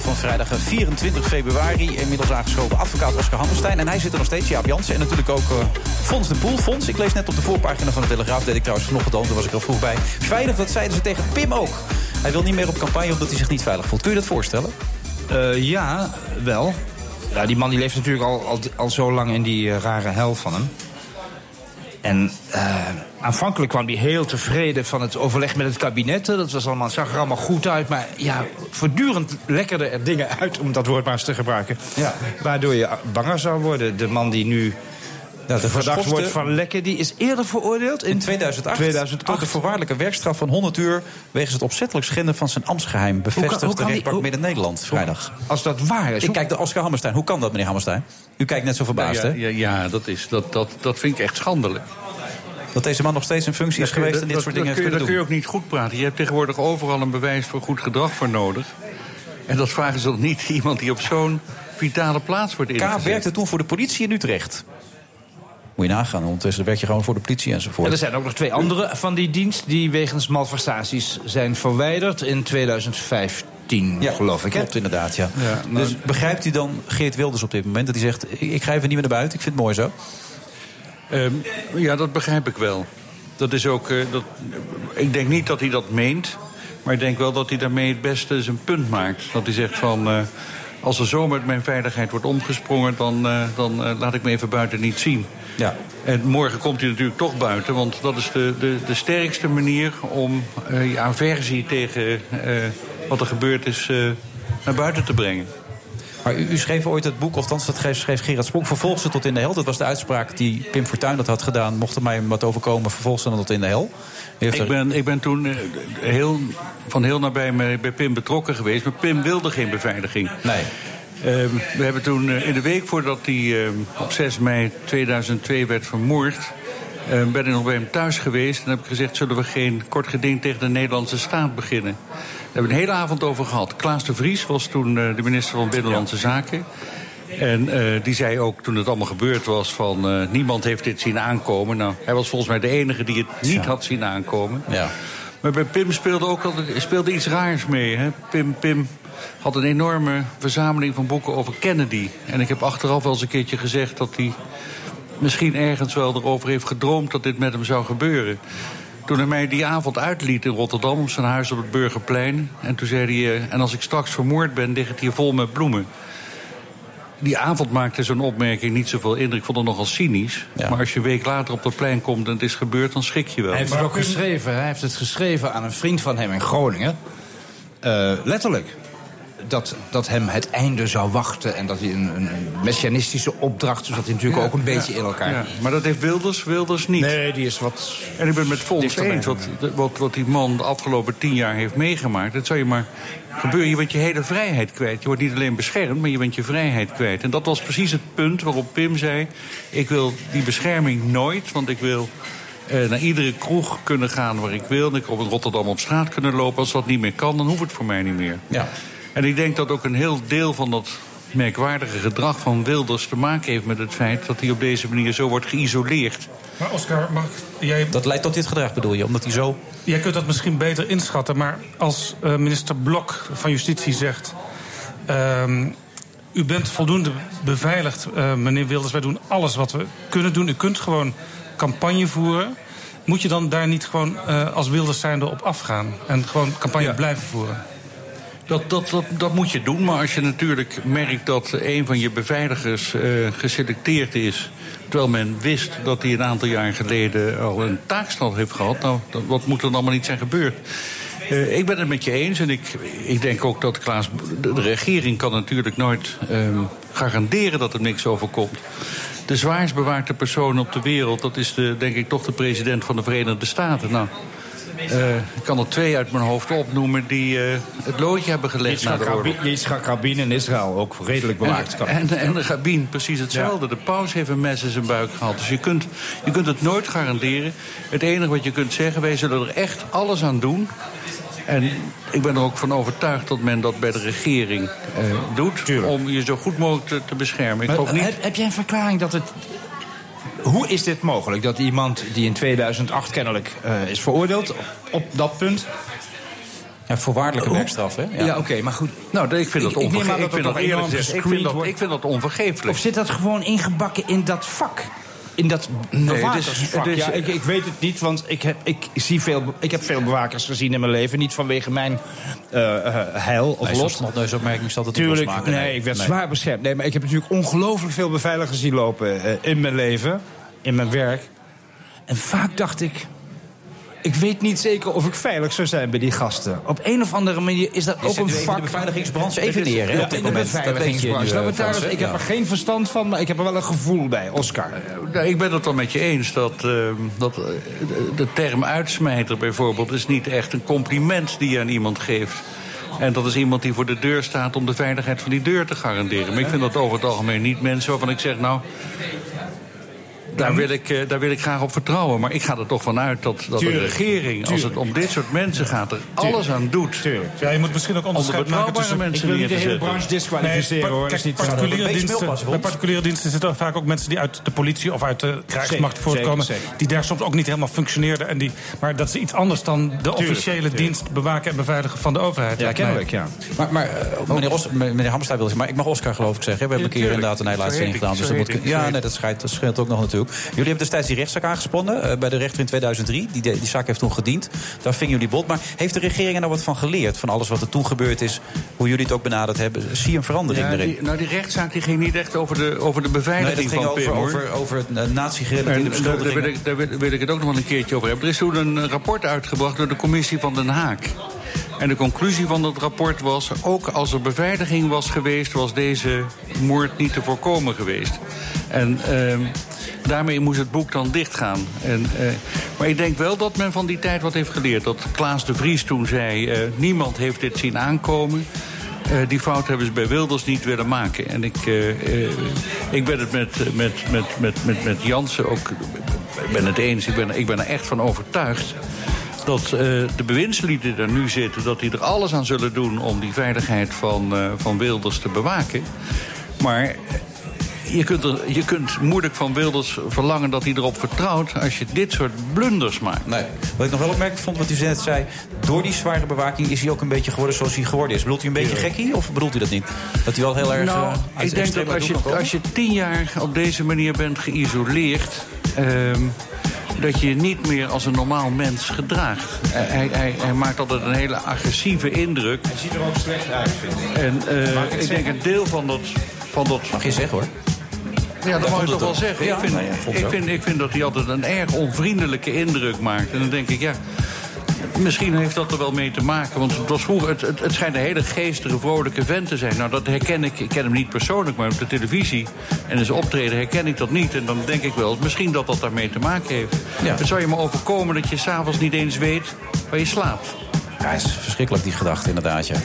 Van vrijdag eh, 24 februari. Inmiddels aangeschoven advocaat Oscar Hammerstein. En hij zit er nog steeds, Jaap Jansen. En natuurlijk ook eh, Fons de. Fons, ik lees net op de voorpagina van de Telegraaf. deed ik trouwens vanochtend al, daar was ik al vroeg bij. Veilig, dat zeiden ze tegen Pim ook. Hij wil niet meer op campagne omdat hij zich niet veilig voelt. Kun je dat voorstellen? Eh, ja, wel. Ja, die man die leeft natuurlijk al, al, al zo lang in die eh, rare hel van hem. En eh, aanvankelijk kwam hij heel tevreden van het overleg met het kabinet. Dat was allemaal, zag er allemaal goed uit. Maar ja, voortdurend lekkerden er dingen uit, om dat woord maar eens te gebruiken. Ja. Waardoor je banger zou worden. De man die nu de verdacht wordt van lekken, die is eerder veroordeeld. In 2008, 2008. tot een voorwaardelijke werkstraf van 100 uur... wegens het opzettelijk schenden van zijn ambtsgeheim... kan de rechtbank Midden-Nederland vrijdag. Als dat waar is... Ik kijk naar Oscar Hammerstein. Hoe kan dat, meneer Hammerstein? U kijkt net zo verbaasd, Nou ja, hè? ja, ja, dat, is, dat, dat, dat vind ik echt schandelijk. Dat deze man nog steeds in functie is geweest... en dit dat- soort dingen heeft kun je- kunnen Dat kun je doen. ook niet goed praten. Je hebt tegenwoordig overal een bewijs voor goed gedrag voor nodig. En dat vragen ze toch niet iemand die op zo'n vitale plaats wordt K ingezet. werkte toen voor de politie in Utrecht. Moet je nagaan, ondertussen werk je gewoon voor de politie enzovoort. En er zijn ook nog twee andere van die dienst die wegens malversaties zijn verwijderd in 2015, geloof ik. Klopt inderdaad, ja. Ja, maar- Dus begrijpt u dan Geert Wilders op dit moment... dat hij zegt, ik ik ga even niet meer naar buiten, ik vind het mooi zo? Ehm, ja, dat begrijp ik wel. Dat is ook, eh, dat, ik denk niet dat hij dat meent. Maar ik denk wel dat hij daarmee het beste zijn punt maakt. Dat hij zegt van... eh, als er zo met mijn veiligheid wordt omgesprongen... dan, eh, dan laat ik me even buiten niet zien. Ja. En morgen komt hij natuurlijk toch buiten. Want dat is de, de, de sterkste manier om je aversie tegen wat er gebeurd is... naar buiten te brengen. Maar u, u schreef ooit het boek, of althans dat schreef, schreef Gerard Spronk... vervolg ze tot in de hel. Dat was de uitspraak die Pim Fortuyn dat had gedaan. Mocht er mij wat overkomen, vervolg ze dan tot in de hel. Ik er- ben, ik ben toen eh, heel, van heel nabij bij, bij Pim betrokken geweest. Maar Pim wilde geen beveiliging. Nee. Ehm, we hebben toen eh, in de week voordat hij ehm, op 6 mei 2002 werd vermoord... ehm, ben ik nog bij hem thuis geweest en heb ik gezegd... zullen we geen kort geding tegen de Nederlandse staat beginnen? Daar hebben we een hele avond over gehad. Klaas de Vries was toen eh, de minister van Binnenlandse Zaken... En eh, die zei ook toen het allemaal gebeurd was van eh, niemand heeft dit zien aankomen. Nou, hij was volgens mij de enige die het niet had zien aankomen. Ja. Maar bij Pim speelde ook altijd speelde iets raars mee. Hè? Pim, Pim had een enorme verzameling van boeken over Kennedy. En ik heb achteraf wel eens een keertje gezegd dat hij misschien ergens wel erover heeft gedroomd dat dit met hem zou gebeuren. Toen hij mij die avond uitliet in Rotterdam op zijn huis op het Burgerplein. En toen zei hij, eh, en als ik straks vermoord ben, ligt het hier vol met bloemen. Die avond maakte zo'n opmerking niet zoveel indruk. Ik vond het nogal cynisch. Maar als je een week later op dat plein komt en het is gebeurd, dan schrik je wel. Hij heeft het ook geschreven. Hij heeft het geschreven aan een vriend van hem in Groningen. Eh, letterlijk. Dat, dat hem het einde zou wachten. En dat hij een, een messianistische opdracht... zodat hij natuurlijk Ja, ook een beetje ja, in elkaar... ja. Maar dat heeft Wilders, Wilders niet. Nee, die is wat... En ik ben met Fons dichterbij. eens wat, wat, wat die man de afgelopen tien jaar heeft meegemaakt. Dat zou je maar gebeuren. Je bent je hele vrijheid kwijt. Je wordt niet alleen beschermd, maar je bent je vrijheid kwijt. En dat was precies het punt waarop Pim zei... ik wil die bescherming nooit, want ik wil... eh, naar iedere kroeg kunnen gaan waar ik wil. En ik op in Rotterdam op straat kunnen lopen. Als dat niet meer kan, dan hoeft het voor mij niet meer. Ja. En ik denk dat ook een heel deel van dat merkwaardige gedrag van Wilders te maken heeft met het feit dat hij op deze manier zo wordt geïsoleerd. Maar Oscar, mag jij, Dat leidt tot dit gedrag, bedoel je? Omdat hij zo... jij kunt dat misschien beter inschatten, maar als eh, minister Blok van Justitie zegt. ehm, u bent voldoende beveiligd, eh, meneer Wilders. Wij doen alles wat we kunnen doen. U kunt gewoon campagne voeren. Moet je dan daar niet gewoon eh, als Wilders zijnde op afgaan? En gewoon campagne blijven voeren? Dat, dat, dat, moet je doen, maar als je natuurlijk merkt dat een van je beveiligers eh, geselecteerd is. terwijl men wist dat hij een aantal jaar geleden al een taakstand heeft gehad. Nou, wat moet er dan allemaal niet zijn gebeurd? Eh, ik ben het met je eens en ik, ik denk ook dat Klaas. De, de regering kan natuurlijk nooit ehm, garanderen dat er niks overkomt. De zwaarst bewaakte persoon op de wereld, dat is de, denk ik toch de president van de Verenigde Staten. Nou, eh, ik kan er twee uit mijn hoofd opnoemen die eh, het loodje hebben gelegd naar de Yitzhak oorlog. Yitzhak Rabin in Israël ook redelijk bewaakt. En, en, en de Rabin, precies hetzelfde. De paus heeft een mes in zijn buik gehad. Dus je kunt, je kunt het nooit garanderen. Het enige wat je kunt zeggen, wij zullen er echt alles aan doen. En ik ben er ook van overtuigd dat men dat bij de regering eh, doet... om je zo goed mogelijk te, te beschermen. Ik Maar, hoop niet... heb, heb jij een verklaring dat het... Hoe is dit mogelijk? Dat iemand die in 2008 kennelijk eh, is veroordeeld op, op dat punt... Ja, voorwaardelijke werkstraf, hè? Ja, oké, maar goed. Nou, ik vind dat Ik- ik neem aan onverge- dat ik ik vind dat onvergeeflijk. Of zit dat gewoon ingebakken in dat vak? In dat Nee, bewakersvak? dus- dus- ja, ik, ik weet het niet, want ik heb, ik, zie veel, ik heb veel bewakers gezien in mijn leven. Niet vanwege mijn eh, eh, heil of Nee, zo'n lot. snotneusopmerking zal dat Tuurlijk, losmaken, nee, nee. ik werd Nee. zwaar beschermd. Nee, maar ik heb natuurlijk ongelooflijk veel beveiligers zien lopen eh, in mijn leven. In mijn werk. En vaak dacht ik... Ik weet niet zeker of ik veilig zou zijn bij die gasten. Op een of andere manier is dat Je ook een vak... de beveiligingsbranche even neer, hè, Ja, op dit moment. Beveiligingsbranche. eh, ik heb er geen verstand van, maar ik heb er wel een gevoel bij. Oscar. Nou, ik ben het wel met je eens dat, eh, dat de- de term uitsmijter bijvoorbeeld... is niet echt een compliment die je aan iemand geeft. En dat is iemand die voor de deur staat om de veiligheid van die deur te garanderen. Maar ik vind dat over het algemeen niet mensen waarvan ik zeg... nou, daar wil, ik, eh, daar wil ik graag op vertrouwen. Maar ik ga er toch vanuit dat, dat de regering... als het om dit soort mensen gaat, er alles aan doet... Ja, je moet misschien ook onderscheid maken betrouwbare tussen... mensen neer te zetten. disqualificeren, Nee, hoor. pa- Dat is niet particuliere diensten, bij particuliere diensten zitten er vaak ook mensen die uit de politie of uit de krijgsmacht Zeker, voortkomen. zeker, zeker. Die daar soms ook niet helemaal functioneerden. En die, maar dat is iets anders dan de officiële tuurlijk. dienst bewaken en beveiligen van de overheid. Ja, kennelijk, ja. Maar, maar eh, meneer, Os, meneer Hammerstein wil zeggen, maar ik mag Oscar geloof ik zeggen. We hebben een keer inderdaad een hele uitzending gedaan. Dus dat moet, ja, nee, dat schijnt, dat scheelt ook nog natuurlijk. Jullie hebben destijds die rechtszaak aangespannen eh, bij de rechter in 2003. Die, die zaak heeft toen gediend. Daar vingen jullie bot. Maar heeft de regering er nou wat van geleerd? Van alles wat er toen gebeurd is, hoe jullie het ook benaderd hebben? Zie je een verandering Ja, erin? nou, die rechtszaak die ging niet echt over de, over de nee, beveiliging dat ging van over, Pim, over, over het uh, nazi-gerelateerde En daar, daar, wil beschuldigingen. ik, daar wil- ik het ook nog wel een keertje over hebben. Er is toen een eh, rapport uitgebracht door de commissie van Den Haag. En de conclusie van dat rapport was... ook als er beveiliging was geweest... was deze moord niet te voorkomen geweest. En ehm, daarmee moest het boek dan dichtgaan. En, eh, maar ik denk wel dat men van die tijd wat heeft geleerd. Dat Klaas de Vries toen zei... eh, niemand heeft dit zien aankomen... Eh, die fout hebben ze bij Wilders niet willen maken. En ik, ik ben het met, met, met, met, met, met Jansen ook ben het eens. Ik ben, ik ben er echt van overtuigd dat de bewindslieden er nu zitten... dat die er alles aan zullen doen om die veiligheid van, van Wilders te bewaken. Maar je kunt, er, je kunt moeilijk van Wilders verlangen dat hij erop vertrouwt... als je dit soort blunders maakt. Nee. Wat ik nog wel opmerkelijk vond, wat u net zei... door die zware bewaking is hij ook een beetje geworden zoals hij geworden is. Bedoelt u een beetje gekkie of bedoelt u dat niet? Dat hij wel heel erg... Nou, eh, uit ik denk dat als je, als je tien jaar op deze manier bent geïsoleerd... ehm, dat je je niet meer als een normaal mens gedraagt. Hij, hij, hij, maakt altijd een hele agressieve indruk. Hij ziet er ook slecht uit, vind ik. En eh, ik denk een deel van dat... Van dat Mag je zeggen hoor. Ja, dat mag je toch wel zeggen. Ik, vind, nou ik, vind, ik vind dat hij altijd een erg onvriendelijke indruk maakt. En dan denk ik, ja... Misschien heeft dat er wel mee te maken. Want het, was vroeger, het, het, het schijnt een hele geestige, vrolijke vent te zijn. Nou, dat herken ik. Ik ken hem niet persoonlijk, maar op de televisie en in zijn optreden herken ik dat niet. En dan denk ik wel, misschien dat dat daarmee te maken heeft. Ja. Het zou je maar overkomen dat je s'avonds niet eens weet waar je slaapt. Ja, het is verschrikkelijk die gedachte inderdaad, ja.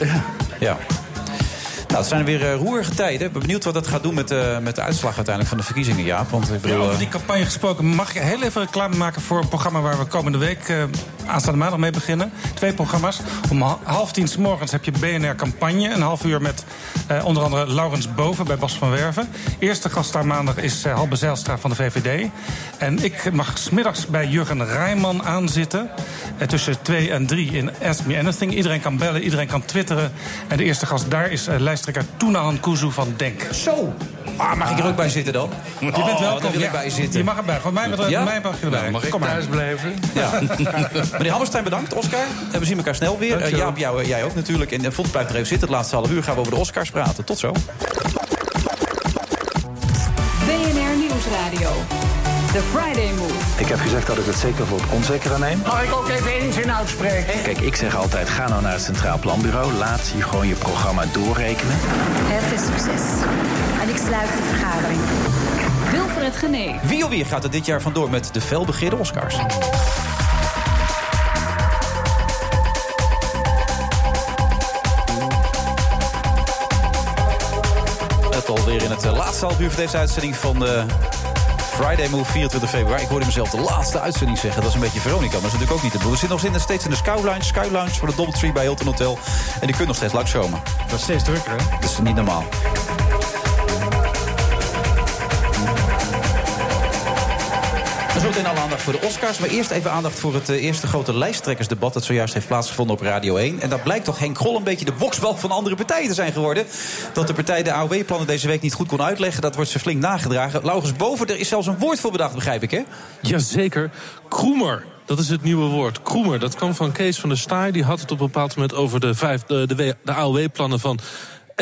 ja. Nou, het zijn weer eh, roerige tijden. Ik ben benieuwd wat dat gaat doen met, eh, met de uitslag uiteindelijk van de verkiezingen, Jaap. Want ik Ja, bedoel, over eh, die campagne gesproken, mag ik heel even reclame maken voor een programma waar we komende week aanstaande maandag mee beginnen. Twee programma's. Om ha- half tien s morgens heb je BNR Campagne. Een half uur met eh, onder andere Laurens Boven bij Bas van Werven. Eerste gast daar maandag is eh, Halbe Zijlstra van de VVD. En ik mag smiddags bij Jurgen Rijman aanzitten. eh, tussen twee en drie in Ask Me Anything. Iedereen kan bellen, iedereen kan twitteren. En de eerste gast daar is eh, lijsttrekker Toenahan Kuzu van Denk. Zo! Ah, mag ik er ook bij zitten dan? Je Oh, bent welkom. Daar wil ik Ja, bij zitten. Je mag erbij. Van mij, Ja? mij mag je erbij. Nou, mag ik Kom maar. thuis blijven? Ja. Meneer Hammerstein, bedankt. Oscar. En we zien elkaar snel weer. Uh, Jaap, jou, jij ook natuurlijk. En Vond blijft er even zitten. Het laatste half uur gaan we over de Oscars praten. Tot zo. BNR Nieuwsradio. The Friday Move. Ik heb gezegd dat ik het zeker voor het onzekere neem. Mag ik ook even één zin uitspreken? Kijk, ik zeg altijd, ga nou naar het Centraal Planbureau. Laat je gewoon je programma doorrekenen. Heel veel succes. En ik sluit de vergadering. Wilfred Genee. Wie alweer gaat er dit jaar vandoor met de felbegeerde Oscars? Alweer in het eh, laatste half uur van deze uitzending van de Friday Move 24 februari. Ik hoorde mezelf de laatste uitzending zeggen. Dat is een beetje Veronica, maar dat is natuurlijk ook niet te doen. We zitten nog steeds in de Sky Lounge, Sky Lounge voor de Doubletree bij Hilton Hotel. En die kunt nog steeds langskomen. Dat is steeds drukker, hè? Dat is niet normaal. Zometeen alle aandacht voor de Oscars. Maar eerst even aandacht voor het uh, eerste grote lijsttrekkersdebat... dat zojuist heeft plaatsgevonden op Radio 1. En dat blijkt toch Henk Grol een beetje de boksbal van andere partijen te zijn geworden. Dat de partij de AOW-plannen deze week niet goed kon uitleggen... dat wordt ze flink nagedragen. Laurens Boven, er is zelfs een woord voor bedacht, begrijp ik, hè? Jazeker. Kroemer. Dat is het nieuwe woord. Kroemer. Dat kwam van Kees van der Staaij. Die had het op een bepaald moment over de, vijf, de, de, de AOW-plannen van...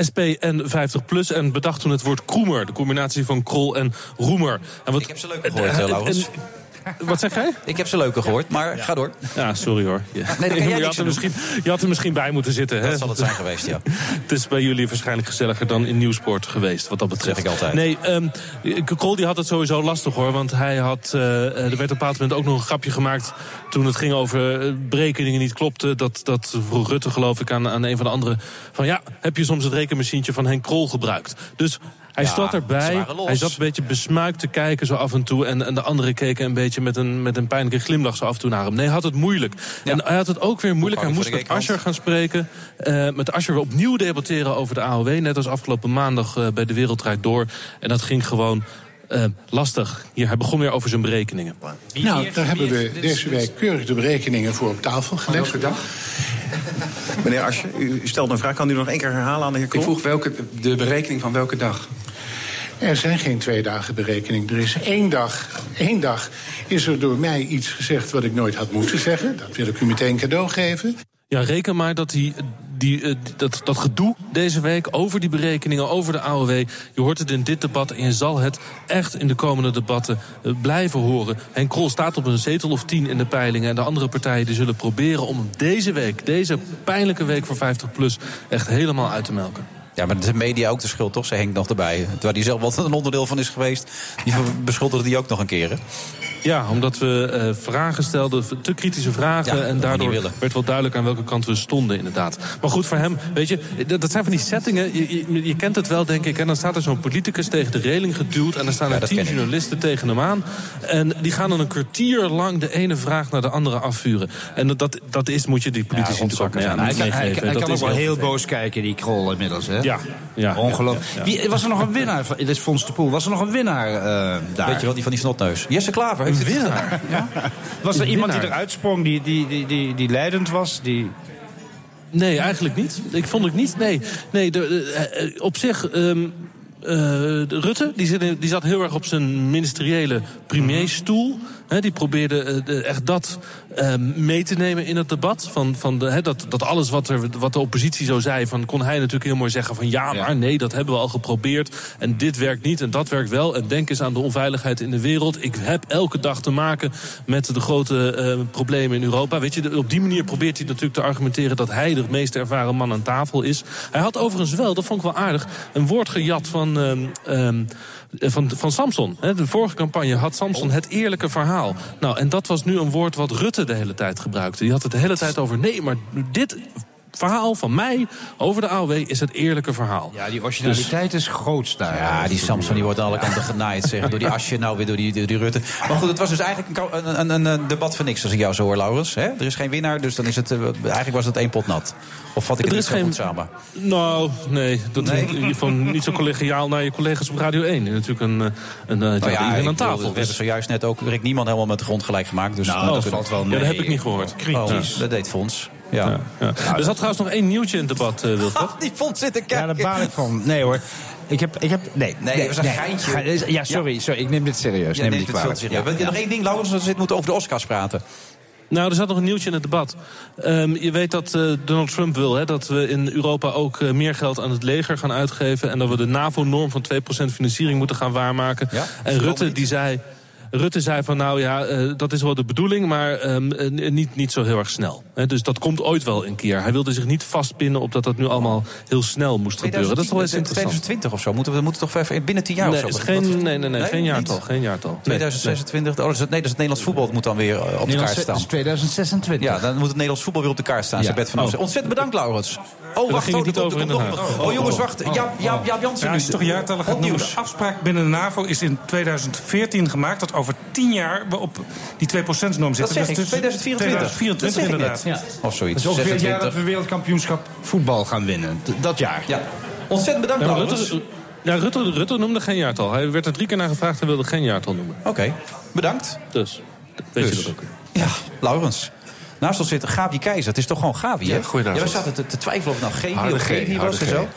SP en 50PLUS en bedacht toen het woord kroemer. De combinatie van krol en roemer. En wat, ik heb ze leuk gehoord, uh. Wat zeg jij? Ik heb ze leuker gehoord, maar ga door. Ja, sorry hoor. Ja. Nee, dat kan jij je, had er misschien, je had er misschien bij moeten zitten. Dat hè? zal het zijn geweest, ja. het is bij jullie waarschijnlijk gezelliger dan in Nieuwsport geweest, wat dat betreft. zeg ik altijd. Nee, um, Krol die had het sowieso lastig hoor. Want hij had, uh, er werd op een bepaald moment ook nog een grapje gemaakt... toen het ging over berekeningen niet klopten. Dat, dat vroeg Rutte geloof ik aan, aan een van de anderen. Van ja, heb je soms het rekenmachientje van Henk Krol gebruikt? Dus hij Ja, zat erbij. Hij zat een beetje besmuikt te kijken zo af en toe. En, en de anderen keken een beetje met een, met een pijnlijke glimlach zo af en toe naar hem. Nee, hij had het moeilijk. En hij had het ook weer moeilijk. Hij moest met Asscher gaan spreken. eh, met Asscher weer opnieuw debatteren over de AOW. Net als afgelopen maandag eh, bij de Wereldrijd Door. En dat ging gewoon eh, lastig. Hier, hij begon weer over zijn berekeningen. Nou, daar hebben we deze week keurig de berekeningen voor op tafel gelegd. Meneer Asje, u stelt een vraag. Kan u nog één keer herhalen aan de heer Krol? Ik vroeg welke, de berekening van welke dag? Er zijn geen twee dagen berekening. Er is één dag. Één dag is er door mij iets gezegd wat ik nooit had moeten zeggen. Dat wil ik u meteen cadeau geven. Ja, reken maar dat die, die, eh, dat, dat gedoe deze week over die berekeningen, over de AOW... je hoort het in dit debat en je zal het echt in de komende debatten eh, blijven horen. Henk Krol staat op een zetel of tien in de peilingen... en de andere partijen die zullen proberen om deze week, deze pijnlijke week voor 50PLUS... echt helemaal uit te melken. Ja, maar de media ook de schuld, toch? Ze hengt nog erbij. Terwijl die zelf wat een onderdeel van is geweest. Die beschuldigde die ook nog een keer? Ja, omdat we uh, vragen stelden, te kritische vragen. Ja, en daardoor werd wel duidelijk aan welke kant we stonden, inderdaad. Maar goed, voor hem, weet je, dat, dat zijn van die settingen. Je, je, je kent het wel, denk ik. En dan staat er zo'n politicus tegen de reling geduwd. En dan staan er tien journalisten tegen hem aan. En die gaan dan een kwartier lang de ene vraag naar de andere afvuren. En dat, dat is, moet je die politici natuurlijk ook mee aan Hij kan, hij, kan ook wel heel boos kijken, die krol inmiddels. Hè? Ja, ja. Ongelooflijk. Ja, ja. Wie, was er nog een winnaar? van- Dit is Fons de Poel. Was er nog een winnaar eh, daar? Weet je wel, die van die snotneus. Jesse Klaver heeft Een het winnaar? Ja? Was er Een iemand die eruit sprong, die, die, die, die, die leidend was? Die... Nee, eigenlijk niet. Ik vond het niet. Nee, nee de, de- eh, eh, op zich. de Rutte die, zit die zat heel erg op zijn ministeriële premierstoel. Die probeerde eh, echt dat ehm, mee te nemen in het debat. Van, van de, dat, dat alles wat, er, wat de oppositie zo zei, van, kon hij natuurlijk heel mooi zeggen van ja, maar nee, dat hebben we al geprobeerd. En dit werkt niet en dat werkt wel. En denk eens aan de onveiligheid in de wereld. Ik heb elke dag te maken met de grote eh, problemen in Europa. Weet je, op die manier probeert hij natuurlijk te argumenteren dat hij de meest ervaren man aan tafel is. Hij had overigens wel, dat vond ik wel aardig, een woord gejat van. ehm, ehm, van, van Samson. De vorige campagne had Samson het eerlijke verhaal. Nou, en dat was nu een woord wat Rutte de hele tijd gebruikte. Die had het de hele tijd over. Nee, maar dit verhaal van mij over de AOW is het eerlijke verhaal. Ja, die originaliteit is groot daar. Ja, die Samson die wordt aan alle kanten genaaid, zeg. Door die Asje, nou weer door die, door die Rutte. Maar goed, het was dus eigenlijk een, een, een, een debat van niks, als ik jou zo hoor, Laurens. Hè? Er is geen winnaar, dus dan is het... eh, eigenlijk was het één pot nat. Of vat ik het Er niet is zo geen- goed samen? Nou, nee. Dat Nee? is in ieder geval niet zo collegiaal naar je collega's op Radio 1. Natuurlijk een, eh, een, een, Nou ja, ik aan bedoel, tafel. we hebben Dus- zojuist net ook Rick Niemand helemaal met de grond gelijk gemaakt. Dus Nou, dat valt wel Ja, mee. dat heb ik niet gehoord. Oh, Kritisch. dat deed Fons. Ja. Ja, ja. Er zat trouwens nog één nieuwtje in het debat, eh Wilfred. Die Fons zitten Ja, kijken. daar baal ik van. Nee hoor. Ik heb, ik heb, nee, Nee, dat was een geintje. Ge- Ja, sorry, sorry, ik neem dit serieus. Ja, neem nee, dit kwalijk. serieus. Wil je nog één ding, Laurens? We zitten moeten over de Oscars praten. Nou, er zat nog een nieuwtje in het debat. Ehm, je weet dat eh, Donald Trump wil hè, dat we in Europa ook eh, meer geld aan het leger gaan uitgeven... en dat we de NAVO-norm van 2% financiering moeten gaan waarmaken. en Rutte die zei... Rutte zei van nou ja, eh, dat is wel de bedoeling, maar ehm, eh, niet, niet zo heel erg snel. Hè, dus dat komt ooit wel een keer. Hij wilde zich niet vastpinnen op dat dat nu allemaal heel snel moest gebeuren. Dat is wel eens interessant. 2020 of zo, moeten we, moeten toch even binnen 10 jaar Nee, of zo? is geen, Wat- nee, nee, nee, geen jaartal. Geen jaartal. Nee, 2026, oh, dat is het, nee, dat is het Nederlands voetbal moet dan weer eh, op de Nederlands- kaart staan. dat is 2026. Ja, dan moet het Nederlands voetbal weer op de kaart staan. Ja. Bed van Oh. Ontzettend bedankt, Laurens. Oh, wacht, oh, er niet over er in Haag. een- Oh, jongens, wacht. Jaap, Jaap, Jaap Jansen Ja, je toch jaartallen gaat nieuws. De afspraak binnen de NAVO is in 2014 gemaakt... dat over 10 jaar we op die 2%-norm zitten. Dat zeg ik, Dus 2024. 2024 Dat zeg ik inderdaad. net. Of zoiets. Dat is ongeveer het jaar dat 26. we wereldkampioenschap voetbal gaan winnen. D- dat jaar. Ja. Ontzettend bedankt, Ja. Rutte, ja, Rutte, Rutte noemde geen jaartal. Hij werd er drie keer naar gevraagd en wilde geen jaartal noemen. Oké, bedankt. Dus, weet Dus. je dat ook. Ja, Laurens. Naast ons zit Gabi Keizer. Het is toch gewoon Gabi, hè? Ja, goedenavond. Ja, we zaten te, te twijfelen of het nou Gabi of Gabi was en zo.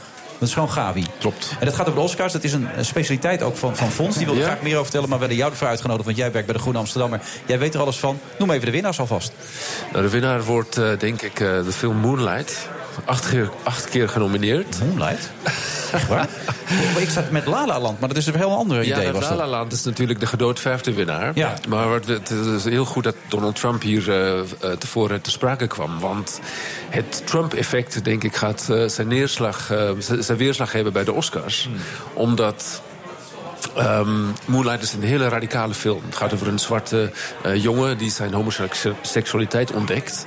Dat is gewoon Gabi. Klopt. En dat gaat over de Oscars. Dat is een, specialiteit ook van, van Fons. Die wilde Ja. graag meer over vertellen, maar we werden jou ervoor uitgenodigd. Want jij werkt bij de Groene Amsterdammer. Jij weet er alles van. Noem even de winnaars alvast. Nou, de winnaar wordt eh, denk ik eh, de film Moonlight. Acht keer, acht keer genomineerd. Moonlight? Echt waar? Ik zat met La La Land, maar dat is een heel ander Ja, idee. Was La La dat. Land is natuurlijk de gedoodverfde winnaar. Ja. Maar wat, het is heel goed dat Donald Trump hier eh, eh, tevoren te sprake kwam. Want het Trump-effect, denk ik, gaat eh, zijn, neerslag, zijn weerslag hebben bij de Oscars. Omdat... ehm, Moonlight is een hele radicale film. Het gaat over een zwarte eh, jongen die zijn homoseksualiteit ontdekt.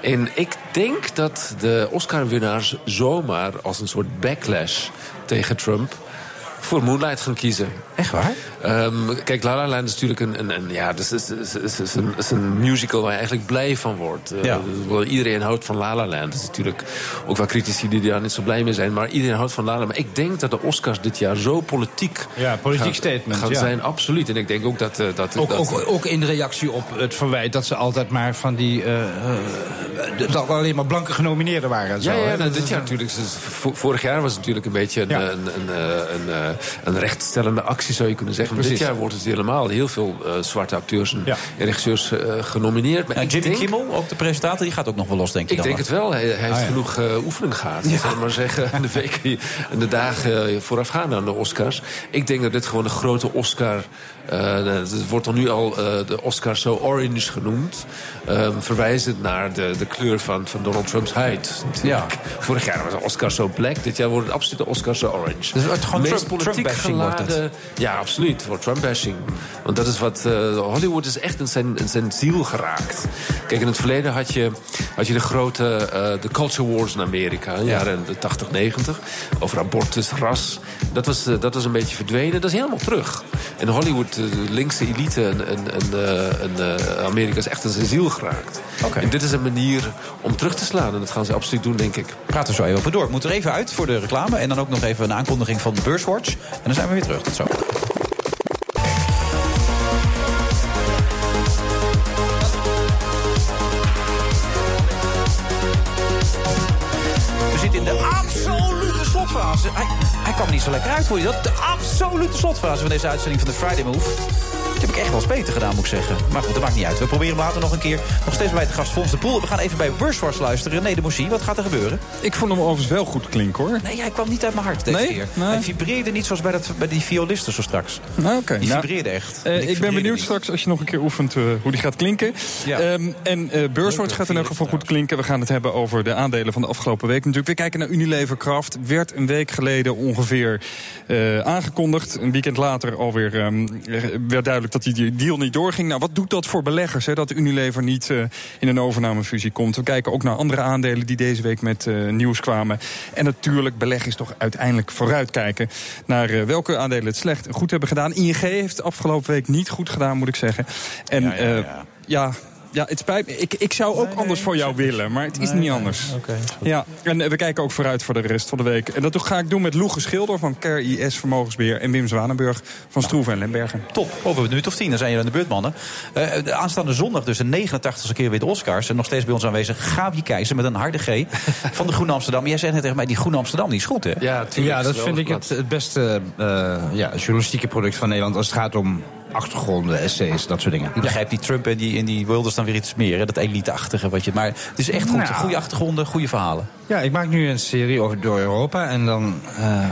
En ik denk dat de Oscar-winnaars zomaar als een soort backlash tegen Trump voor Moonlight gaan kiezen. Echt waar? Ehm, kijk, La La Land is natuurlijk een, een, een ja, dus is, is, is, is een, is een musical waar je eigenlijk blij van wordt. Eh, Ja. wel, iedereen houdt van La La Land. Er is natuurlijk ook wel critici die daar niet zo blij mee zijn. Maar iedereen houdt van La La Land. Maar ik denk dat de Oscars dit jaar zo politiek, Ja, politiek gaan, statement, gaan ja. zijn. Absoluut. En ik denk ook dat... eh, dat, Ook, dat ook, ook in reactie op het verwijt dat ze altijd maar van die... eh, dat alleen maar blanke genomineerden waren. en zo, Ja, ja nou, dit jaar natuurlijk. vo- Vorig jaar was het natuurlijk een beetje een, een, een, een, een rechtstellende actie, zou je kunnen zeggen. Dit jaar wordt het helemaal heel veel eh, zwarte acteurs en Ja. regisseurs eh, genomineerd. Maar Jimmy denk, Kimmel, ook de presentator, die gaat ook nog wel los, denk ik ik denk het wel. Hij, hij heeft Ah, ja. genoeg eh, oefening gehad. Ja. Zal ik maar zeggen, de weken en de dagen voorafgaand aan de Oscars. Ik denk dat dit gewoon een grote Oscar... eh, het wordt dan nu al eh, de Oscar so orange genoemd. ehm, verwijzend naar de, de kleur van, van Donald Trumps huid. natuurlijk. Vorig jaar was de Oscar so black. Dit jaar wordt het absoluut de Oscar so orange. Dus het wordt gewoon Meest Trump- politiek Trump-bashing wordt het. Ja, absoluut. Voor Trump-bashing. Want dat is wat... eh, Hollywood is echt in zijn, in zijn ziel geraakt. Kijk, in het verleden had je, had je de grote... de culture wars in Amerika. In de jaren de 80, 90. Over abortus, ras. Dat was, dat was een beetje verdwenen. Dat is helemaal terug. En Hollywood, de linkse elite en, en, en, eh, en, eh, Amerika... is echt in zijn ziel geraakt. En dit is een manier om terug te slaan. En dat gaan ze absoluut doen, denk ik. Praten we zo even over door. Ik moet er even uit voor de reclame. En dan ook nog even een aankondiging van de Beurswatch. En dan zijn we weer terug. Tot zo. Zo lekker uit, hoor je dat? De absolute slotfase van deze uitzending van de Friday Move. Dat heb ik echt wel eens beter gedaan, moet ik zeggen. Maar goed, dat maakt niet uit. We proberen hem later nog een keer. Nog steeds bij de gast Fons de Poel. We gaan even bij Beurswars luisteren. René de Moussie, wat gaat er gebeuren? Ik vond hem overigens wel goed klinken, hoor. Nee, hij kwam niet uit mijn hart deze Nee? keer. Nee. Hij vibreerde niet zoals bij, dat, bij die violisten zo straks. Nou, Oké. Die nou, vibreerde echt. eh, ik ben benieuwd niet. straks als je nog een keer oefent eh, hoe die gaat klinken. Ja. Ehm, en eh Beurswatch gaat in elk geval goed klinken. We gaan het hebben over de aandelen van de afgelopen week. Natuurlijk, we kijken naar Unilever Kraft. Werd een week geleden ongeveer aangekondigd. Een weekend later alweer ehm, werd duidelijk dat die deal niet doorging. Nou, wat doet dat voor beleggers? Hè, dat Unilever niet eh, in een overnamefusie komt. We kijken ook naar andere aandelen die deze week met eh, nieuws kwamen. En natuurlijk, beleggen is toch uiteindelijk vooruitkijken naar eh, welke aandelen het slecht en goed hebben gedaan. ING heeft afgelopen week niet goed gedaan, moet ik zeggen. En Ja, ja, ja. ja, ja, het spijt me. Ik, ik zou ook anders voor jou willen, maar het is niet anders. Ja, en eh, we kijken ook vooruit voor de rest van de week. En dat ga ik doen met Loege Schilder van CareIS Vermogensbeheer... en Wim Zwanenburg van Stroeven en Lembergen. Top, over een minuut of tien, dan zijn jullie aan de beurt, mannen. Eh, de aanstaande zondag dus de 89ste keer weer de Oscars. En nog steeds bij ons aanwezig Gabi Keizer met een harde G van de Groene Amsterdam. Jij zei net tegen mij, die Groene Amsterdam die is goed, hè? Ja, Ja, dat vind ik het, het beste eh, ja, journalistieke product van Nederland... als het gaat om achtergronden, essays, dat soort dingen. Ik begrijp die Trump en die, en die Wilders dan weer iets meer. hè, Dat elite-achtige wat je... Maar het is echt goed. Nou. Goede achtergronden, goede verhalen. Ja, ik maak nu een serie over door Europa en dan eh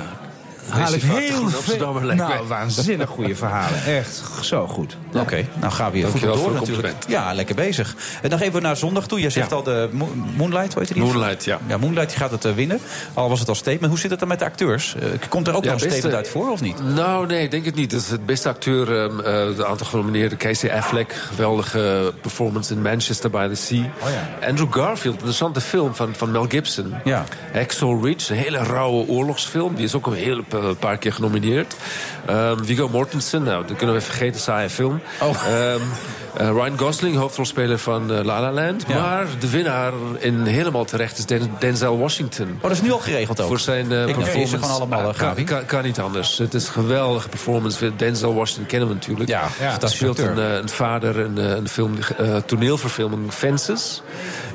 haal ik heel veel... Nou, waanzinnig goede verhalen. Echt zo goed. Oké, nou gaan we goed door voor het natuurlijk. compliment. Ja, lekker bezig. En dan gaan we naar zondag toe. Jij zegt Ja. al de Mo- Moonlight, hoe heet die? Moonlight, ja. Ja, Moonlight die gaat het eh, winnen. Al was het al statement. Hoe zit het dan met de acteurs? Eh, komt er ook Ja, nog een beste- statement uit voor of niet? Nou, nee, ik denk het niet. Het is het beste acteur, eh, de aantal genomineerden. Casey Affleck, geweldige performance in Manchester by the Sea. Andrew Garfield, een interessante film van, van Mel Gibson. Ja. Hacksaw Ridge, een hele rauwe oorlogsfilm. Die is ook een hele pa- paar keer genomineerd. Ehm, Viggo Mortensen, nou, dat kunnen we vergeten, saaie film. Ehm, eh, Ryan Gosling, hoofdrolspeler van eh, La La Land. Ja. Maar de winnaar in helemaal terecht is Den- Denzel Washington. Oh, dat is nu al geregeld ook. Voor zijn eh, Ik ze performance. gewoon allemaal, Ah, eh, kan, kan, kan niet anders. Het is een geweldige performance. Denzel Washington kennen we natuurlijk. Ja, fantastisch speelt een, eh, een vader in eh, een film, eh, toneelverfilming Fences.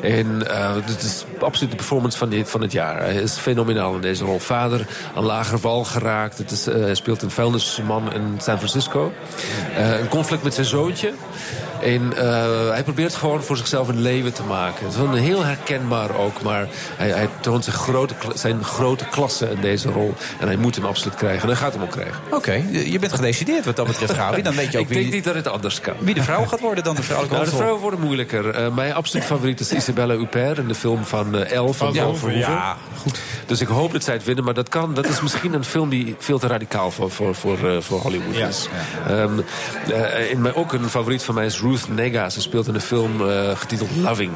En eh dit is absoluut de performance van, van het jaar. Hij is fenomenaal in deze rol. Vader aan lager wal geraakt. Het eh, hij speelt een vuilnisman in San Francisco. Eh, een conflict met zijn zoontje. En eh, hij probeert gewoon voor zichzelf een leven te maken. Het is wel een heel herkenbaar ook. Maar hij, hij toont zijn grote, zijn grote klasse in deze rol. En hij moet hem absoluut krijgen. En hij gaat hem ook krijgen. Oké, je je bent gedecideerd wat dat betreft, Gabi. Dan weet je ook Ik denk niet dat het anders kan. wie de vrouw gaat worden dan de vrouwelijke Nou, de vrouwen worden moeilijker. Eh, mijn absoluut favoriet is Isabella Huppert in de film van eh El van Ja, ja, goed. Dus ik hoop dat zij het winnen. Maar dat, kan, dat is misschien een film die veel te radicaal voor, voor, voor, voor Hollywood is. Ehm, eh, in mijn, ook een favoriet van mij is Ruth Negga. Ze speelt in een film eh, getiteld Loving.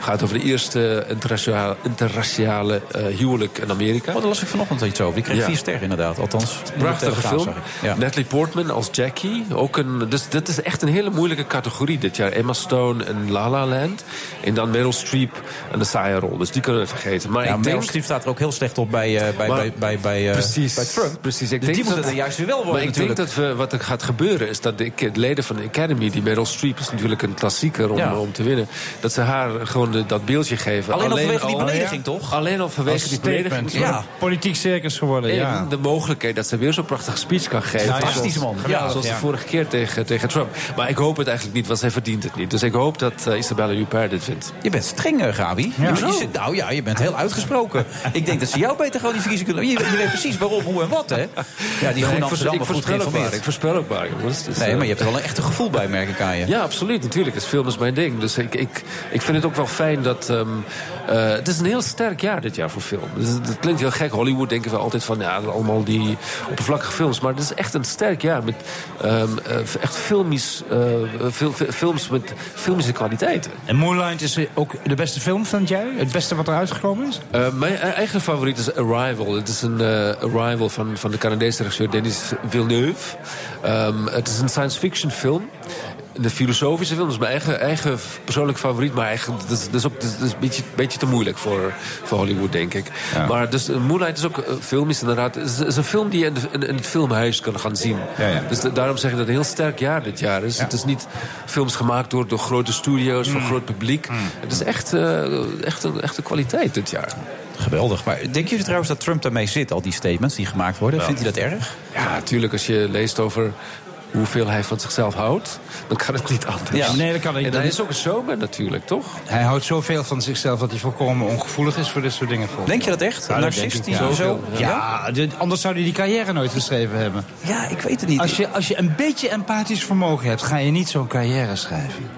gaat over de eerste interraciale, interraciale eh, huwelijk in Amerika. Oh, daar las ik vanochtend iets over. Die kreeg Ja. vier sterren inderdaad. Althans, in Prachtige film. zag ik. Ja. Natalie Portman als Jackie. Ook een, dus dit is echt een hele moeilijke categorie dit jaar. Emma Stone en La La Land. En dan Meryl Streep en de saaie rol. Dus die kunnen we vergeten. Maar ja, ik Meryl denk... Streep staat er ook heel slecht op bij, eh, bij, Maar- bij, bij, bij, precies, bij Trump. Precies, ik Dus die denk moet dat, het er juist weer wel worden Maar ik natuurlijk. denk dat we, wat er gaat gebeuren is dat de leden van de Academy... die Meryl Streep is natuurlijk een klassieker om, Ja. om te winnen... dat ze haar gewoon de- dat beeldje geven. Alleen al vanwege die al- belediging, toch? Alleen al vanwege Als die belediging. Ja. Politiek circus geworden, En ja. de mogelijkheid dat ze weer zo'n prachtige speech kan geven. Fantastisch, Zoals- man. Ja, zoals ja. de vorige keer tegen, tegen Trump. Maar ik hoop het eigenlijk niet, want zij verdient het niet. Dus ik hoop dat eh, Isabella Huppert dit vindt. Je bent streng, Gabi. Je, je zit- nou ja, je bent heel uitgesproken. ik denk dat ze jou beter gewoon die verkiezingen kunnen... Je, je weet precies waarom, hoe en wat, hè? Ja, die Nee, Groene ik voorspel- Amsterdammer ik goed geïnformeerd. Ik voorspel ook maar, jongens. Dus, Nee, eh, maar je hebt er wel een echte gevoel bij, merk ik aan je. Ja, absoluut. Natuurlijk. Het film is mijn ding. Dus ik, ik, ik vind het ook wel fijn dat... ehm, eh, het is een heel sterk jaar dit jaar voor film. Dus het, klinkt heel gek. Hollywood denken we altijd van... Ja, allemaal die oppervlakkige films. Maar het is echt een sterk jaar. Met ehm, eh, echt filmisch, eh, fil- films met filmische kwaliteiten. En Moonlight is ook de beste film het jaar? Het beste wat er uitgekomen is? Mijn e- eigen favoriet is Arrival. Het is een Arrival van, van de Canadese regisseur Denis Villeneuve. Ehm, het is een science fiction film. De filosofische film is mijn eigen, eigen persoonlijke favoriet. Maar eigenlijk, dat is, dat is, ook, dat is een beetje, beetje te moeilijk voor, voor Hollywood, denk ik. Maar dus, eh, Moonlight is ook filmisch inderdaad. Het is, is een film die je in, de- in, het filmhuis kan gaan zien. Dus de- daarom zeg ik dat het een heel sterk jaar dit jaar is. Het is niet films gemaakt door, door grote studio's, voor groot publiek. Het is echt, eh, echt, een, echt een kwaliteit dit jaar. Geweldig. Maar denken jullie trouwens dat Trump daarmee zit, al die statements die gemaakt worden? Vindt hij dat erg? Ja, natuurlijk. Als je leest over hoeveel hij van zichzelf houdt, dan kan het niet anders. Ja, nee, dat kan niet. En hij is ook een showman natuurlijk, toch? Hij houdt zoveel van zichzelf dat hij volkomen ongevoelig is voor dit soort dingen. volgens Denk je dat echt? Ja, dat Narcist die ja. zo- Ja, anders zou hij die carrière nooit geschreven hebben. Ja, ik weet het niet. Als je, als je een beetje empathisch vermogen hebt, ga je niet zo'n carrière schrijven.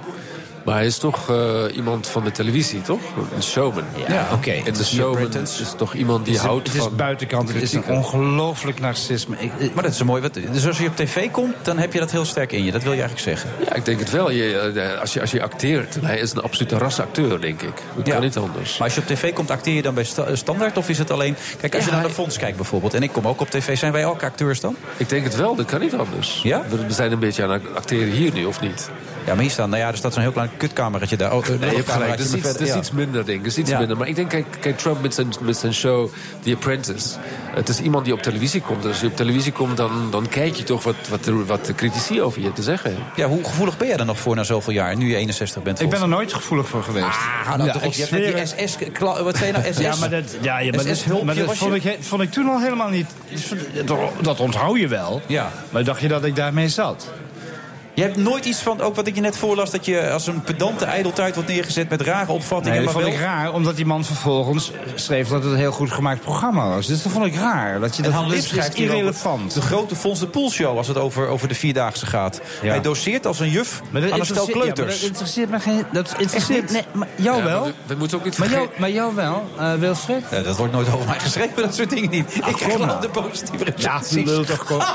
Maar hij is toch eh, iemand van de televisie, toch? Een showman. Ja, oké. En de Het is showman is toch iemand die is, houdt Het is van... buitenkant, het is een ongelooflijk narcisme. Ik, ik- Maar dat is een mooi. Wat, dus als je op tv komt, dan heb je dat heel sterk in je. Dat wil je eigenlijk zeggen. Ja, ik denk het wel. Je, eh, als, je, als je acteert, hij is een absolute rasacteur, denk ik. Dat Ja. kan niet anders. Maar als je op tv komt, acteer je dan bij sta- standaard? Of is het alleen... Kijk, als je naar de fonds kijkt bijvoorbeeld... en ik kom ook op tv, zijn wij ook acteurs dan? Ik denk het wel, dat kan niet anders. Ja? We, we zijn een beetje aan het acteren hier nu, of niet? Ja, maar hier staan... Nou ja, er staat zo'n heel klein kutkamertje daar. Oh, Nee, je hebt gelijk. Dat is, iets, dat is ja. iets minder, denk ik. Dat is iets Ja. minder. Maar ik denk, kijk, kijk Trump met zijn, met zijn show The Apprentice. Het is iemand die op televisie komt. Dus als je op televisie komt, dan, dan kijk je toch wat, wat, de, wat de critici over je te zeggen hebben. Ja, hoe gevoelig ben jij er nog voor na zoveel jaar? Nu je 61 bent. ik ben er nooit gevoelig voor geweest. Ah, nou Ja, toch, ik je hebt net die SS... Wat zei je nou? SS? Ja, maar dat, ja, ja, maar dat, dat was vond, je? ik, vond ik toen al helemaal niet... Dat, dat onthoud je wel. Ja. Maar dacht je dat ik daarmee zat? Je hebt nooit iets van, ook wat ik je net voorlas... dat je als een pedante ijdeltuit wordt neergezet met rare opvattingen. Nee, dat maar vond ik wel... raar, omdat die man vervolgens schreef dat het een heel goed gemaakt programma was. Dus dat vond ik raar. Dat je En dat, is schrijft irrelevant. De grote Fons de Poel show als het over, over de Vierdaagse gaat. Hij doseert als een juf Maar dat aan een stel interesseert- ja, maar kleuters. dat interesseert me geen... Dat interesseert... Nee, maar jou Ja, maar wel. we, we moeten ook niet Maar jou, maar jou wel, eh Wilfred? Ja, dat wordt nooit over mij geschreven, dat soort dingen niet. ik krijg kom alleen nou. de positieve Ja, recensies. lul toch gewoon.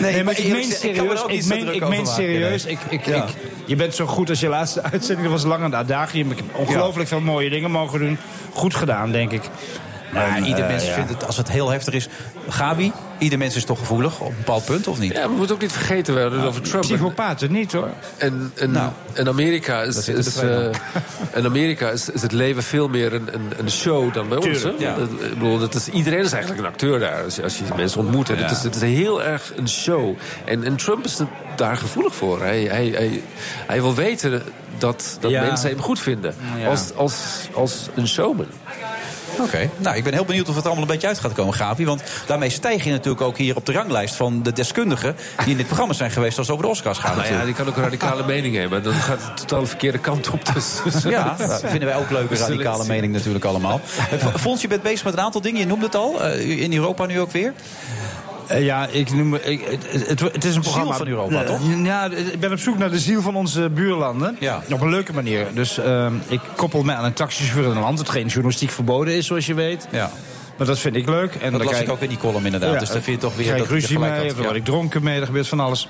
Nee, maar ik meen ik serieus. meen, ik serieus. Ik, ik, Ja. ik, je bent zo goed als je laatste uitzending. Dat was lang aan de uitdaging. Ik heb ongelooflijk veel mooie dingen mogen doen. Goed gedaan, denk ik. Maar En, ieder eh, mens ja. vindt het, als het heel heftig is... Gabi, ieder mens is toch gevoelig op een bepaald punt, of niet? Ja, we moeten ook niet vergeten, we hadden het over Trump. Psychopaten niet, hoor. En, en, Nou, in Amerika, is, is, eh, in Amerika is, is het leven veel meer een, een, een show dan bij ons. Hè? Ja. Ik bedoel, dat is, iedereen is eigenlijk een acteur daar, als je, als je mensen ontmoet. Ja. het, is, het is heel erg een show. En, en Trump is daar gevoelig voor. Hij, hij, hij, hij wil weten dat, dat Ja. mensen hem goed vinden. Ja. Als, als, als een showman. Oké, nou ik ben heel benieuwd of het allemaal een beetje uit gaat komen, Gabi. Want daarmee stijg je natuurlijk ook hier op de ranglijst van de deskundigen... die in dit programma zijn geweest als het over de Oscars gaat. Nou ja, die kan ook een radicale mening hebben. Dan gaat het totaal de verkeerde kant op. Dus. Ja, dat vinden wij ook leuke radicale mening natuurlijk allemaal. Fons, je bent bezig met een aantal dingen. Je noemde het al, eh, in Europa nu ook weer. Eh, ja, ik noem, ik, het, het, is een programma... van Europa, Eh, toch? Ja, ik ben op zoek naar de ziel van onze buurlanden. Ja. Op een leuke manier. Dus eh, ik koppel mij aan een taxichauffeur in een land... dat geen journalistiek verboden is, zoals je weet. Ja. Maar dat vind ik leuk. En Dat dan las krijg ik ook in die column inderdaad. Ja, dus dan vind je toch weer krijg dat ruzie mee, had. Ja. word ik dronken mee, er gebeurt van alles.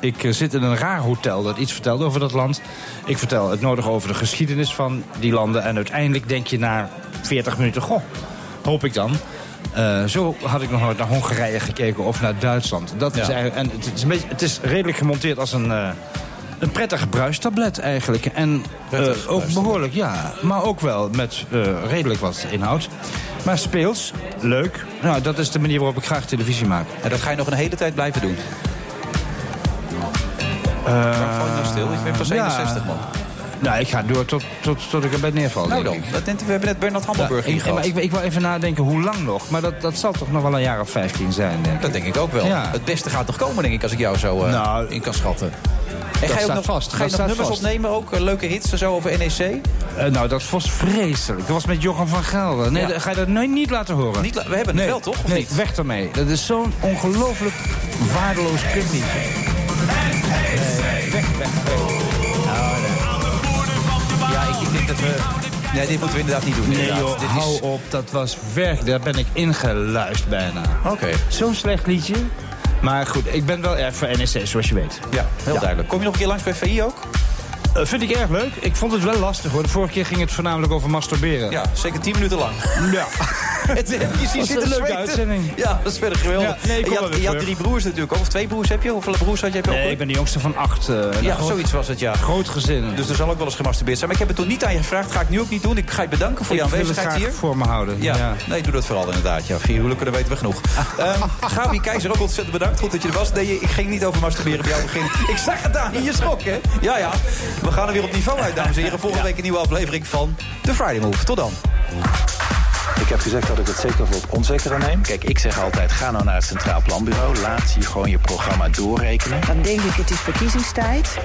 Ik eh, zit in een raar hotel dat iets vertelt over dat land. Ik vertel het nodig over de geschiedenis van die landen. En uiteindelijk denk je na 40 minuten, goh, hoop ik dan. Eh, zo had ik nog nooit naar Hongarije gekeken of naar Duitsland. Dat is eigenlijk, en het is, een beetje, het is redelijk gemonteerd als een, eh, een prettig bruistablet eigenlijk. En eh, ook behoorlijk, ja. Maar ook wel met redelijk wat inhoud. Maar speels, leuk. Nou, dat is de manier waarop ik graag televisie maak. En dat ga je nog een hele tijd blijven doen. Waarom val je nou stil? Ik ben pas ja. 61 man. Nou, ik ga door tot, tot, tot ik erbij neerval. Nou dan, dat, we hebben net Bernard Hammelburg Ja, hier ik, maar ik, ik wil even nadenken hoe lang nog. Maar dat, dat zal toch nog wel een jaar of 15 zijn, denk ik. Dat denk ik ook wel. Ja. Het beste gaat nog komen, denk ik, als ik jou zo eh, Nou, in kan schatten. En ga je ook nog, vast. Ga je nog nummers vast. opnemen ook? eh, leuke hits en zo over NEC? Eh, nou, dat was vreselijk. Dat was met Jochem van Gelder. Nee, Ja. ga je dat nooit niet laten horen. Niet, la- we hebben het wel, toch? Of nee, niet? weg ermee. Dat is zo'n ongelooflijk waardeloos kutliedje. Nee, weg, weg, dat we... Nee, dit moeten we inderdaad niet doen. Nee inderdaad. joh, Dit hou is... op. Dat was werk. Daar ben ik ingeluisterd bijna. Oké. Zo'n slecht liedje. Maar goed, ik ben wel erg voor NEC, zoals je weet. Ja, heel Ja. duidelijk. Kom je nog een keer langs bij VI ook? Eh, vind ik erg leuk. Ik vond het wel lastig hoor. De vorige keer ging het voornamelijk over masturberen. Ja, zeker 10 minuten lang. Ja. Het, ziet een zitten leuke uitzending. Ja, dat is verder geweldig. Ja, nee, je, had, je had drie broers natuurlijk. Of twee broers heb je? Hoeveel broers had je? Heb je ook? Nee, ik ben de jongste van acht. eh, Ja, groot- zoiets was het, ja. Groot gezin. Dus er zal ook wel eens gemasturbeerd zijn. Maar ik heb het toen niet aan je gevraagd. Ga ik nu ook niet doen. Ik ga je bedanken voor je ik wil het aanwezigheid hier. voor me houden. Ja. Ja. nee, doe dat vooral inderdaad. Ja, vier huwelijken, dat weten we genoeg. Ehm Gabi Keizer, ook ontzettend bedankt. Goed dat je er was. Nee, ik ging niet over masturberen bij jou beginnen. Ik zag het aan in je schrok, hè? Ja, ja. We gaan er weer op niveau uit, dames en heren. Volgende week een nieuwe aflevering van The Friday Move. Tot dan. Ik heb gezegd dat ik het zeker voor het onzekere neem. Kijk, ik zeg altijd, ga nou naar het Centraal Planbureau. Laat je gewoon je programma doorrekenen. Dan denk ik, het is verkiezingstijd.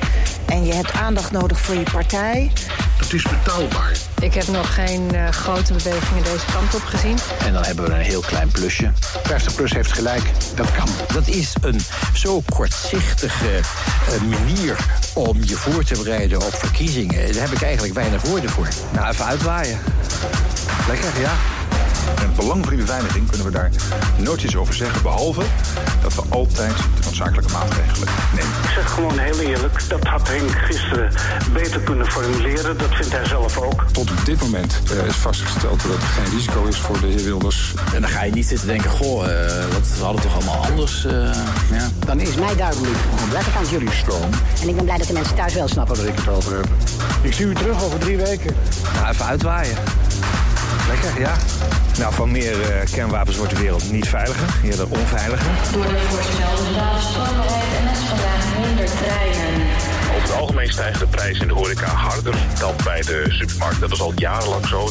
En je hebt aandacht nodig voor je partij. Het is betaalbaar. Ik heb nog geen eh, grote bewegingen deze kant op gezien. En dan hebben we een heel klein plusje. 50PLUS heeft gelijk, dat kan. Dat is een zo kortzichtige eh, manier om je voor te bereiden op verkiezingen. Daar heb ik eigenlijk weinig woorden voor. Nou, even uitwaaien. Lekker, ja. En het belang van die beveiliging kunnen we daar nooit iets over zeggen. Behalve dat we altijd de noodzakelijke maatregelen nemen. Ik zeg gewoon heel eerlijk, dat had Henk gisteren beter kunnen formuleren. Dat vindt hij zelf ook. Tot op dit moment eh, is vastgesteld dat er geen risico is voor de heer Wilders. En dan ga je niet zitten denken, goh, eh, wat, we hadden toch allemaal anders. eh, ja. Dan is mij duidelijk dat ik aan jullie stoom. En ik ben blij dat de mensen thuis wel snappen waar ik het over heb. Ik zie u terug over drie weken. Nou, even uitwaaien. Lekker, ja. Nou, van meer eh, kernwapens wordt de wereld niet veiliger, eerder onveiliger. Door de voorspelde daalstroombaarheid NS vandaag minder treinen. Over het algemeen stijgen de prijzen in de horeca harder dan bij de supermarkt. Dat is al jarenlang zo.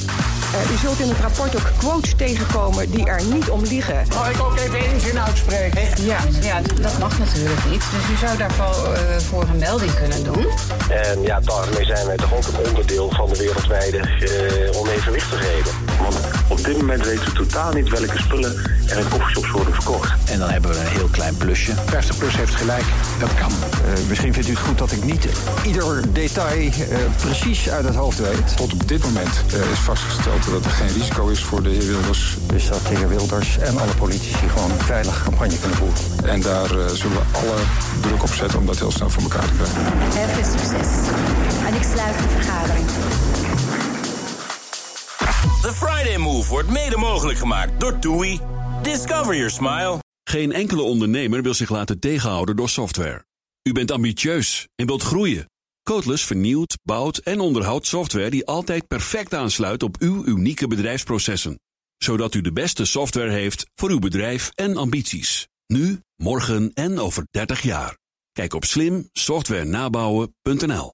Uh, u zult in het rapport ook quotes tegenkomen die er niet om liegen. Mag ik ook even één zin uitspreken? Ja, ja, dat mag natuurlijk niet. Dus u zou daarvoor uh, voor een melding kunnen doen. En ja, daarmee zijn wij toch ook een onderdeel van de wereldwijde uh, onevenwichtigheden. Want op dit moment weten we totaal niet welke spullen er in koffieshops worden verkocht. En dan hebben we een heel klein plusje. 50 plus heeft gelijk, dat kan. Uh, misschien vindt u het goed dat ik niet ieder detail uh, precies uit het hoofd weet. Tot op dit moment uh, is vastgesteld dat er geen risico is voor de heer Wilders. Dus dat de heer Wilders en alle politici gewoon veilig campagne kunnen voeren. En daar zullen we alle druk op zetten om dat heel snel voor elkaar te krijgen. Heel veel succes. En ik sluit de vergadering. The Friday Move wordt mede mogelijk gemaakt door TUI. Discover your smile. Geen enkele ondernemer wil zich laten tegenhouden door software. U bent ambitieus en wilt groeien. Codeless vernieuwt, bouwt en onderhoudt software die altijd perfect aansluit op uw unieke bedrijfsprocessen. Zodat u de beste software heeft voor uw bedrijf en ambities. Nu, morgen en over 30 jaar. Kijk op slimsoftwarenabouwen.nl